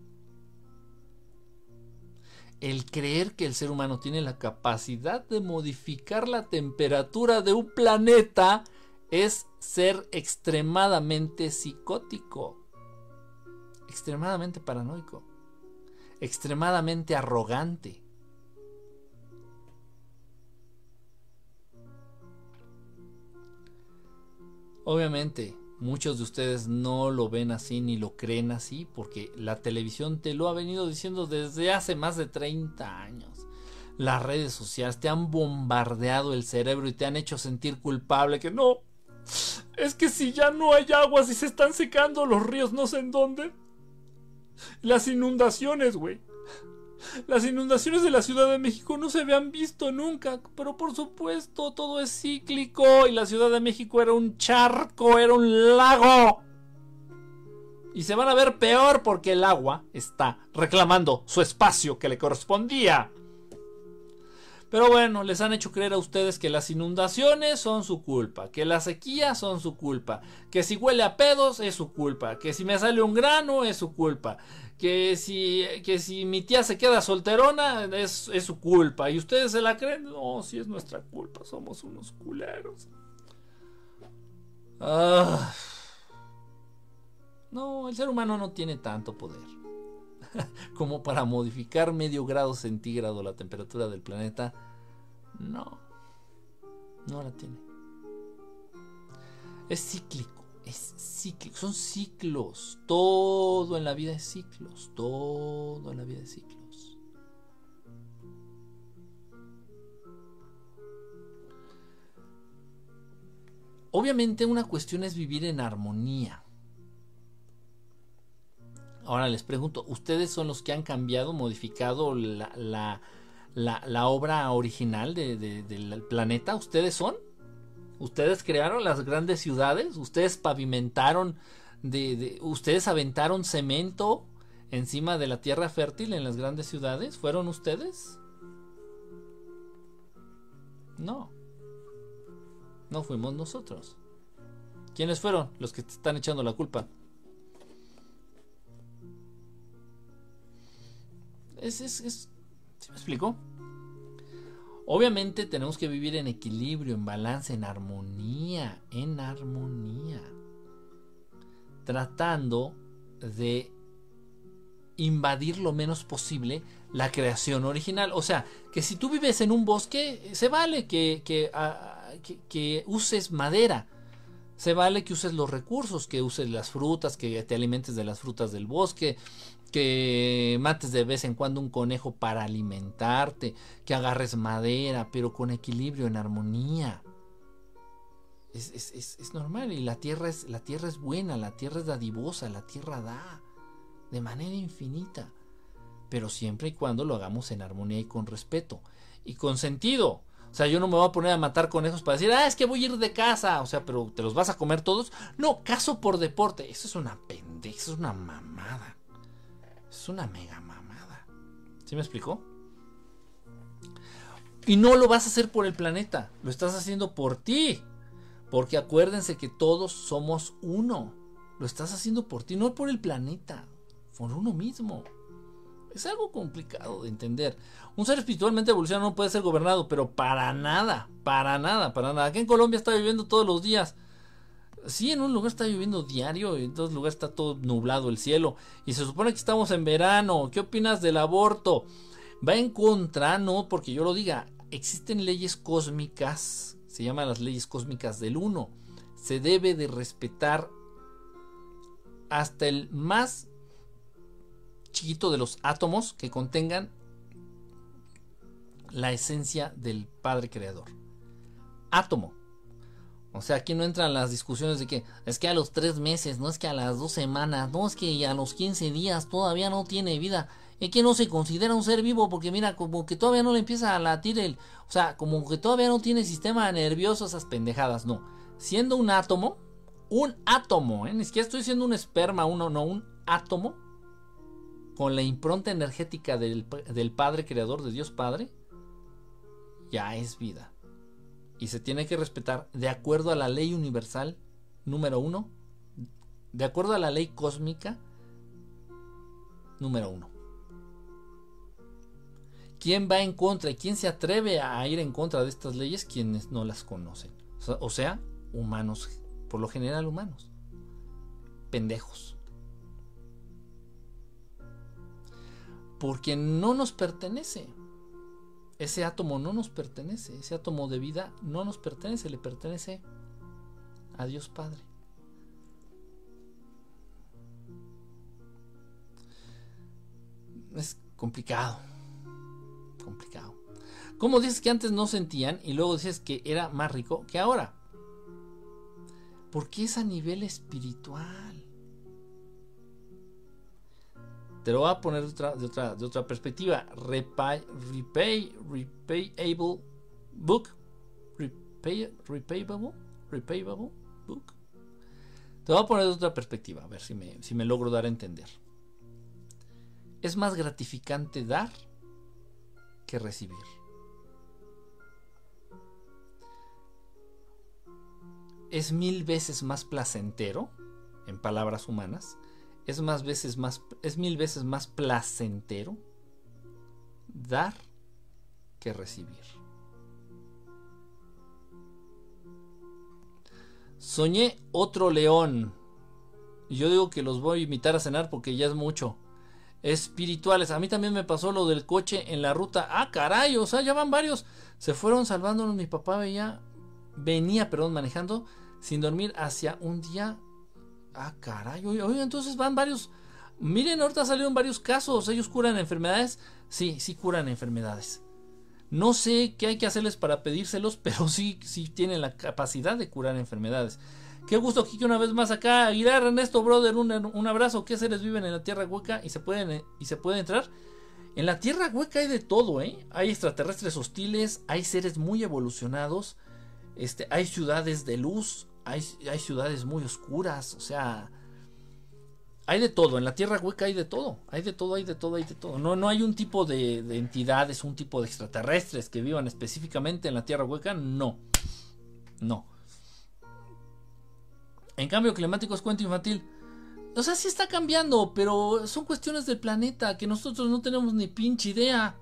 el creer que el ser humano tiene la capacidad de modificar la temperatura de un planeta es ser extremadamente psicótico, extremadamente paranoico, extremadamente arrogante. Obviamente, Muchos de ustedes no lo ven así ni lo creen así porque la televisión te lo ha venido diciendo desde hace más de 30 años. Las redes sociales te han bombardeado el cerebro y te han hecho sentir culpable que no. Es que si ya no hay agua, si se están secando los ríos no sé en dónde. Las inundaciones, güey. Las inundaciones de la Ciudad de México no se habían visto nunca, pero por supuesto todo es cíclico y la Ciudad de México era un charco, era un lago. Y se van a ver peor porque el agua está reclamando su espacio que le correspondía. Pero bueno, les han hecho creer a ustedes que las inundaciones son su culpa, que las sequías son su culpa, que si huele a pedos es su culpa, que si me sale un grano es su culpa, que si, que si mi tía se queda solterona es, su culpa. ¿Y ustedes se la creen? No, si es nuestra culpa, somos unos culeros. Ah. No, el ser humano no tiene tanto poder como para modificar medio grado centígrado la temperatura del planeta. No, no la tiene. Es cíclico es son ciclos. Todo en la vida es ciclos. Todo en la vida es ciclos. Obviamente una cuestión es vivir en armonía. Ahora les pregunto, ¿ustedes son los que han cambiado, modificado la, obra original del planeta? ¿Ustedes son? Ustedes crearon las grandes ciudades, ustedes pavimentaron, de, ustedes aventaron cemento encima de la tierra fértil en las grandes ciudades. ¿Fueron ustedes? No. No fuimos nosotros. ¿Quiénes fueron los que te están echando la culpa? Es, es, es, me explico? Obviamente tenemos que vivir en equilibrio, en balance, en armonía, en armonía. Tratando de invadir lo menos posible la creación original. O sea, que si tú vives en un bosque, se vale que, ah, uses madera. Se vale que uses los recursos, que uses las frutas, que te alimentes de las frutas del bosque, que mates de vez en cuando un conejo para alimentarte, que agarres madera, pero con equilibrio, en armonía. Es, es, es, normal y la tierra es, la tierra es buena, la tierra es dadivosa, la tierra da de manera infinita, pero siempre y cuando lo hagamos en armonía y con respeto y con sentido. O sea, yo no me voy a poner a matar conejos para decir, ah, es que voy a ir de casa. O sea, pero ¿te los vas a comer todos? No, caso por deporte. Eso es una pendeja, eso es una mamada. Es una mega mamada. ¿Sí me explicó? Y no lo vas a hacer por el planeta, lo estás haciendo por ti. Porque acuérdense que todos somos uno. Lo estás haciendo por ti, no por el planeta por uno mismo. Es algo complicado de entender. Un ser espiritualmente evolucionado no puede ser gobernado, pero para nada, para nada, para nada. Aquí en Colombia está lloviendo todos los días. Sí, en un lugar está lloviendo diario, en otros lugares está todo nublado el cielo. Y se supone que estamos en verano. ¿Qué opinas del aborto? Va en contra, no porque yo lo diga. Existen leyes cósmicas, se llaman las leyes cósmicas del uno. Se debe de respetar hasta el más chiquito de los átomos que contengan la esencia del Padre Creador. Átomo. O sea, aquí no entran las discusiones de que es que a los tres meses, no es que a las dos semanas, no es que a los 15 días todavía no tiene vida. Es que no se considera un ser vivo porque mira, como que todavía no le empieza a latir el... O sea, como que todavía no tiene sistema nervioso, esas pendejadas, no. Siendo un átomo, un átomo, ¿eh? ni siquiera estoy diciendo un esperma, uno, no, un átomo con la impronta energética del, Padre Creador, de Dios Padre, ya es vida. Y se tiene que respetar de acuerdo a la ley universal número uno, de acuerdo a la ley cósmica número uno. ¿Quién va en contra y quién se atreve a ir en contra de estas leyes? Quienes no las conocen. O sea, humanos, por lo general humanos. Pendejos. Porque no nos pertenece. Ese átomo no nos pertenece, ese átomo de vida no nos pertenece, le pertenece a Dios Padre. Es complicado, complicado. ¿Cómo dices que antes no sentían y luego dices que era más rico que ahora? Porque es a nivel espiritual. Te lo voy a poner de otra, de otra, de otra perspectiva. Repay, repay, repayable book. Repay, repayable, repayable book. Te voy a poner de otra perspectiva, a ver si me, si me logro dar a entender. Es más gratificante dar que recibir. Es mil veces más placentero, en palabras humanas, es más veces más es mil veces más placentero dar que recibir. Soñé otro león. Yo digo que los voy a invitar a cenar porque ya es mucho. Espirituales. A mí también me pasó lo del coche en la ruta. Ah, caray, o sea, ya van varios. Se fueron salvándonos. Mi papá veía, venía, perdón, manejando sin dormir hacia un día Ah, caray, oye, entonces van varios. Miren, ahorita salieron varios casos. ¿Ellos curan enfermedades? Sí, sí curan enfermedades. No sé qué hay que hacerles para pedírselos, pero sí, sí tienen la capacidad de curar enfermedades. Qué gusto, que una vez más acá. Aguilar, Ernesto, brother, un, un, abrazo. ¿Qué seres viven en la Tierra Hueca y se pueden, y se puede entrar? En la Tierra Hueca hay de todo, ¿eh? Hay extraterrestres hostiles, hay seres muy evolucionados, este, hay ciudades de luz, hay, ciudades muy oscuras, o sea, hay de todo, en la tierra hueca hay de todo, hay de todo, hay de todo, hay de todo. No, no hay un tipo de, entidades, un tipo de extraterrestres que vivan específicamente en la tierra hueca, no, no. En cambio, climático es cuento infantil. O sea, sí está cambiando, pero son cuestiones del planeta que nosotros no tenemos ni pinche idea.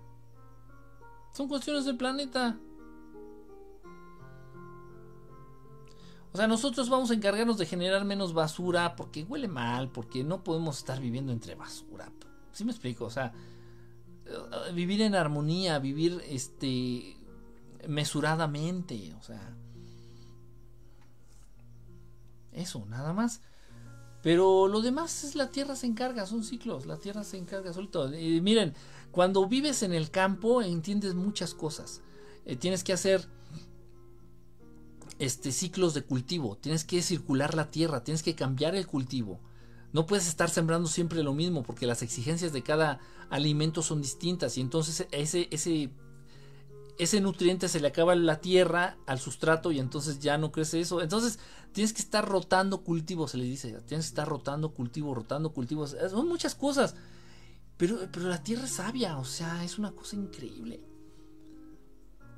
Son cuestiones del planeta. O sea, nosotros vamos a encargarnos de generar menos basura porque huele mal, porque no podemos estar viviendo entre basura. ¿Sí me explico? O sea, eh, vivir en armonía, vivir este mesuradamente, o sea, eso, nada más. Pero lo demás es la tierra se encarga, son ciclos, la tierra se encarga solito. Y miren, cuando vives en el campo entiendes muchas cosas. Eh, tienes que hacer este, ciclos de cultivo, tienes que circular la tierra, tienes que cambiar el cultivo. No puedes estar sembrando siempre lo mismo porque las exigencias de cada alimento son distintas y entonces ese, ese, ese nutriente se le acaba la tierra al sustrato y entonces ya no crece eso. Entonces tienes que estar rotando cultivos, se le dice. Tienes que estar rotando cultivos, rotando cultivos. Son muchas cosas. Pero, pero la tierra es sabia, o sea, es una cosa increíble.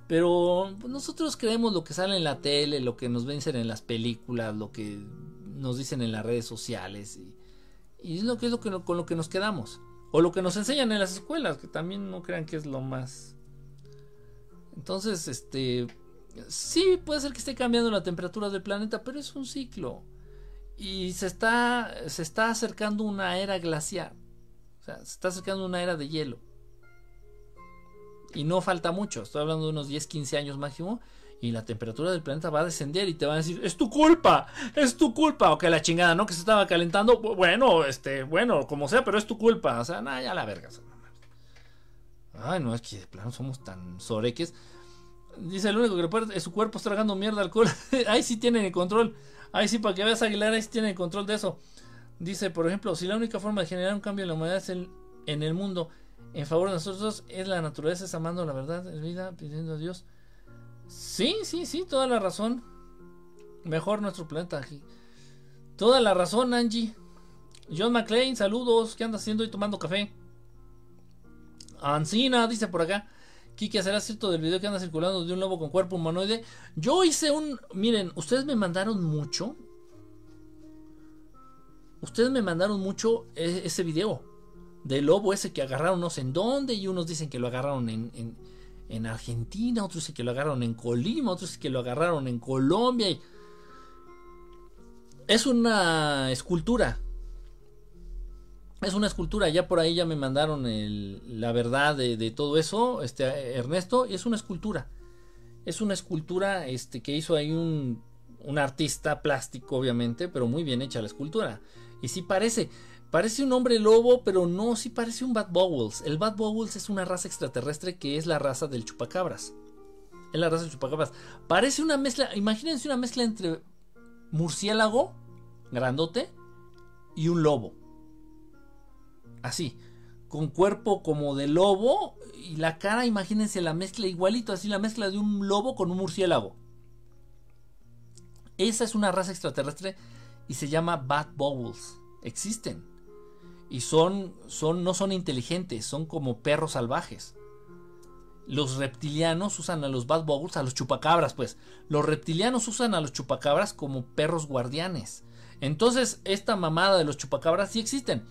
Pero nosotros creemos lo que sale en la tele, lo que nos vencen en las películas, lo que nos dicen en las redes sociales. Y, es lo que es lo que, con lo que nos quedamos. O lo que nos enseñan en las escuelas, que también no crean que es lo más. Entonces, este. Sí, puede ser que esté cambiando la temperatura del planeta, pero es un ciclo. Y se está, se está acercando una era glacial. O sea, se está acercando una era de hielo. Y no falta mucho, estoy hablando de unos 10, 15 años máximo. Y la temperatura del planeta va a descender y te van a decir, es tu culpa, es tu culpa. O que la chingada, ¿no? Que se estaba calentando. Bueno, este, bueno, como sea, pero es tu culpa. O sea, nada, ya la verga. Ay, no, es que de plano somos tan soreques. Dice el único que puede, es su cuerpo tragando mierda alcohol. ahí sí tienen el control. Ahí sí, para que veas Aguilar, ahí sí tienen el control de eso. Dice, por ejemplo, si la única forma de generar un cambio en la humanidad es el, en el mundo en favor de nosotros es la naturaleza, es amando la verdad, es vida, pidiendo a Dios. Sí, sí, sí, toda la razón. Mejor nuestro planeta aquí. Toda la razón, Angie. John McClane, saludos. ¿Qué andas haciendo y tomando café? Ancina, dice por acá. Kiki, ¿será cierto del video que anda circulando de un lobo con cuerpo humanoide? Yo hice un. Miren, ustedes me mandaron mucho. Ustedes me mandaron mucho e-, ese video del lobo ese que agarraron no sé en dónde y unos dicen que lo agarraron en, en, Argentina, otros dicen que lo agarraron en Colima, otros dicen que lo agarraron en Colombia. Es una escultura. Es una escultura, ya por ahí ya me mandaron la verdad de, todo eso, este Ernesto, y es una escultura. Es una escultura este, que hizo ahí un, un artista plástico, obviamente, pero muy bien hecha la escultura. Y sí parece. Parece un hombre lobo, pero no, sí parece un Bad Bowls. El Bad Bowls es una raza extraterrestre que es la raza del chupacabras. Es la raza del chupacabras. Parece una mezcla, imagínense una mezcla entre murciélago, grandote, y un lobo. Así, con cuerpo como de lobo y la cara, imagínense la mezcla igualito, así la mezcla de un lobo con un murciélago. Esa es una raza extraterrestre y se llama Bad Bowls. Existen y son, son, no son inteligentes, son como perros salvajes. Los reptilianos usan a los bad bugs, a los chupacabras, pues. Los reptilianos usan a los chupacabras como perros guardianes. Entonces, esta mamada de los chupacabras sí existen.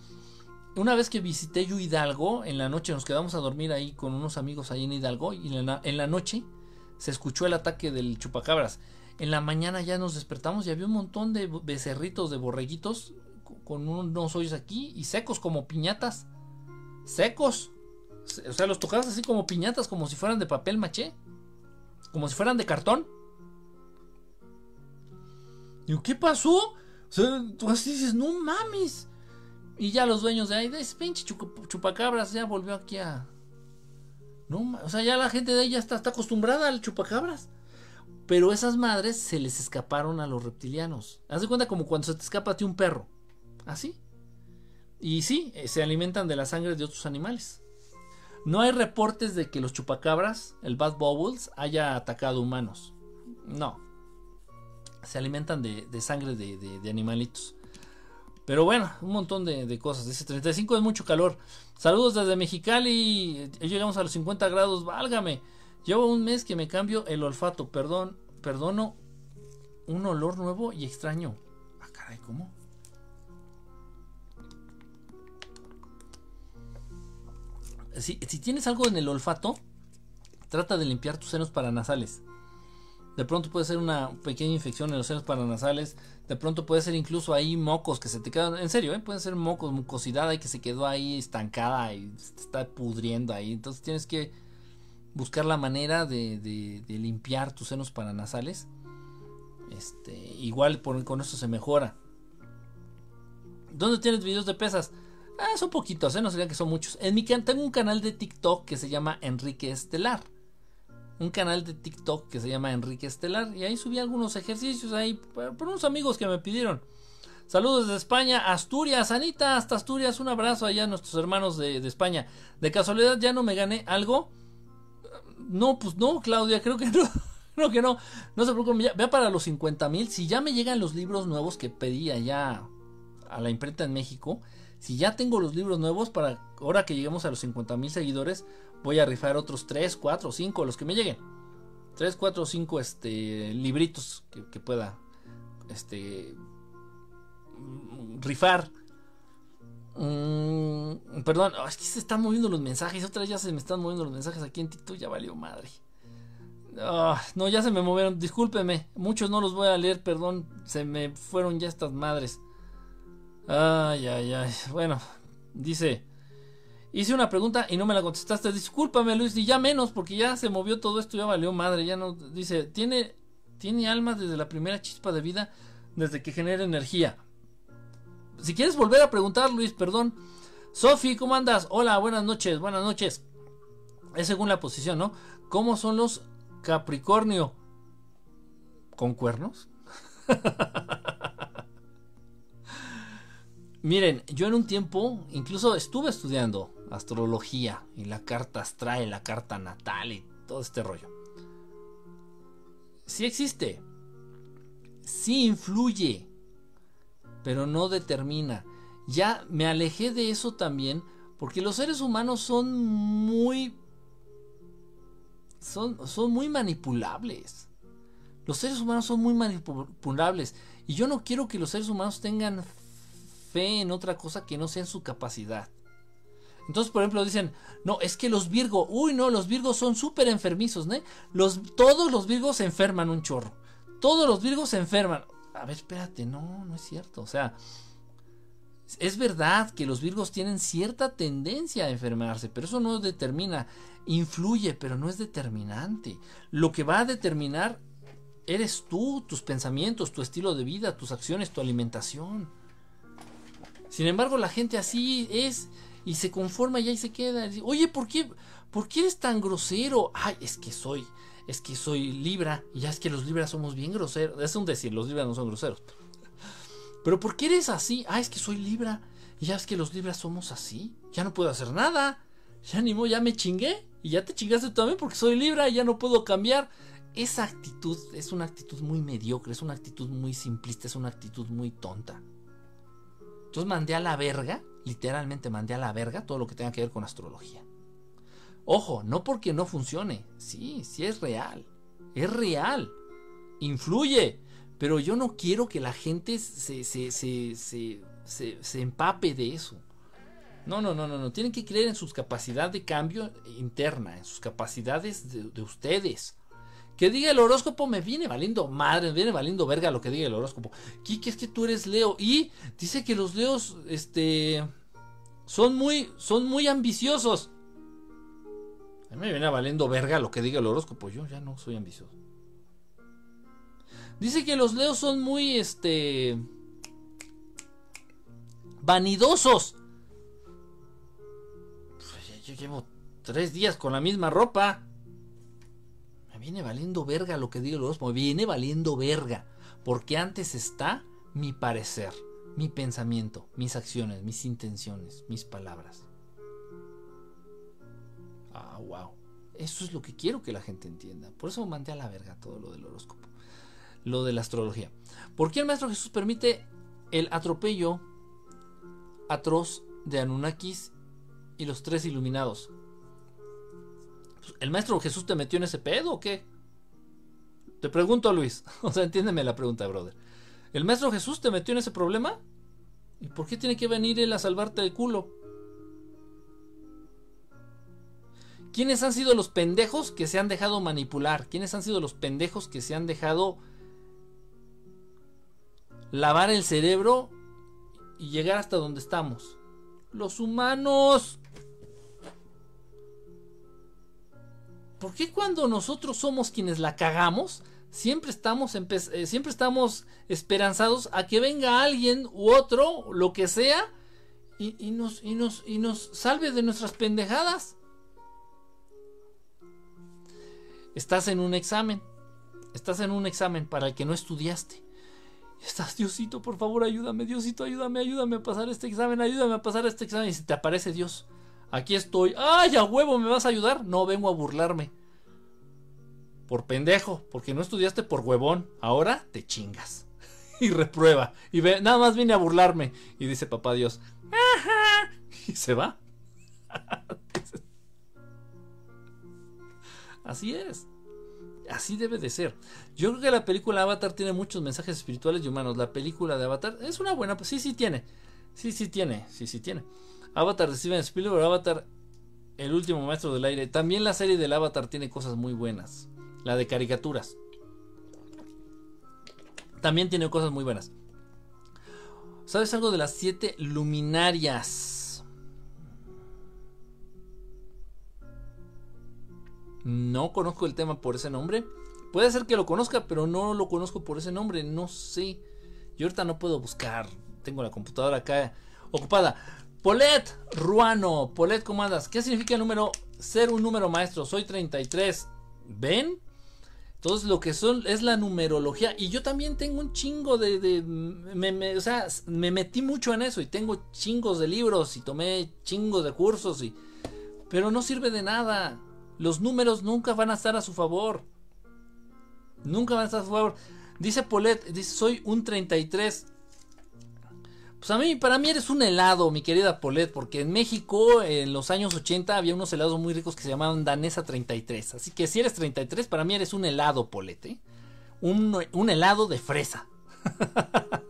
Una vez que visité yo Hidalgo, en la noche nos quedamos a dormir ahí con unos amigos ahí en Hidalgo, y en la, en la noche se escuchó el ataque del chupacabras. En la mañana ya nos despertamos y había un montón de becerritos, de borreguitos con unos hoyos aquí y secos como piñatas. Secos. O sea, los tocabas así como piñatas, como si fueran de papel maché. Como si fueran de cartón. y ¿qué pasó? Tú así dices, no mames. Y ya los dueños de ahí, de ese pinche chupacabras, ya volvió aquí a. No, o sea, ya la gente de ahí ya está, está acostumbrada al chupacabras. Pero esas madres se les escaparon a los reptilianos. Haz de cuenta como cuando se te escapa a ti un perro. Así. Y sí, eh, se alimentan de la sangre de otros animales. No hay reportes de que los chupacabras, el Bad Bubbles, haya atacado humanos. No. Se alimentan de, sangre de, animalitos. Pero bueno, un montón de, cosas. Dice 35 es mucho calor. Saludos desde Mexicali. Llegamos a los 50 grados. Válgame. Llevo un mes que me cambio el olfato. Perdón, perdono. Un olor nuevo y extraño. Ah, caray, ¿cómo? Si, tienes algo en el olfato, trata de limpiar tus senos paranasales. De pronto puede ser una pequeña infección en los senos paranasales. De pronto puede ser incluso ahí mocos que se te quedan. En serio, ¿eh? pueden ser mocos, mucosidad ahí que se quedó ahí estancada y está pudriendo ahí. Entonces tienes que buscar la manera de, limpiar tus senos paranasales. Este, igual con eso se mejora. ¿Dónde tienes videos de pesas? Ah, son poquitos, ¿eh? no sería que son muchos. En mi tengo un canal de TikTok que se llama Enrique Estelar. Un canal de TikTok que se llama Enrique Estelar. Y ahí subí algunos ejercicios ahí por, unos amigos que me pidieron. Saludos desde España, Asturias, Anita, hasta Asturias. Un abrazo allá a nuestros hermanos de, España. De casualidad ya no me gané algo. No, pues no, Claudia, creo que no. No, que no. No se preocupen. Vea para los 50 mil. Si ya me llegan los libros nuevos que pedí allá a la imprenta en México. Si ya tengo los libros nuevos, para ahora que lleguemos a los 50 mil seguidores, voy a rifar otros 3, 4, 5, los que me lleguen. 3, 4, 5 este, libritos que, pueda este, rifar. Mm, perdón, es que se están moviendo los mensajes. Otra vez ya se me están moviendo los mensajes aquí en TikTok. Ya valió madre. Ah, no, ya se me movieron. Discúlpeme. Muchos no los voy a leer. Perdón. Se me fueron ya estas madres. Ay, ay, ay. Bueno, dice. Hice una pregunta y no me la contestaste. Discúlpame, Luis. Y ya menos, porque ya se movió todo esto. Ya valió madre. Ya no. Dice. Tiene, tiene alma desde la primera chispa de vida. Desde que genera energía. Si quieres volver a preguntar, Luis, perdón. Sofi, ¿cómo andas? Hola, buenas noches, buenas noches. Es según la posición, ¿no? ¿Cómo son los Capricornio? ¿Con cuernos? Miren, yo en un tiempo incluso estuve estudiando astrología y la carta astral, la carta natal y todo este rollo. Sí existe, sí influye, pero no determina. Ya me alejé de eso también porque los seres humanos son muy son, son muy manipulables. Los seres humanos son muy manipulables y yo no quiero que los seres humanos tengan fe en otra cosa que no sea en su capacidad. Entonces, por ejemplo, dicen, no, es que los Virgos, uy, no, los Virgos son súper enfermizos, ¿no? Los, todos los Virgos se enferman un chorro. Todos los Virgos se enferman a ver, espérate, no, no es cierto. O sea, es verdad que los Virgos tienen cierta tendencia a enfermarse, pero eso no determina, influye, pero no es determinante. Lo que va a determinar eres tú, tus pensamientos, tu estilo de vida, tus acciones, tu alimentación. Sin embargo, la gente así es y se conforma y ahí se queda. Oye, ¿por qué, ¿por qué eres tan grosero? Ay, es que soy es que soy Libra, y ya es que los Libras somos bien groseros. Es un decir, los Libras no son groseros. Pero ¿por qué eres así? Ah, es que soy Libra, y ya es que los Libras somos así. Ya no puedo hacer nada. Ya ni modo, ya me chingué. Y ya te chingaste también porque soy Libra y ya no puedo cambiar. Esa actitud es una actitud muy mediocre, es una actitud muy simplista, es una actitud muy tonta. Entonces mandé a la verga, literalmente mandé a la verga todo lo que tenga que ver con astrología. Ojo, no porque no funcione. Sí, sí es real. Es real. Influye. Pero yo no quiero que la gente se, se, se, se, empape de eso. No, no, no, no, no. Tienen que creer en sus capacidades de cambio interna, en sus capacidades de, ustedes. Que diga el horóscopo me viene valiendo madre, me viene valiendo verga lo que diga el horóscopo. Kiki, es que tú eres Leo. Y dice que los Leos, este, son muy, son muy ambiciosos me viene valiendo verga lo que diga el horóscopo. Yo ya no soy ambicioso. Dice que los leos son muy, este... Vanidosos. Pues yo llevo tres días con la misma ropa. Viene valiendo verga lo que el horóscopo. Me viene valiendo verga. Porque antes está mi parecer, mi pensamiento, mis acciones, mis intenciones, mis palabras. Ah, wow. Eso es lo que quiero que la gente entienda. Por eso mandé a la verga todo lo del horóscopo. Lo de la astrología. ¿Por qué el Maestro Jesús permite el atropello atroz de Anunnakis y los tres iluminados? ¿El Maestro Jesús te metió en ese pedo o qué? Te pregunto, Luis. O sea, entiéndeme la pregunta, brother. ¿El Maestro Jesús te metió en ese problema? ¿Y por qué tiene que venir él a salvarte el culo? ¿Quiénes han sido los pendejos que se han dejado manipular? ¿Quiénes han sido los pendejos que se han dejado lavar el cerebro y llegar hasta donde estamos? Los humanos. ¿Por qué cuando nosotros somos quienes la cagamos, siempre estamos, eh, siempre estamos esperanzados a que venga alguien u otro, lo que sea, y, nos, y, nos, y nos salve de nuestras pendejadas? Estás en un examen. Estás en un examen para el que no estudiaste. Estás, Diosito, por favor, ayúdame, Diosito, ayúdame, ayúdame a pasar este examen, ayúdame a pasar este examen. Y si te aparece Dios, aquí estoy. ¡Ay, a huevo, me vas a ayudar! No, vengo a burlarme. Por pendejo, porque no estudiaste por huevón. Ahora te chingas. y reprueba. Y ve, nada más vine a burlarme. Y dice papá Dios, Y se va. Así es. Así debe de ser. Yo creo que la película Avatar tiene muchos mensajes espirituales y humanos. La película de Avatar es una buena. Sí, sí tiene. Sí, sí tiene. Sí, sí tiene. Avatar de Steven Spielberg. Avatar, el último maestro del aire. También la serie del Avatar tiene cosas muy buenas. La de caricaturas. También tiene cosas muy buenas. ¿Sabes algo de las siete luminarias? No conozco el tema por ese nombre. Puede ser que lo conozca, pero no lo conozco por ese nombre. No sé. Yo ahorita no puedo buscar. Tengo la computadora acá ocupada. Polet Ruano. Polet, ¿cómo andas? ¿Qué significa el número? Ser un número maestro. Soy 33. ¿Ven? Entonces lo que son es la numerología. Y yo también tengo un chingo de... me, o sea, me metí mucho en eso y tengo chingos de libros y tomé chingos de cursos y... Pero no sirve de nada. Los números nunca van a estar a su favor. Nunca van a estar a su favor. Dice Polet, soy un 33. Pues a mí, para mí eres un helado, mi querida Polet, porque en México en los años 80 había unos helados muy ricos que se llamaban Danesa 33. Así que si eres 33, para mí eres un helado, Polet, ¿eh? un, un helado de fresa.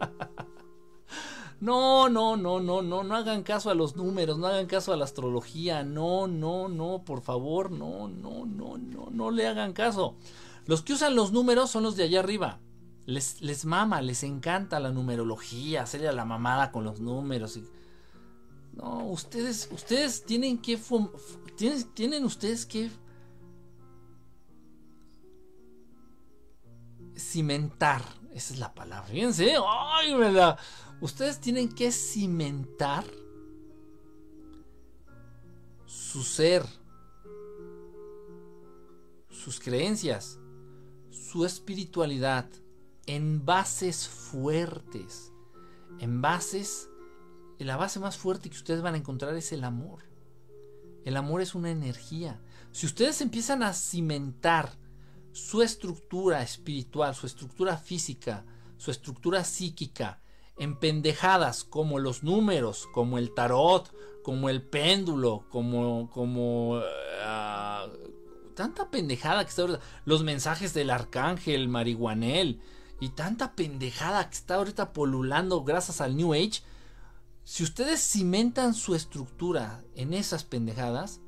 No, no, no, no, no, no hagan caso a los números, no hagan caso a la astrología, no, no, no, por favor, no, no, no, no, no le hagan caso. Los que usan los números son los de allá arriba les, les mama, les encanta la numerología, hacerle a la mamada con los números. No, ustedes, ustedes tienen que, tienen, tienen ustedes que cimentar, esa es la palabra, fíjense, ay, verdad. Ustedes tienen que cimentar su ser, sus creencias, su espiritualidad en bases fuertes. En bases, la base más fuerte que ustedes van a encontrar es el amor. El amor es una energía. Si ustedes empiezan a cimentar su estructura espiritual, su estructura física, su estructura psíquica, en pendejadas como los números, como el tarot, como el péndulo, como, como ah, tanta pendejada que está los mensajes del arcángel marihuanel, y tanta pendejada que está ahorita polulando gracias al New Age, si ustedes cimentan su estructura en esas pendejadas,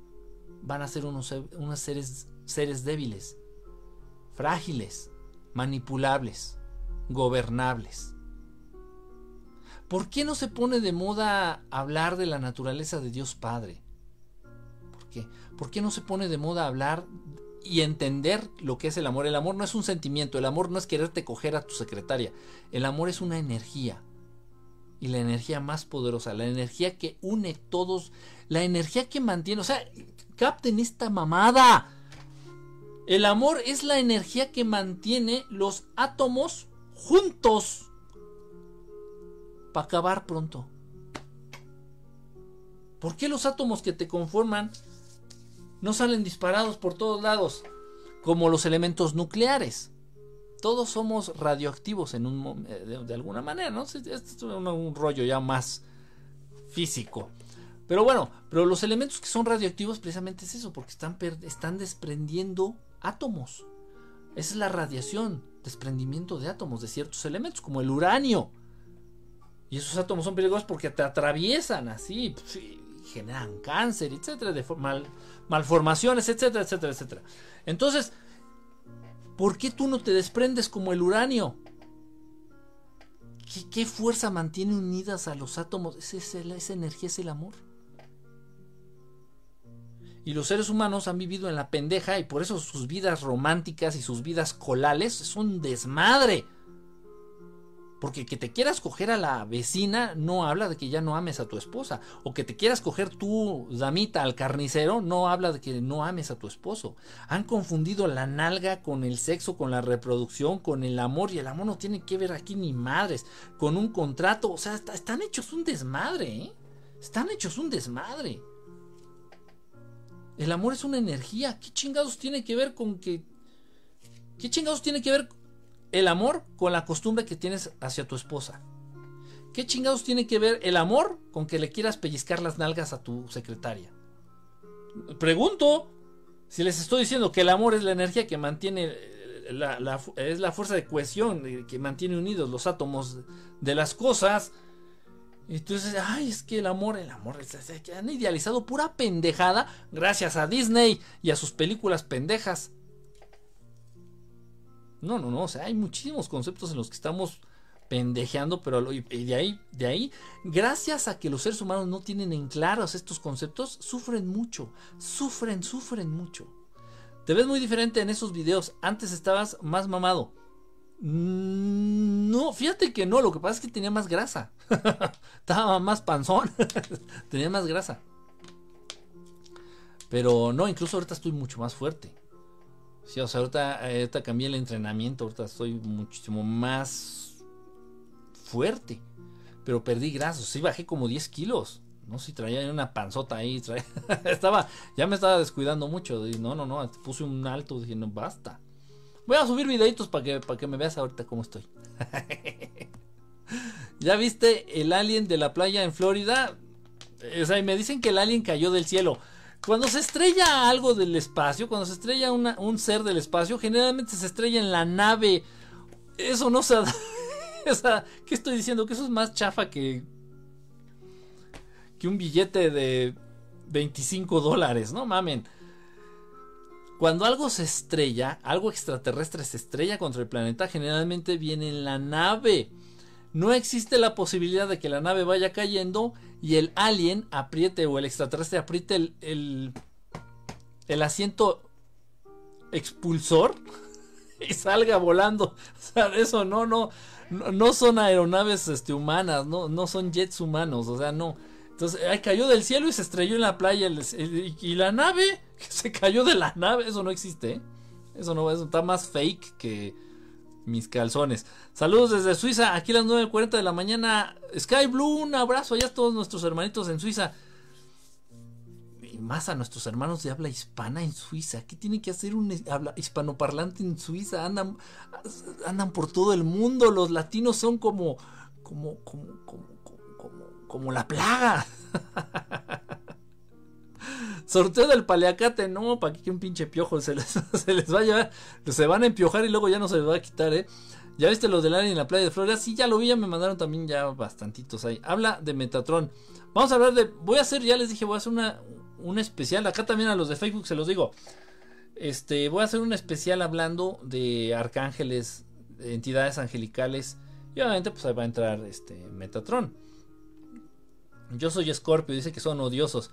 van a ser unos, unos seres, seres débiles, frágiles, manipulables, gobernables. ¿Por qué no se pone de moda hablar de la naturaleza de Dios Padre? ¿Por qué? ¿Por qué no se pone de moda hablar y entender lo que es el amor. El amor no es un sentimiento, el amor no es quererte coger a tu secretaria. El amor es una energía. Y la energía más poderosa, la energía que une todos, la energía que mantiene, o sea, capten esta mamada. El amor es la energía que mantiene los átomos juntos para acabar pronto. ¿Por qué los átomos que te conforman no salen disparados por todos lados, como los elementos nucleares. Todos somos radioactivos en un, eh, de, alguna manera, ¿no? Esto es un, rollo ya más físico. Pero bueno, pero los elementos que son radioactivos precisamente es eso, porque están, están desprendiendo átomos. Esa es la radiación, desprendimiento de átomos de ciertos elementos, como el uranio. Y esos átomos son peligrosos porque te atraviesan así. Generan cáncer, etcétera, de mal, malformaciones, etcétera, etcétera, etcétera. Entonces, ¿por qué tú no te desprendes como el uranio? ¿Qué, fuerza mantiene unidas a los átomos? Esa, esa energía es el amor. Y los seres humanos han vivido en la pendeja y por eso sus vidas románticas y sus vidas colales es un desmadre. Porque que te quieras coger a la vecina no habla de que ya no ames a tu esposa. O que te quieras coger tu damita al carnicero no habla de que no ames a tu esposo. Han confundido la nalga con el sexo, con la reproducción, con el amor. Y el amor no tiene que ver aquí ni madres. Con un contrato. O sea, están hechos un desmadre. ¿eh? Están hechos un desmadre. El amor es una energía. ¿Qué chingados tiene que ver con que... ¿Qué chingados tiene que ver el amor con la costumbre que tienes hacia tu esposa. ¿Qué chingados tiene que ver el amor con que le quieras pellizcar las nalgas a tu secretaria? Pregunto si les estoy diciendo que el amor es la energía que mantiene la, es la fuerza de cohesión que mantiene unidos los átomos de las cosas. Entonces, ay, es que el amor, el amor, han idealizado pura pendejada gracias a Disney y a sus películas pendejas. No, no, no, o sea, hay muchísimos conceptos en los que estamos pendejeando, pero de ahí, de ahí, gracias a que los seres humanos no tienen en claros estos conceptos, sufren mucho, sufren, sufren mucho. Te ves muy diferente en esos videos. Antes estabas más mamado. Mm, no, fíjate que no, lo que pasa es que tenía más grasa. Estaba más panzón. tenía más grasa. Pero no, incluso ahorita estoy mucho más fuerte. Sí, o sea, ahorita, cambié el entrenamiento, ahorita estoy muchísimo más fuerte. Pero perdí grasa, sí bajé como 10 kilos. No si traía una panzota ahí. estaba, ya me estaba descuidando mucho. no, no, no, puse un alto, dije, no, basta. Voy a subir videitos para que, para que me veas ahorita cómo estoy. ¿Ya viste el alien de la playa en Florida? O sea, y me dicen que el alien cayó del cielo. Cuando se estrella algo del espacio, cuando se estrella un ser del espacio, generalmente se estrella en la nave. Eso no se... o sea, ¿qué estoy diciendo? Que eso es más chafa que... Que un billete de 25 dólares, ¿no? Mamen. Cuando algo se estrella, algo extraterrestre se estrella contra el planeta, generalmente viene en la nave. No existe la posibilidad de que la nave vaya cayendo y el alien apriete o el extraterrestre apriete el, el, asiento expulsor y salga volando. O sea, eso no, no, no, son aeronaves este, humanas, no, no son jets humanos, o sea, no. Entonces, ahí cayó del cielo y se estrelló en la playa. y la nave, que se cayó de la nave, eso no existe. ¿eh? Eso no, eso está más fake que, mis calzones. Saludos desde Suiza, aquí a las 9.40 de la mañana. Sky Blue, un abrazo allá a todos nuestros hermanitos en Suiza. Y más a nuestros hermanos de habla hispana en Suiza. ¿Qué tiene que hacer un hispanoparlante en Suiza? Andan, andan por todo el mundo. Los latinos son como, como, como, como, como, como la plaga. Sorteo del paliacate, no, para que un pinche piojo se les, se les va a llevar. Se van a empiojar y luego ya no se les va a quitar, ¿eh? ¿Ya viste los del área en la playa de Florida? Sí, ya lo vi, ya me mandaron también ya bastantitos ahí. Habla de Metatron. Vamos a hablar de. Voy a hacer, ya les dije, voy a hacer una, un especial. Acá también a los de Facebook se los digo. Este, voy a hacer un especial hablando de arcángeles, de entidades angelicales. Y obviamente, pues ahí va a entrar este Metatron. Yo soy Scorpio, dice que son odiosos.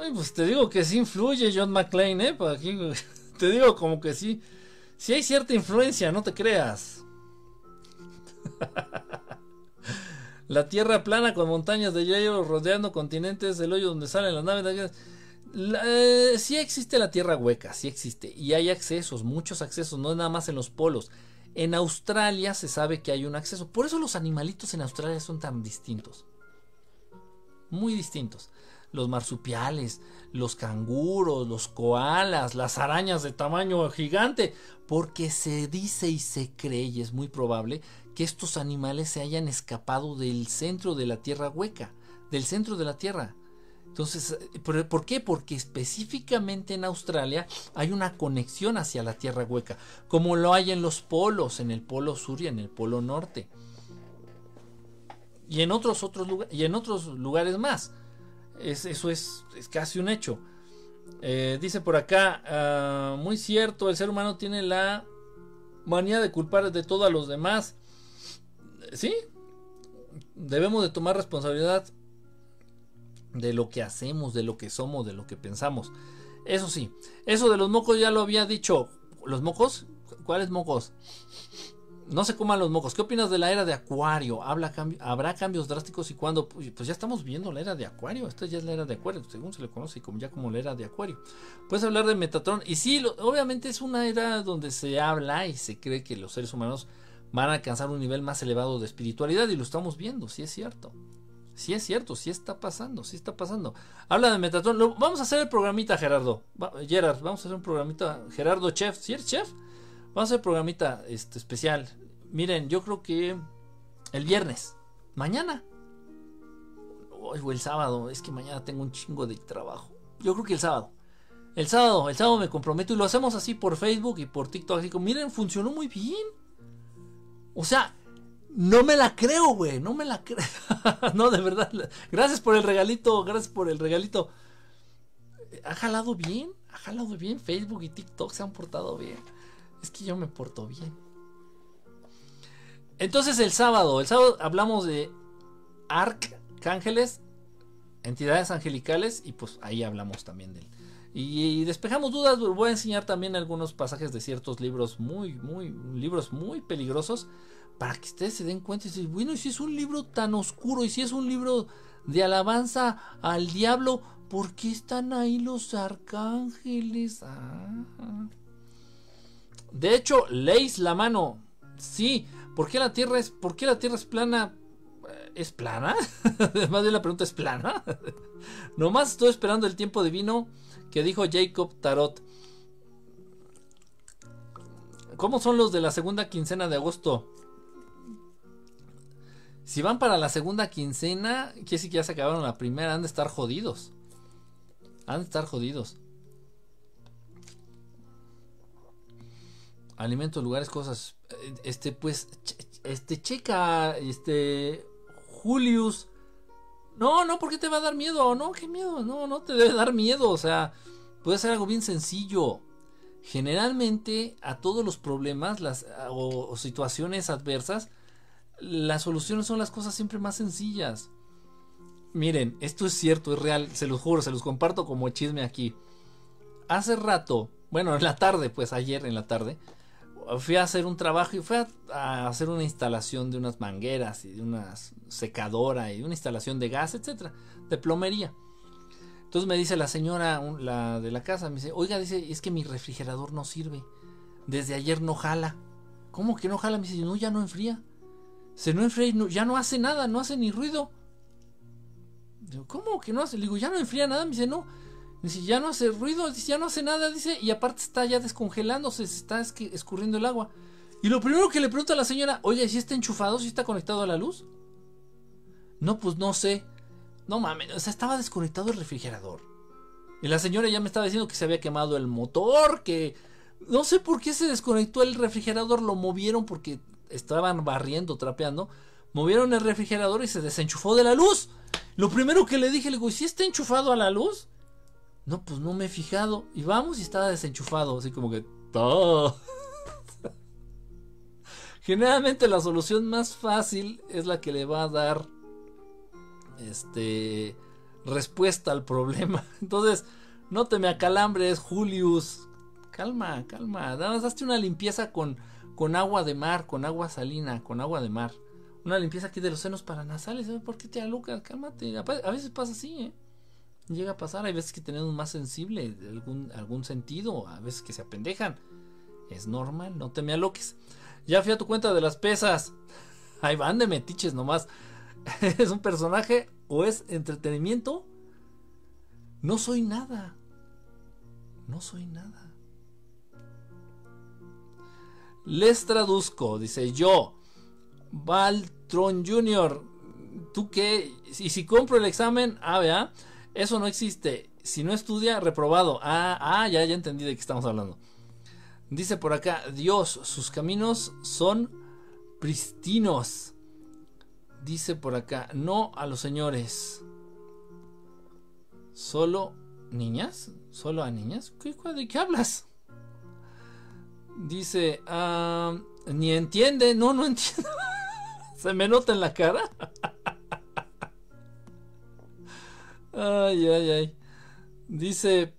Ay, pues te digo que sí influye John McClane, ¿eh? Te digo como que sí. Sí hay cierta influencia, no te creas. La tierra plana con montañas de hielo rodeando continentes, el hoyo donde salen las naves. Eh, sí existe la tierra hueca, sí existe. Y hay accesos, muchos accesos, no es nada más en los polos. En Australia se sabe que hay un acceso. Por eso los animalitos en Australia son tan distintos. Muy distintos los marsupiales, los canguros, los koalas, las arañas de tamaño gigante, porque se dice y se cree, y es muy probable, que estos animales se hayan escapado del centro de la Tierra hueca, del centro de la Tierra. Entonces, ¿por qué? Porque específicamente en Australia hay una conexión hacia la Tierra hueca, como lo hay en los polos, en el polo sur y en el polo norte. Y en otros, otros, y en otros lugares más. Es, eso es, es casi un hecho. Eh, dice por acá, ah, muy cierto, el ser humano tiene la manía de culpar de todo a los demás. Sí, debemos de tomar responsabilidad de lo que hacemos, de lo que somos, de lo que pensamos. Eso sí, eso de los mocos ya lo había dicho. ¿Los mocos? ¿Cuáles mocos? No se coman los mocos. ¿Qué opinas de la era de Acuario? ¿Habrá cambios drásticos y cuándo? Pues ya estamos viendo la era de Acuario. Esta ya es la era de Acuario, según se le conoce como ya como la era de Acuario. Puedes hablar de Metatron. Y sí, obviamente es una era donde se habla y se cree que los seres humanos van a alcanzar un nivel más elevado de espiritualidad y lo estamos viendo, sí es cierto. Sí es cierto, sí está pasando, sí está pasando. Habla de Metatron. vamos a hacer el programita, Gerardo. Gerard, vamos a hacer un programita. Gerardo Chef, ¿sí eres chef? Vamos a hacer programita este, especial. Miren, yo creo que el viernes. Mañana. O el sábado. Es que mañana tengo un chingo de trabajo. Yo creo que el sábado. El sábado, el sábado me comprometo y lo hacemos así por Facebook y por TikTok. Así miren, funcionó muy bien. O sea, no me la creo, güey. No me la creo. no, de verdad. Gracias por el regalito. Gracias por el regalito. Ha jalado bien. Ha jalado bien. Facebook y TikTok se han portado bien. Es que yo me porto bien. Entonces el sábado. El sábado hablamos de arcángeles. Entidades angelicales. Y pues ahí hablamos también de él. Y, despejamos dudas. Voy a enseñar también algunos pasajes de ciertos libros muy, muy, libros muy peligrosos para que ustedes se den cuenta y dicen, bueno, y si es un libro tan oscuro y si es un libro de alabanza al diablo, ¿por qué están ahí los arcángeles? Ah. De hecho, leéis la mano. Sí, ¿por qué la tierra es, por qué la tierra es plana? ¿Es plana? Más bien la pregunta es plana. Nomás estoy esperando el tiempo divino que dijo Jacob Tarot. ¿Cómo son los de la segunda quincena de agosto? Si van para la segunda quincena, quiere decir que ya se acabaron la primera, han de estar jodidos. Han de estar jodidos. Alimentos, lugares, cosas. Este, pues, este, checa, este, Julius no, no, porque te va a dar miedo? No, qué miedo. No, no te debe dar miedo. O sea, puede ser algo bien sencillo. Generalmente a todos los problemas las, o, situaciones adversas, las soluciones son las cosas siempre más sencillas. Miren, esto es cierto, es real, se los juro, se los comparto como chisme aquí. Hace rato, bueno, en la tarde, pues ayer en la tarde, fui a hacer un trabajo y fui a, hacer una instalación de unas mangueras y de una secadora y una instalación de gas, etcétera, de plomería. Entonces me dice la señora la de la casa, me dice, oiga, dice, es que mi refrigerador no sirve. Desde ayer no jala. ¿Cómo que no jala? Me dice, no, ya no enfría. Se no enfría, ya no hace nada, no hace ni ruido. ¿cómo que no hace? Le digo, ya no enfría nada. Me dice, no, Dice, ya no hace ruido, dice, ya no hace nada, dice, y aparte está ya descongelándose, se está escurriendo el agua. Y lo primero que le pregunta a la señora, oye, ¿si está enchufado? ¿Si está conectado a la luz? No, pues no sé. No mames, o sea, estaba desconectado el refrigerador. Y la señora ya me estaba diciendo que se había quemado el motor, que no sé por qué se desconectó el refrigerador, lo movieron porque estaban barriendo, trapeando. Movieron el refrigerador y se desenchufó de la luz. Lo primero que le dije, le digo, ¿y si está enchufado a la luz? No, pues no me he fijado. Y vamos y estaba desenchufado. Así como que. Generalmente la solución más fácil es la que le va a dar. Este. Respuesta al problema. Entonces, no te me acalambres, Julius. Calma, calma. Nada una limpieza con, con agua de mar, con agua salina, con agua de mar. Una limpieza aquí de los senos paranasales. ¿Por qué te alucas? Cálmate. A veces pasa así, ¿eh? Llega a pasar. Hay veces que tenemos más sensible algún, algún sentido, a veces que se apendejan. Es normal, no te me aloques. Ya fui a tu cuenta de las pesas. Ahí van de metiches nomás. ¿Es un personaje o es entretenimiento? No soy nada. No soy nada. Les traduzco, dice yo, Valtron Jr. ¿Tú qué? Y si compro el examen, ah, vea eso no existe. Si no estudia, reprobado. Ah, ah, ya, ya entendí de qué estamos hablando. Dice por acá, Dios, sus caminos son pristinos. Dice por acá, no a los señores. ¿Solo niñas? ¿Solo a niñas? ¿Qué, ¿De qué hablas? Dice, ah, ni entiende, no, no entiendo. Se me nota en la cara. ay, ay, ay. Dice,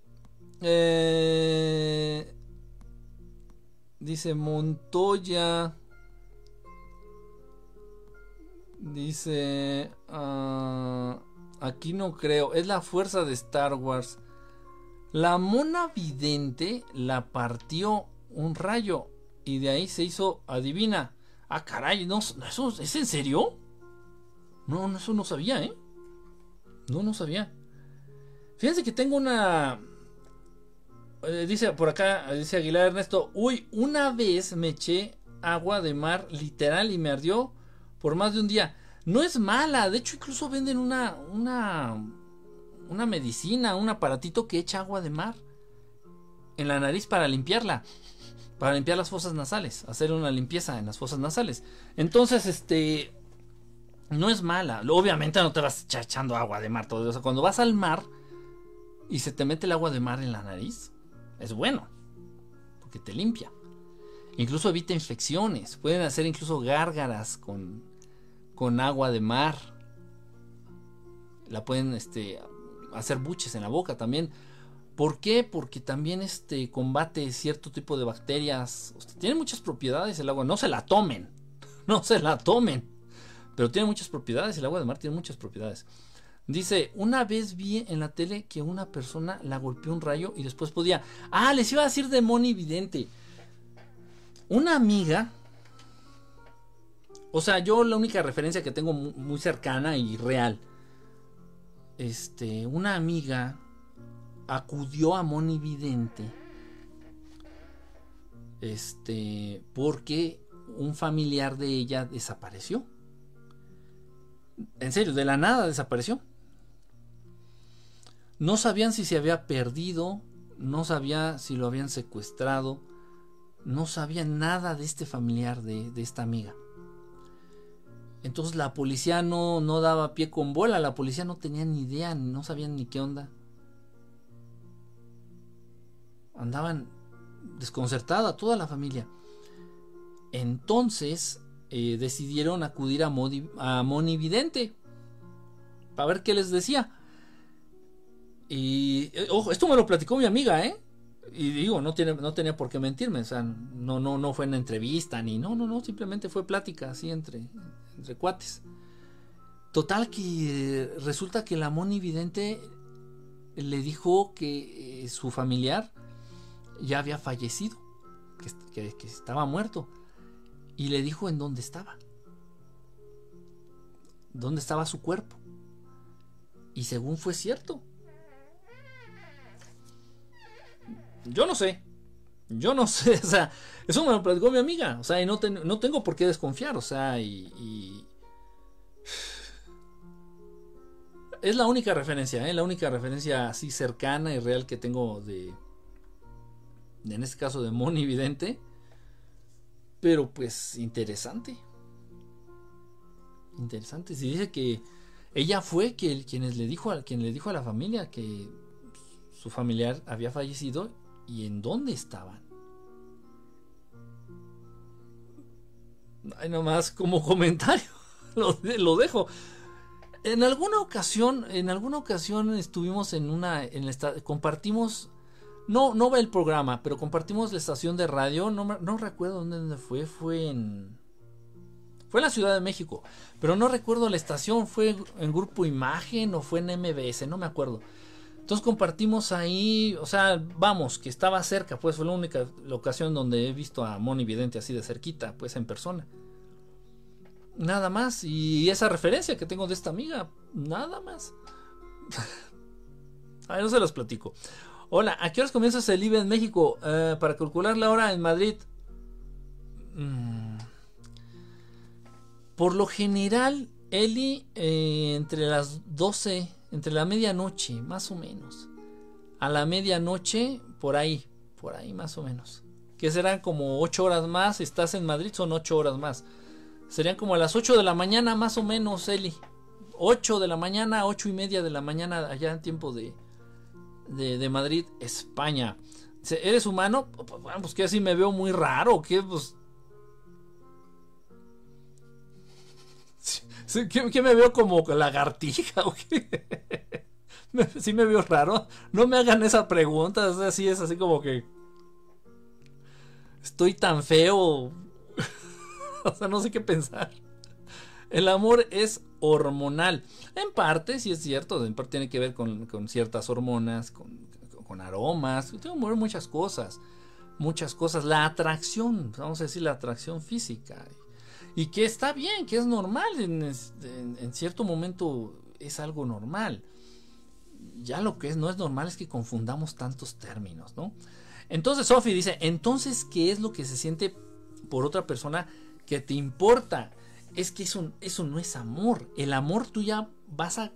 eh, dice Montoya. Dice, ah, aquí no creo, es la fuerza de Star Wars. La mona vidente la partió un rayo y de ahí se hizo adivina. Ah, caray, no, ¿eso, ¿es en serio? No, no, eso no sabía, ¿eh? No, no sabía. Fíjense que tengo una... Eh, dice por acá, dice Aguilar Ernesto, uy, una vez me eché agua de mar literal y me ardió por más de un día. No es mala, de hecho incluso venden una, una, una medicina, un aparatito que echa agua de mar en la nariz para limpiarla para limpiar las fosas nasales, hacer una limpieza en las fosas nasales. Entonces, este, no es mala. Obviamente no te vas echando agua de mar todo. O cuando vas al mar y se te mete el agua de mar en la nariz, es bueno, porque te limpia. Incluso evita infecciones. Pueden hacer incluso gárgaras con, con agua de mar. La pueden este, hacer buches en la boca también. ¿Por qué? Porque también este combate cierto tipo de bacterias. Tiene muchas propiedades el agua. No se la tomen. No se la tomen. Pero tiene muchas propiedades. El agua de mar tiene muchas propiedades. Dice, una vez vi en la tele que una persona la golpeó un rayo y después podía... Ah, les iba a decir demonio evidente. Una amiga... O sea, yo la única referencia que tengo muy cercana y real. Este, una amiga acudió a Moni Vidente este, porque un familiar de ella desapareció. En serio, de la nada desapareció. No sabían si se había perdido, no sabía si lo habían secuestrado, no sabían nada de este familiar de, de esta amiga. Entonces la policía no, no daba pie con bola, la policía no tenía ni idea, no sabían ni qué onda andaban desconcertada toda la familia. Entonces eh, decidieron acudir a, a Moni Vidente para ver qué les decía. Y eh, ojo, esto me lo platicó mi amiga, ¿eh? Y digo, no, tiene, no tenía por qué mentirme, o sea, no, no, no fue en entrevista ni no, no, no, simplemente fue plática así entre, entre cuates. Total que eh, resulta que la Moni Vidente le dijo que su familiar ya había fallecido, que, estaba muerto, y le dijo en dónde estaba, dónde estaba su cuerpo. Y según fue cierto. Yo no sé. Yo no sé. O sea, eso me lo platicó mi amiga. O sea, y no, no tengo por qué desconfiar. O sea, y, Es la única referencia, ¿eh? La única referencia así cercana y real que tengo de, en este caso de Moni Vidente, pero pues interesante. Interesante. Si dice que ella fue quien, le dijo a, quien le dijo a la familia que su familiar había fallecido y en dónde estaban. Ay, nomás como comentario, lo, dejo. En alguna ocasión, en alguna ocasión estuvimos en una, en compartimos no, no ve el programa, pero compartimos la estación de radio. No, no recuerdo dónde fue. Fue en. Fue en la Ciudad de México. Pero no recuerdo la estación. Fue en Grupo Imagen o fue en MBS. No me acuerdo. Entonces compartimos ahí. O sea, vamos, que estaba cerca. Pues fue la única ocasión donde he visto a Moni Vidente así de cerquita. Pues en persona. Nada más. Y esa referencia que tengo de esta amiga. Nada más. a ver, no se los platico. Hola, ¿a qué horas comienzas el IBE en México? Eh, para calcular la hora en Madrid. Mm. Por lo general, Eli, eh, entre las 12, entre la medianoche, más o menos. A la medianoche, por ahí, por ahí más o menos. Que serán como 8 horas más. Estás en Madrid, son 8 horas más. Serían como a las 8 de la mañana, más o menos, Eli. 8 de la mañana, 8 y media de la mañana, allá en tiempo de, de, Madrid, España. ¿Eres humano? Pues que así me veo muy raro, ¿qué? Pues... ¿Qué, me veo como lagartija o qué? Sí me veo raro. No me hagan esa pregunta, así es así como que... Estoy tan feo. o sea, no sé qué pensar. El amor es hormonal. En parte, sí es cierto, en parte tiene que ver con, ciertas hormonas, con, aromas, tiene muchas cosas. Muchas cosas. La atracción, vamos a decir la atracción física. Y que está bien, que es normal. En, cierto momento es algo normal. Ya lo que es, no es normal es que confundamos tantos términos, ¿no? Entonces Sophie dice, entonces, ¿qué es lo que se siente por otra persona que te importa? Es que eso, eso no es amor. El amor tú ya vas a,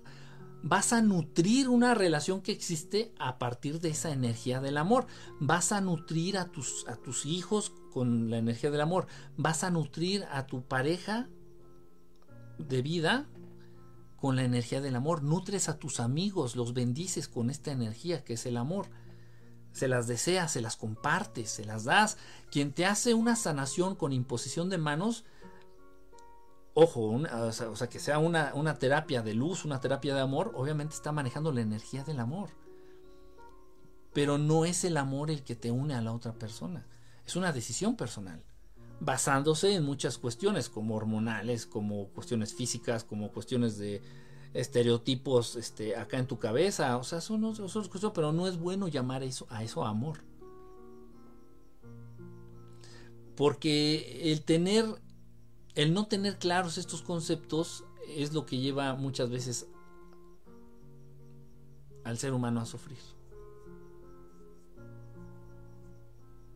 vas a nutrir una relación que existe a partir de esa energía del amor. Vas a nutrir a tus, a tus hijos con la energía del amor. Vas a nutrir a tu pareja de vida con la energía del amor. Nutres a tus amigos, los bendices con esta energía que es el amor. Se las deseas, se las compartes, se las das. Quien te hace una sanación con imposición de manos, ojo, o, sea, que sea una, una, terapia de luz, una terapia de amor, obviamente está manejando la energía del amor. Pero no es el amor el que te une a la otra persona. Es una decisión personal, basándose en muchas cuestiones, como hormonales, como cuestiones físicas, como cuestiones de estereotipos este, acá en tu cabeza. O sea, son otras cuestiones, pero no es bueno llamar eso, a eso amor. Porque el tener el no tener claros estos conceptos es lo que lleva muchas veces al ser humano a sufrir.